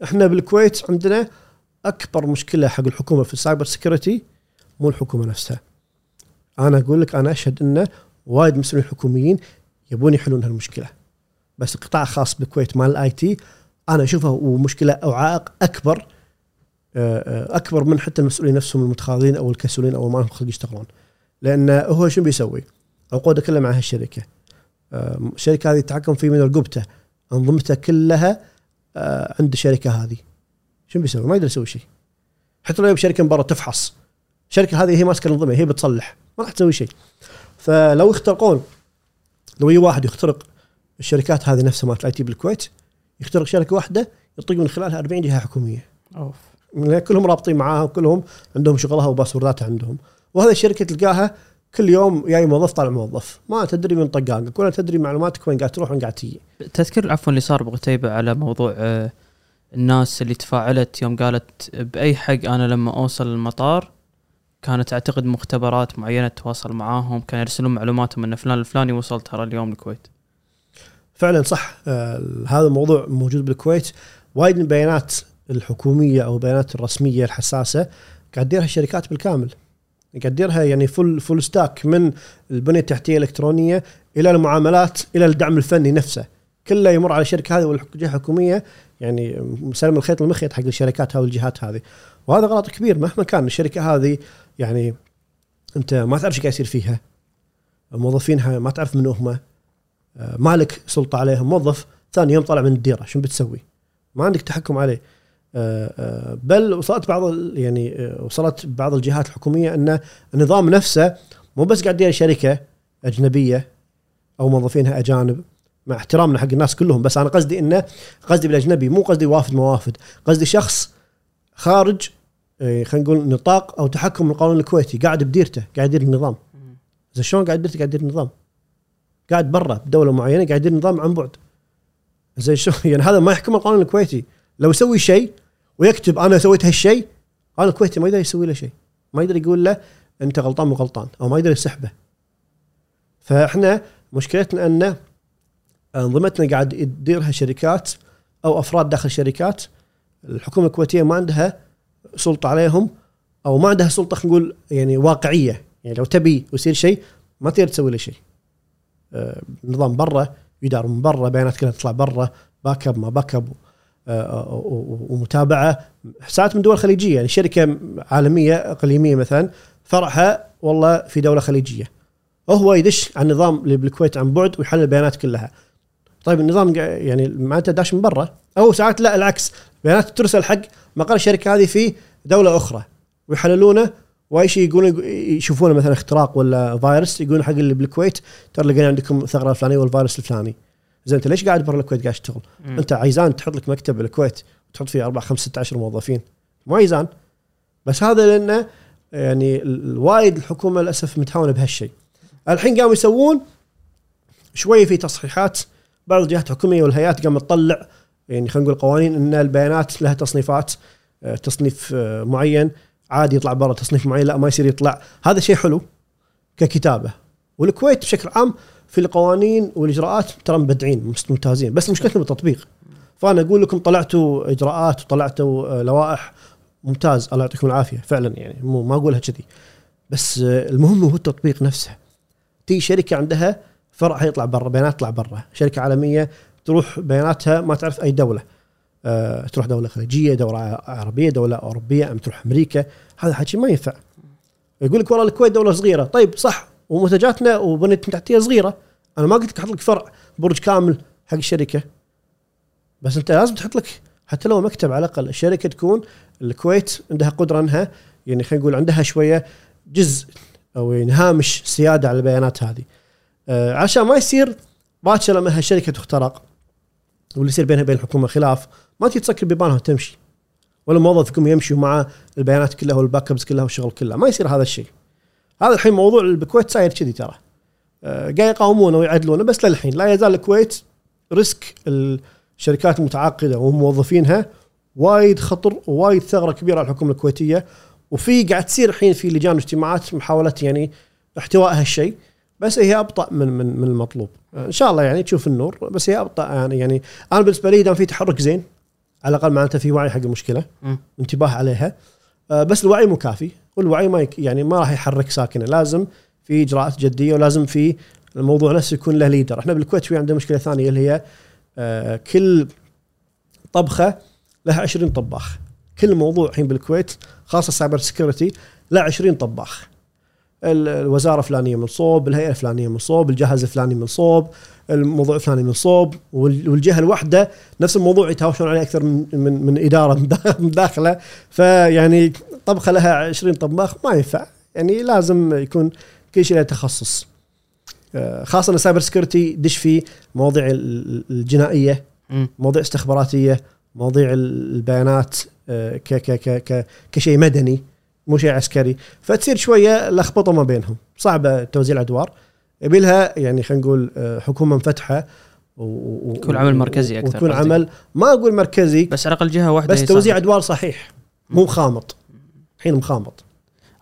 إحنا بالكويت عندنا اكبر مشكلة حق الحكومة في ال cyber security مو الحكومة نفسها. أنا أقول لك أنا اشهد انه وايد مسؤولين حكوميين يبون يحلون هالمشكلة. بس القطاع الخاص بالكويت مال ال IT أنا اشوفه مشكلة أو عائق اكبر أكبر من حتى المسؤولين نفسهم المتخاذلين أو الكسولين أو ما لهم خلق يشتغلون. لأن هو شو بيسوي؟ عقوده كلها مع هالشركة. آه، الشركة هذه يتحكم في من رقبته انظمته كلها آه، عند الشركة هذه. شو بيسوي؟ ما يقدر يسوي شيء. حتى لو شركه من برا تفحص. الشركة هذه هي ماسكة الأنظمة هي بتصلح ما راح تسوي شيء. فلو يخترقون لو يجي واحد يخترق الشركات هذه نفسها مالت ال IT بالكويت يخترق شركة واحدة يطق من خلالها 40 جهة حكومية أوف كلهم رابطين معاها وكلهم عندهم شغلها و password اتها عندهم. وهذه الشركة تلقاها كل يوم جاي موظف طالع موظف. ما تدري من طقاقك ولا تدري معلوماتك وين قاعد تروح وين قاعد تجي. تذكر عفوا اللي صار بقتيبة على موضوع آه، الناس اللي تفاعلت يوم قالت بأي حق أنا لما أوصل المطار كانت أعتقد مختبرات معينة تواصل معاهم كانوا يرسلون معلوماتهم أن فلان الفلاني وصل ترى اليوم الكويت. فعلا صح آه هذا الموضوع موجود بالكويت. وايد من البيانات الحكومية أو البيانات الرسمية الحساسة قاعد تديرها الشركات بالكامل. قاعد تديرها يعني فل فل ستاك من البنية التحتية الإلكترونية إلى المعاملات إلى الدعم الفني نفسه. كله يمر على الشركة هذه والجهة الحكومية يعني مسلم الخيط المخيط حق الشركات هذه والجهات هذه. وهذا غلط كبير مهما كان. الشركة هذه يعني أنت ما تعرف إيش قاعد يصير فيها. موظفينها ما تعرف من هم. مالك سلطة عليهم موظف ثاني يوم طلع من الديرة شو بتسوي؟ ما عندك تحكم عليه. بل وصلت بعض يعني آه، وصلت بعض الجهات الحكومية أن النظام نفسه مو بس قاعد يدير شركة أجنبية أو موظفينها أجانب مع احترامنا حق الناس كلهم بس أنا قصدي إنه قصدي بالأجنبي مو قصدي وافد موافد قصدي شخص خارج آه، خلينا نقول نطاق أو تحكم القانون الكويتي قاعد بديرته قاعد يدير النظام. زين شلون قاعد بديرته قاعد يدير النظام؟ قاعد برا بدولة معينة قاعد يدير النظام عن بعد. زين شو (laughs) يعني هذا ما يحكم القانون الكويتي. لو يسوي شيء ويكتب أنا سويت هالشيء القانون الكويتي ما يقدر يسوي له شيء. ما يقدر يقول له أنت غلطان مو غلطان أو ما يقدر يسحبه. فإحنا مشكلتنا أن أنظمتنا قاعد تديرها شركات أو أفراد داخل شركات الحكومة الكويتية ما عندها سلطة عليهم أو ما عندها سلطة خلينا نقول يعني واقعية. يعني لو تبي يصير شيء ما تقدر تسوي له شيء. آه، نظام برا يدار من برا بيانات كلها تطلع برا Backup ما backup. ومتابعة ساعات من دول خليجية يعني شركة عالمية أقليمية مثلا فرعها والله في دولة خليجية. هو يدش على النظام اللي بالكويت عن بعد ويحلل البيانات كلها. طيب النظام يعني معناته داش من برا. أو ساعات لا العكس. بيانات ترسل حق مقر الشركة هذه في دولة أخرى ويحللونه وأي شيء يقولون يشوفونه مثلا اختراق ولا فيروس يقولون حق اللي بالكويت ترى لقينا عندكم الثغره الفلانيه والفيروس الفلاني. زين انت ليش قاعد برا الكويت قاعد تشتغل؟ انت عايزان تحط لك مكتب بالكويت وتحط فيه أربع خمس ست عشر موظفين. مو عايزان. بس هذا لأنه يعني الوايد الحكومة للأسف متهاونة بهالشيء. الحين قاموا يسوون شوي في تصحيحات. بعض الجهات الحكومية والهيئات قامت تطلع يعني خلينا نقول قوانين إن البيانات لها تصنيفات آه، تصنيف آه، معين. عادي يطلع برا تصنيف معين لا ما يصير يطلع. هذا شيء حلو ككتابة. والكويت بشكل عام في القوانين والإجراءات ترى مبدعين ممتازين. بس مشكلتنا بالتطبيق. فأنا أقول لكم طلعتوا إجراءات وطلعتوا آه، لوائح. ممتاز. الله يعطيكم العافية. فعلا يعني مو ما أقولها كذي. بس آه، المهم هو التطبيق نفسه. تي شركة عندها فرع يطلع برا بيانات تطلع برا. شركة عالمية تروح بياناتها ما تعرف أي دولة. أه تروح دولة خليجية دولة عربية دولة أوروبية أم تروح أمريكا. هذا حكي ما ينفع. يقول لك والله الكويت دولة صغيرة. طيب صح. ومنتجاتنا وبنيه تحتية صغيرة. أنا ما قلت لك أحط لك فرع برج كامل حق الشركة. بس أنت لازم تحط لك حتى لو مكتب على الأقل. الشركة تكون الكويت عندها قدرة إنها يعني خلينا نقول عندها شوية جزء أو يعني هامش سيادة على البيانات هذه. آه عشان ما يصير باكر لما هالشركة تخترق واللي يصير بينها وبين الحكومة خلاف ما تجي تسكر بيبانها وتمشي. ولا موظف يقوم يمشي ومعه البيانات كلها وال backups كلها والشغل كله. ما يصير هذا الشيء. هذا الحين موضوع بالكويت صاير كذي ترى. آه، قاعد يقاومونه ويعدلونه بس للحين لا يزال الكويت risk الشركات المتعاقده وموظفينها وايد خطر ووايد ثغرة كبيرة على الحكومة الكويتية. وفي قاعد تصير الحين في لجان واجتماعات محاوله يعني احتواء هالشيء بس هي أبطأ من من من المطلوب. إن شاء الله يعني تشوف النور بس هي أبطأ. يعني يعني أنا بالنسبة لي دام في تحرك زين على الأقل معناته في وعي حق المشكلة. انتباه عليها. آه، بس الوعي مو كافي. والوعي ما يعني ما راح يحرك ساكنه. لازم في اجراءات جدية ولازم في الموضوع نفسه يكون له leader إحنا بالكويت في عندنا مشكلة ثانية اللي هي آه، كل طبخة لها 20 طباخ. كل موضوع الحين بالكويت خاصة ال cyber security له 20 طباخ. الوزارة الفلانية من صوب الهيئة الفلانية من صوب الجهاز الفلاني من صوب الموضوع الفلاني من صوب وال- والجهة الواحده نفس الموضوع يتهاوشون عليه أكثر من من, من إدارة (laughs) فيعني طبخة لها 20 طباخ ما ينفع. يعني لازم يكون كل شيء له تخصص. آه، خاصة ال cyber security دش في مواضيع ال- الجنائية. مواضيع استخباراتية مواضيع البيانات آه، ك ك ك ك كشيء مدني. مو شيء عسكري. فتصير شوية لخبطة ما بينهم. صعبة توزيع الأدوار. يبي لها يعني خلينا نقول آه، حكومة مفتحة و- و- يكون عمل مركزي أكثر ويكون. عمل ما أقول مركزي بس على الأقل جهة واحدة بس توزيع صاحبة. أدوار صحيح. مو مخامط. الحين مخامط.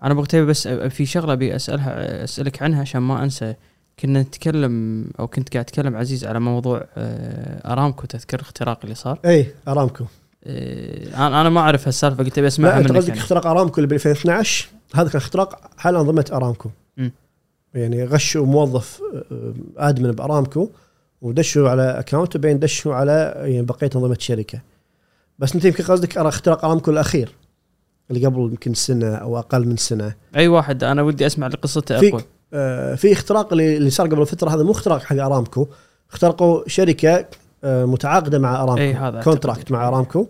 أنا ابو بس في شغلة أبي أسألها أسألك عنها عشان ما أنسى. كنا نتكلم أو كنت قاعد أتكلم عزيز على موضوع آه، أرامكو تذكر الاختراق اللي صار؟ اي أرامكو. آه، أنا أنا ما أعرف هالسالفة قلت أبي أسمعها منك قصدك يعني. اختراق أرامكو اللي ب 2012 هذا كان اختراق حال أنظمة أرامكو. مم. يعني غشوا موظف آه، آدمن بأرامكو ودشوا على اكونت وبين دشوا على يعني بقية أنظمة الشركة. بس أنت يمكن قصدك اختراق أرامكو الأخير اللي قبل يمكن سنة أو أقل من سنة. أي واحد أنا ودي أسمع قصته في- اقوى آه، في اختراق اللي صار قبل فتره هذا مو اختراق حق أرامكو. اخترقوا شركة متعاقدة مع أرامكو اي هذا contract مع أرامكو.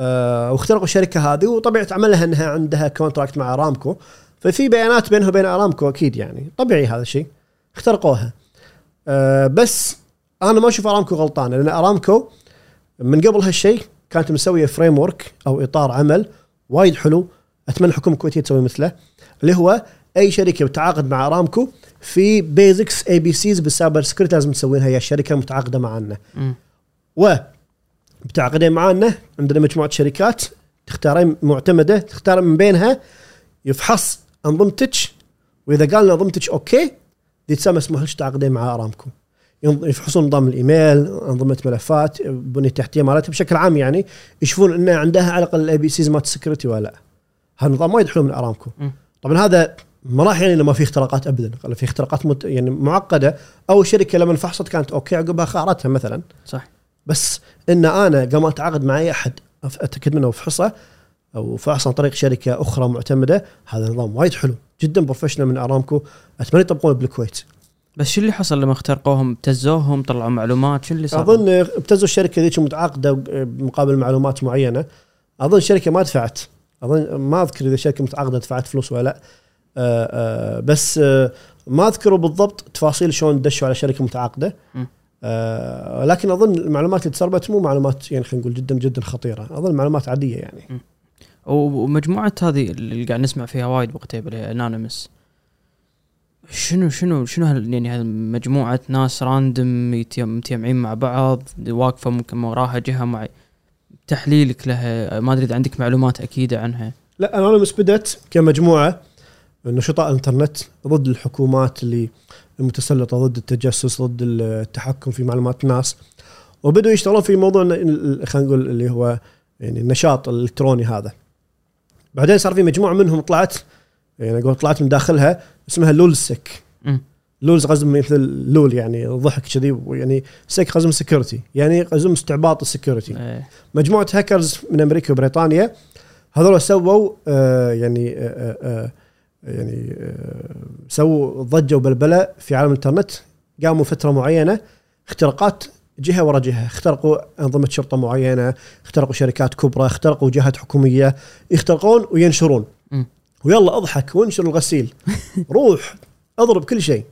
آه واخترقوا الشركة هذه وطبيعة عملها إنها عندها contract مع أرامكو. ففي بيانات بينها وبين أرامكو أكيد يعني طبيعي هذا الشيء. اخترقوها. آه بس أنا ما أشوف أرامكو غلطانة لأن أرامكو من قبل هالشيء كانت مسوية framework أو إطار عمل وايد حلو. أتمنى الحكومة الكويتية تسوي مثله اللي هو أي شركة بتتعاقد مع أرامكو في basics ABCs بال cyber security لازم تسوينها. هي الشركة المتعاقده معنا. و متعاقدين معانا عندنا مجموعة شركات تختارين معتمدة تختار من بينها يفحص أنظمتك وإذا قال أنظمتك okay دي تسمى مسموح لك تتعاقدين مع أرامكو. يفحصون نظام الإيميل أنظمة ملفات بنية تحتية مالتها بشكل عام يعني يشوفون إن عندها على الأقل ال ABCs مالت ال security ولا لا. هذا النظام وايد حلو من ارامكو. طبعا هذا ما راح يعني إنه ما في اختراقات ابدا. في اختراقات مت يعني معقدة. أو الشركة لما فحصت كانت okay عقبها خارتها مثلا. صح. بس إن أنا قام أتعاقد مع اي احد أتأكد منه وفحصه أو فحص عن طريق شركة أخرى معتمدة هذا نظام وايد حلو جدا professional من أرامكو. أتمنى يطبقونه بالكويت. بس شو اللي حصل لما اخترقوهم؟ ابتزوهم طلعوا معلومات شو اللي صار؟ أظن ابتزوا الشركة ذيك متعاقدة مقابل معلومات معينة. أظن الشركة ما دفعت. أظن ما أذكر إذا الشركة متعاقدة دفعت فلوس ولا لا. بس آه، ما أذكر بالضبط تفاصيل شلون دشوا على شركة متعاقدة. آه، لكن أظن المعلومات اللي تسربت مو معلومات يعني خلينا نقول جدا جدا خطيرة. أظن معلومات عادية يعني. ومجموعة هذه اللي قاعد نسمع فيها وايد بقتيبة اللي هي Anonymous شنو شنو شنو هال- يعني مجموعة ناس random متجمعين مع بعض واقفة ممكن وراها جهة مع تحليلك لها؟ ما أدري إذا عندك معلومات أكيدة عنها. لا انونيمس بدت كمجموعة. نشطاء الإنترنت ضد الحكومات اللي المتسلطه ضد التجسس ضد التحكم في معلومات الناس وبدوا يشتغلون في موضوع خلينا نقول اللي هو يعني النشاط الإلكتروني هذا بعدين صار في مجموعة منهم طلعت يعني أقول طلعت من داخلها اسمها لولسك مم. Lulz قصدهم مثل LOL يعني ضحك كذي ويعني Sec قصدهم security يعني قصدهم استعباط ال security. مجموعة هاكرز من أمريكا وبريطانيا هذول سووا آه يعني آه آه يعني آه سووا ضجه وبلبله في عالم الإنترنت قاموا فترة معينة اختراقات جهة ورا جهة. اخترقوا أنظمة شرطة معينة اخترقوا شركات كبرى اخترقوا جهات حكومية يخترقون وينشرون. مم. ويلا أضحك وانشر الغسيل. (laughs) روح اضرب كل شيء.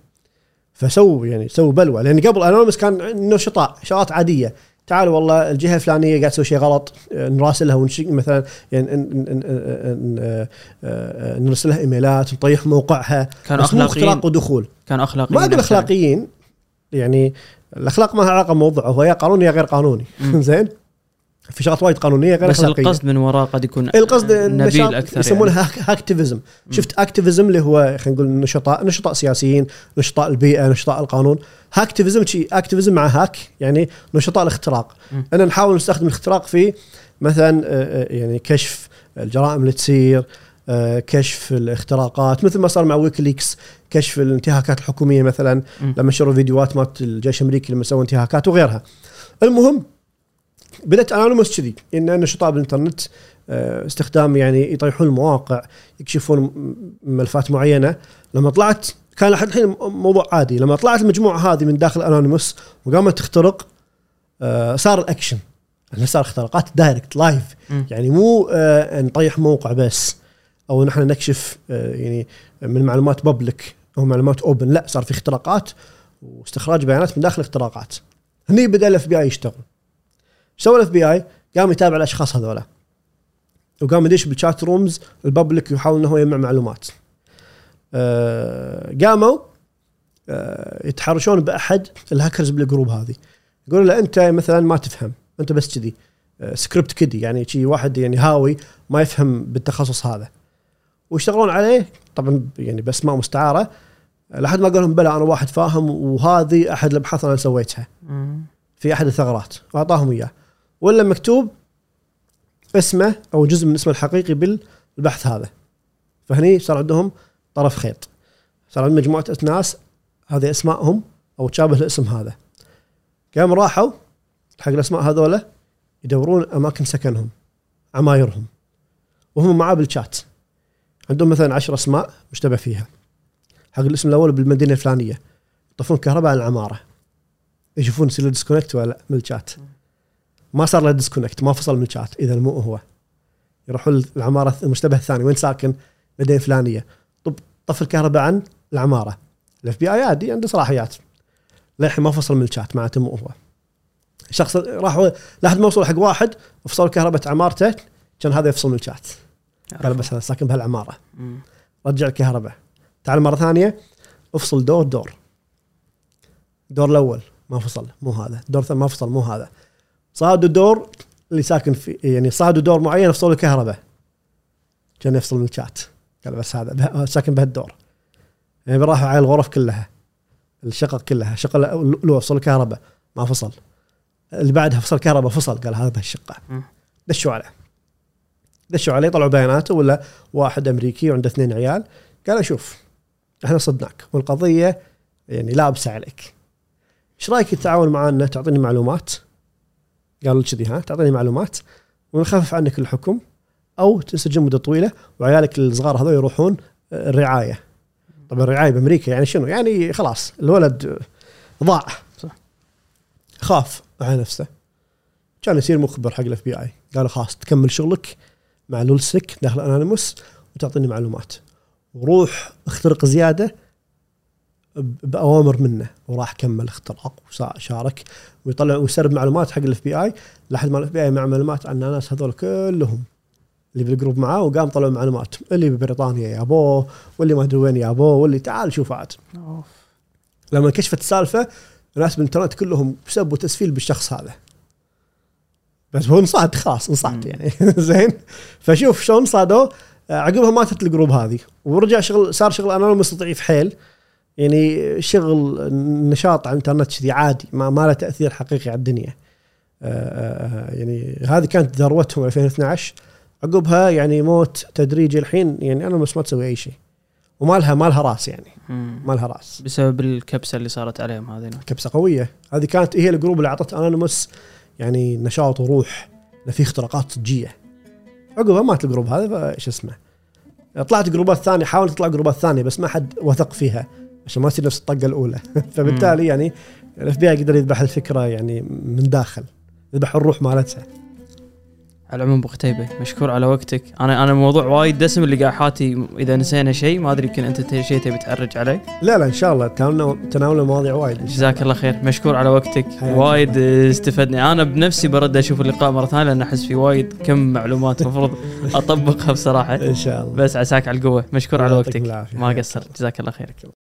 فسووا يعني سووا بلوى. لأن قبل انونيمس كان نشطاء شغلات عادية. تعال والله الجهة الفلانية قاعد تسوي شيء غلط آه، نراسلها ونش مثلا يعني آه، آه، نرسلها إيميلات نطيح موقعها كانوا مو إختراق اخلاقيين ودخول كانوا أخلاقيين ما أقول. أخلاقيين يعني الأخلاق ما لها علاقة بموضوع هو يا قانوني يا غير قانوني. (laughs) زين في شغلات وايد قانونية غير بس اخلاقيه القصد من وراء قد يكون القصد نبيل أكثر يسمونها يعني. hack hacktivism شفت activism اللي هو خلينا نقول نشطاء نشطاء سياسيين نشطاء البيئة نشطاء القانون. hacktivism شيء activism مع hack يعني نشطاء الاختراق. ان نحاول نستخدم الاختراق في مثلا آه، آه، يعني كشف الجرائم اللي تصير آه، كشف الاختراقات مثل ما صار مع WikiLeaks كشف الانتهاكات الحكومية مثلا. لما نشروا فيديوهات مالت الجيش الأمريكي لما سووا انتهاكات وغيرها. المهم بدأت Anonymous كذي إن نشطاء بالانترنت آه، استخدام يعني يطيحون المواقع يكشفون ملفات معينة. لما طلعت كان لحد الحين موضوع عادي لما طلعت المجموعة هذه من داخل Anonymous وقامت تخترق آه، صار الاكشن يعني صار اختراقات direct live. يعني مو آه، نطيح موقع بس أو نحن نكشف يعني من معلومات public أو معلومات open لا صار في اختراقات واستخراج بيانات من داخل الاختراقات هني بدأ ال FBI يشتغل. سوى ال FBI؟ قام يتابع الأشخاص هذولا. وقام يدش بال chat rooms ال public ويحاول إنه هو يجمع معلومات. آه، قاموا آه، يتحرشون بأحد ال hackers بال group هذه. يقولوا له أنت مثلا ما تفهم أنت بس كذي آه، script kiddie يعني شي واحد يعني هاوي ما يفهم بالتخصص هذا. ويشتغلون عليه طبعا يعني بأسماء مستعارة. لحد ما قال لهم بلى أنا واحد فاهم وهذه أحد الأبحاث أنا سويتها. في أحد الثغرات. واعطاهم إياه. ولا مكتوب اسمه أو جزء من اسمه الحقيقي بالبحث هذا. فهني صار عندهم طرف خيط. صار عندهم مجموعة ناس هذه اسمائهم أو تشابه الاسم هذا. قام راحوا حق الأسماء هذولا؟ يدورون أماكن سكنهم عمايرهم. وهم معاه بالشات. عندهم مثلا عشر أسماء مشتبه فيها. حق الاسم الأول بالمدينة الفلانية. يطفون كهرباء على العمارة. يشوفون يصير disconnect ولا لا من الشات. ما صار له disconnect ما فصل من الشات إذا مو هو. يروحون العمارة المشتبه الثاني وين ساكن؟ مدينه فلانية. طب طف الكهرباء عن العمارة. ال FBI عادي عنده صلاحيات. للحين ما فصل من الشات معناته مو هو. شخص راح لحد ما وصل حق واحد وفصل كهرباء عمارته كان هذا يفصل من الشات قال بس أنا ساكن بهالعمارة. رجع الكهرباء. تعال مرة ثانية افصل دور دور. الدور الأول ما فصل مو هذا. الدور الثاني ما فصل مو هذا. صادوا دور اللي ساكن في يعني صادوا دور معين فصلوا الكهرباء. كان يفصل من الشات. قال بس هذا به- ساكن بهالدور يعني راحوا على الغرف كلها. الشقق كلها. الشقه الاولى فصل الكهرباء. ما فصل. اللي بعدها فصل كهرباء فصل. قال هذا بهالشقه. دشوا عليه. دشوا عليه طلعوا بياناته ولا واحد أمريكي وعنده اثنين عيال. قال شوف إحنا صدناك والقضية يعني لابسه عليك. إيش رأيك تتعاون معنا؟ تعطيني معلومات. قالوا كذي ها تعطيني معلومات ونخفف عنك الحكم أو تنسجن مدة طويلة وعيالك الصغار هذول يروحون الرعاية. طبعا الرعاية بأمريكا يعني شنو؟ يعني خلاص الولد ضاع. صح. خاف على نفسه. كان يصير مخبر حق ال FBI قالوا خلاص تكمل شغلك مع LulzSec داخل Anonymous وتعطيني معلومات. وروح اخترق زيادة بأوامر منه وراح كمل اختراق وشارك ويطلع ويسرب معلومات حق ال FBI لحد ما ال FBI مع معلومات عن الناس هذول كلهم اللي بال group معاه وقام طلعوا معلومات اللي ببريطانيا يابوه واللي ما أدري وين يابوه واللي تعال شوف عاد. لما كشفت السالفة الناس بالإنترنت كلهم سبوا تسفيل بالشخص هذا. بس هو انصاد خلاص انصاد. يعني. (laughs) زين؟ فشوف شلون صادوه عقبها ماتت ال group هذه. ورجع شغل صار شغل Anonymous ضعيف حيل. يعني شغل نشاط على الإنترنت كذي عادي ما, ما له تأثير حقيقي على الدنيا. آه، آه، يعني هذه كانت ذروتهم 2012 عقبها يعني موت تدريجي الحين يعني Anonymous ما تسوي أي شيء. وما لها ما لها راس يعني. ما لها راس. بسبب الكبسة اللي صارت عليهم هذه. كبسة قوية. هذه كانت هي ال group اللي أعطت Anonymous يعني نشاط وروح. في اختراقات صجيه عقبها مات ال group هذا فايش اسمه. طلعت جروبات ثانية حاولت تطلع جروبات ثانية بس ما حد وثق فيها. عشان ما تصير نفس الطقه الأولى. (laughs) فبالتالي يعني ال FBI قدر يذبح الفكرة يعني من داخل. يذبح الروح مالتها. على العموم أبو قتيبة مشكور على وقتك. أنا أنا موضوع وايد دسم اللي قاعد أحاتي إذا نسينا شيء ما أدري يمكن أنت شيء تبي تعرج عليه. لا لا إن شاء الله. تناولنا تناولنا مواضيع وايد. جزاك الله خير. مشكور على وقتك. وايد استفدنا. أنا بنفسي برد أشوف اللقاء مرة ثانية لأن أحس في وايد كم معلومات المفروض (laughs) أطبقها بصراحة. إن شاء الله. بس عساك على القوة. مشكور على يعطيك وقتك. العافية. ما قصرت. جزاك الله خير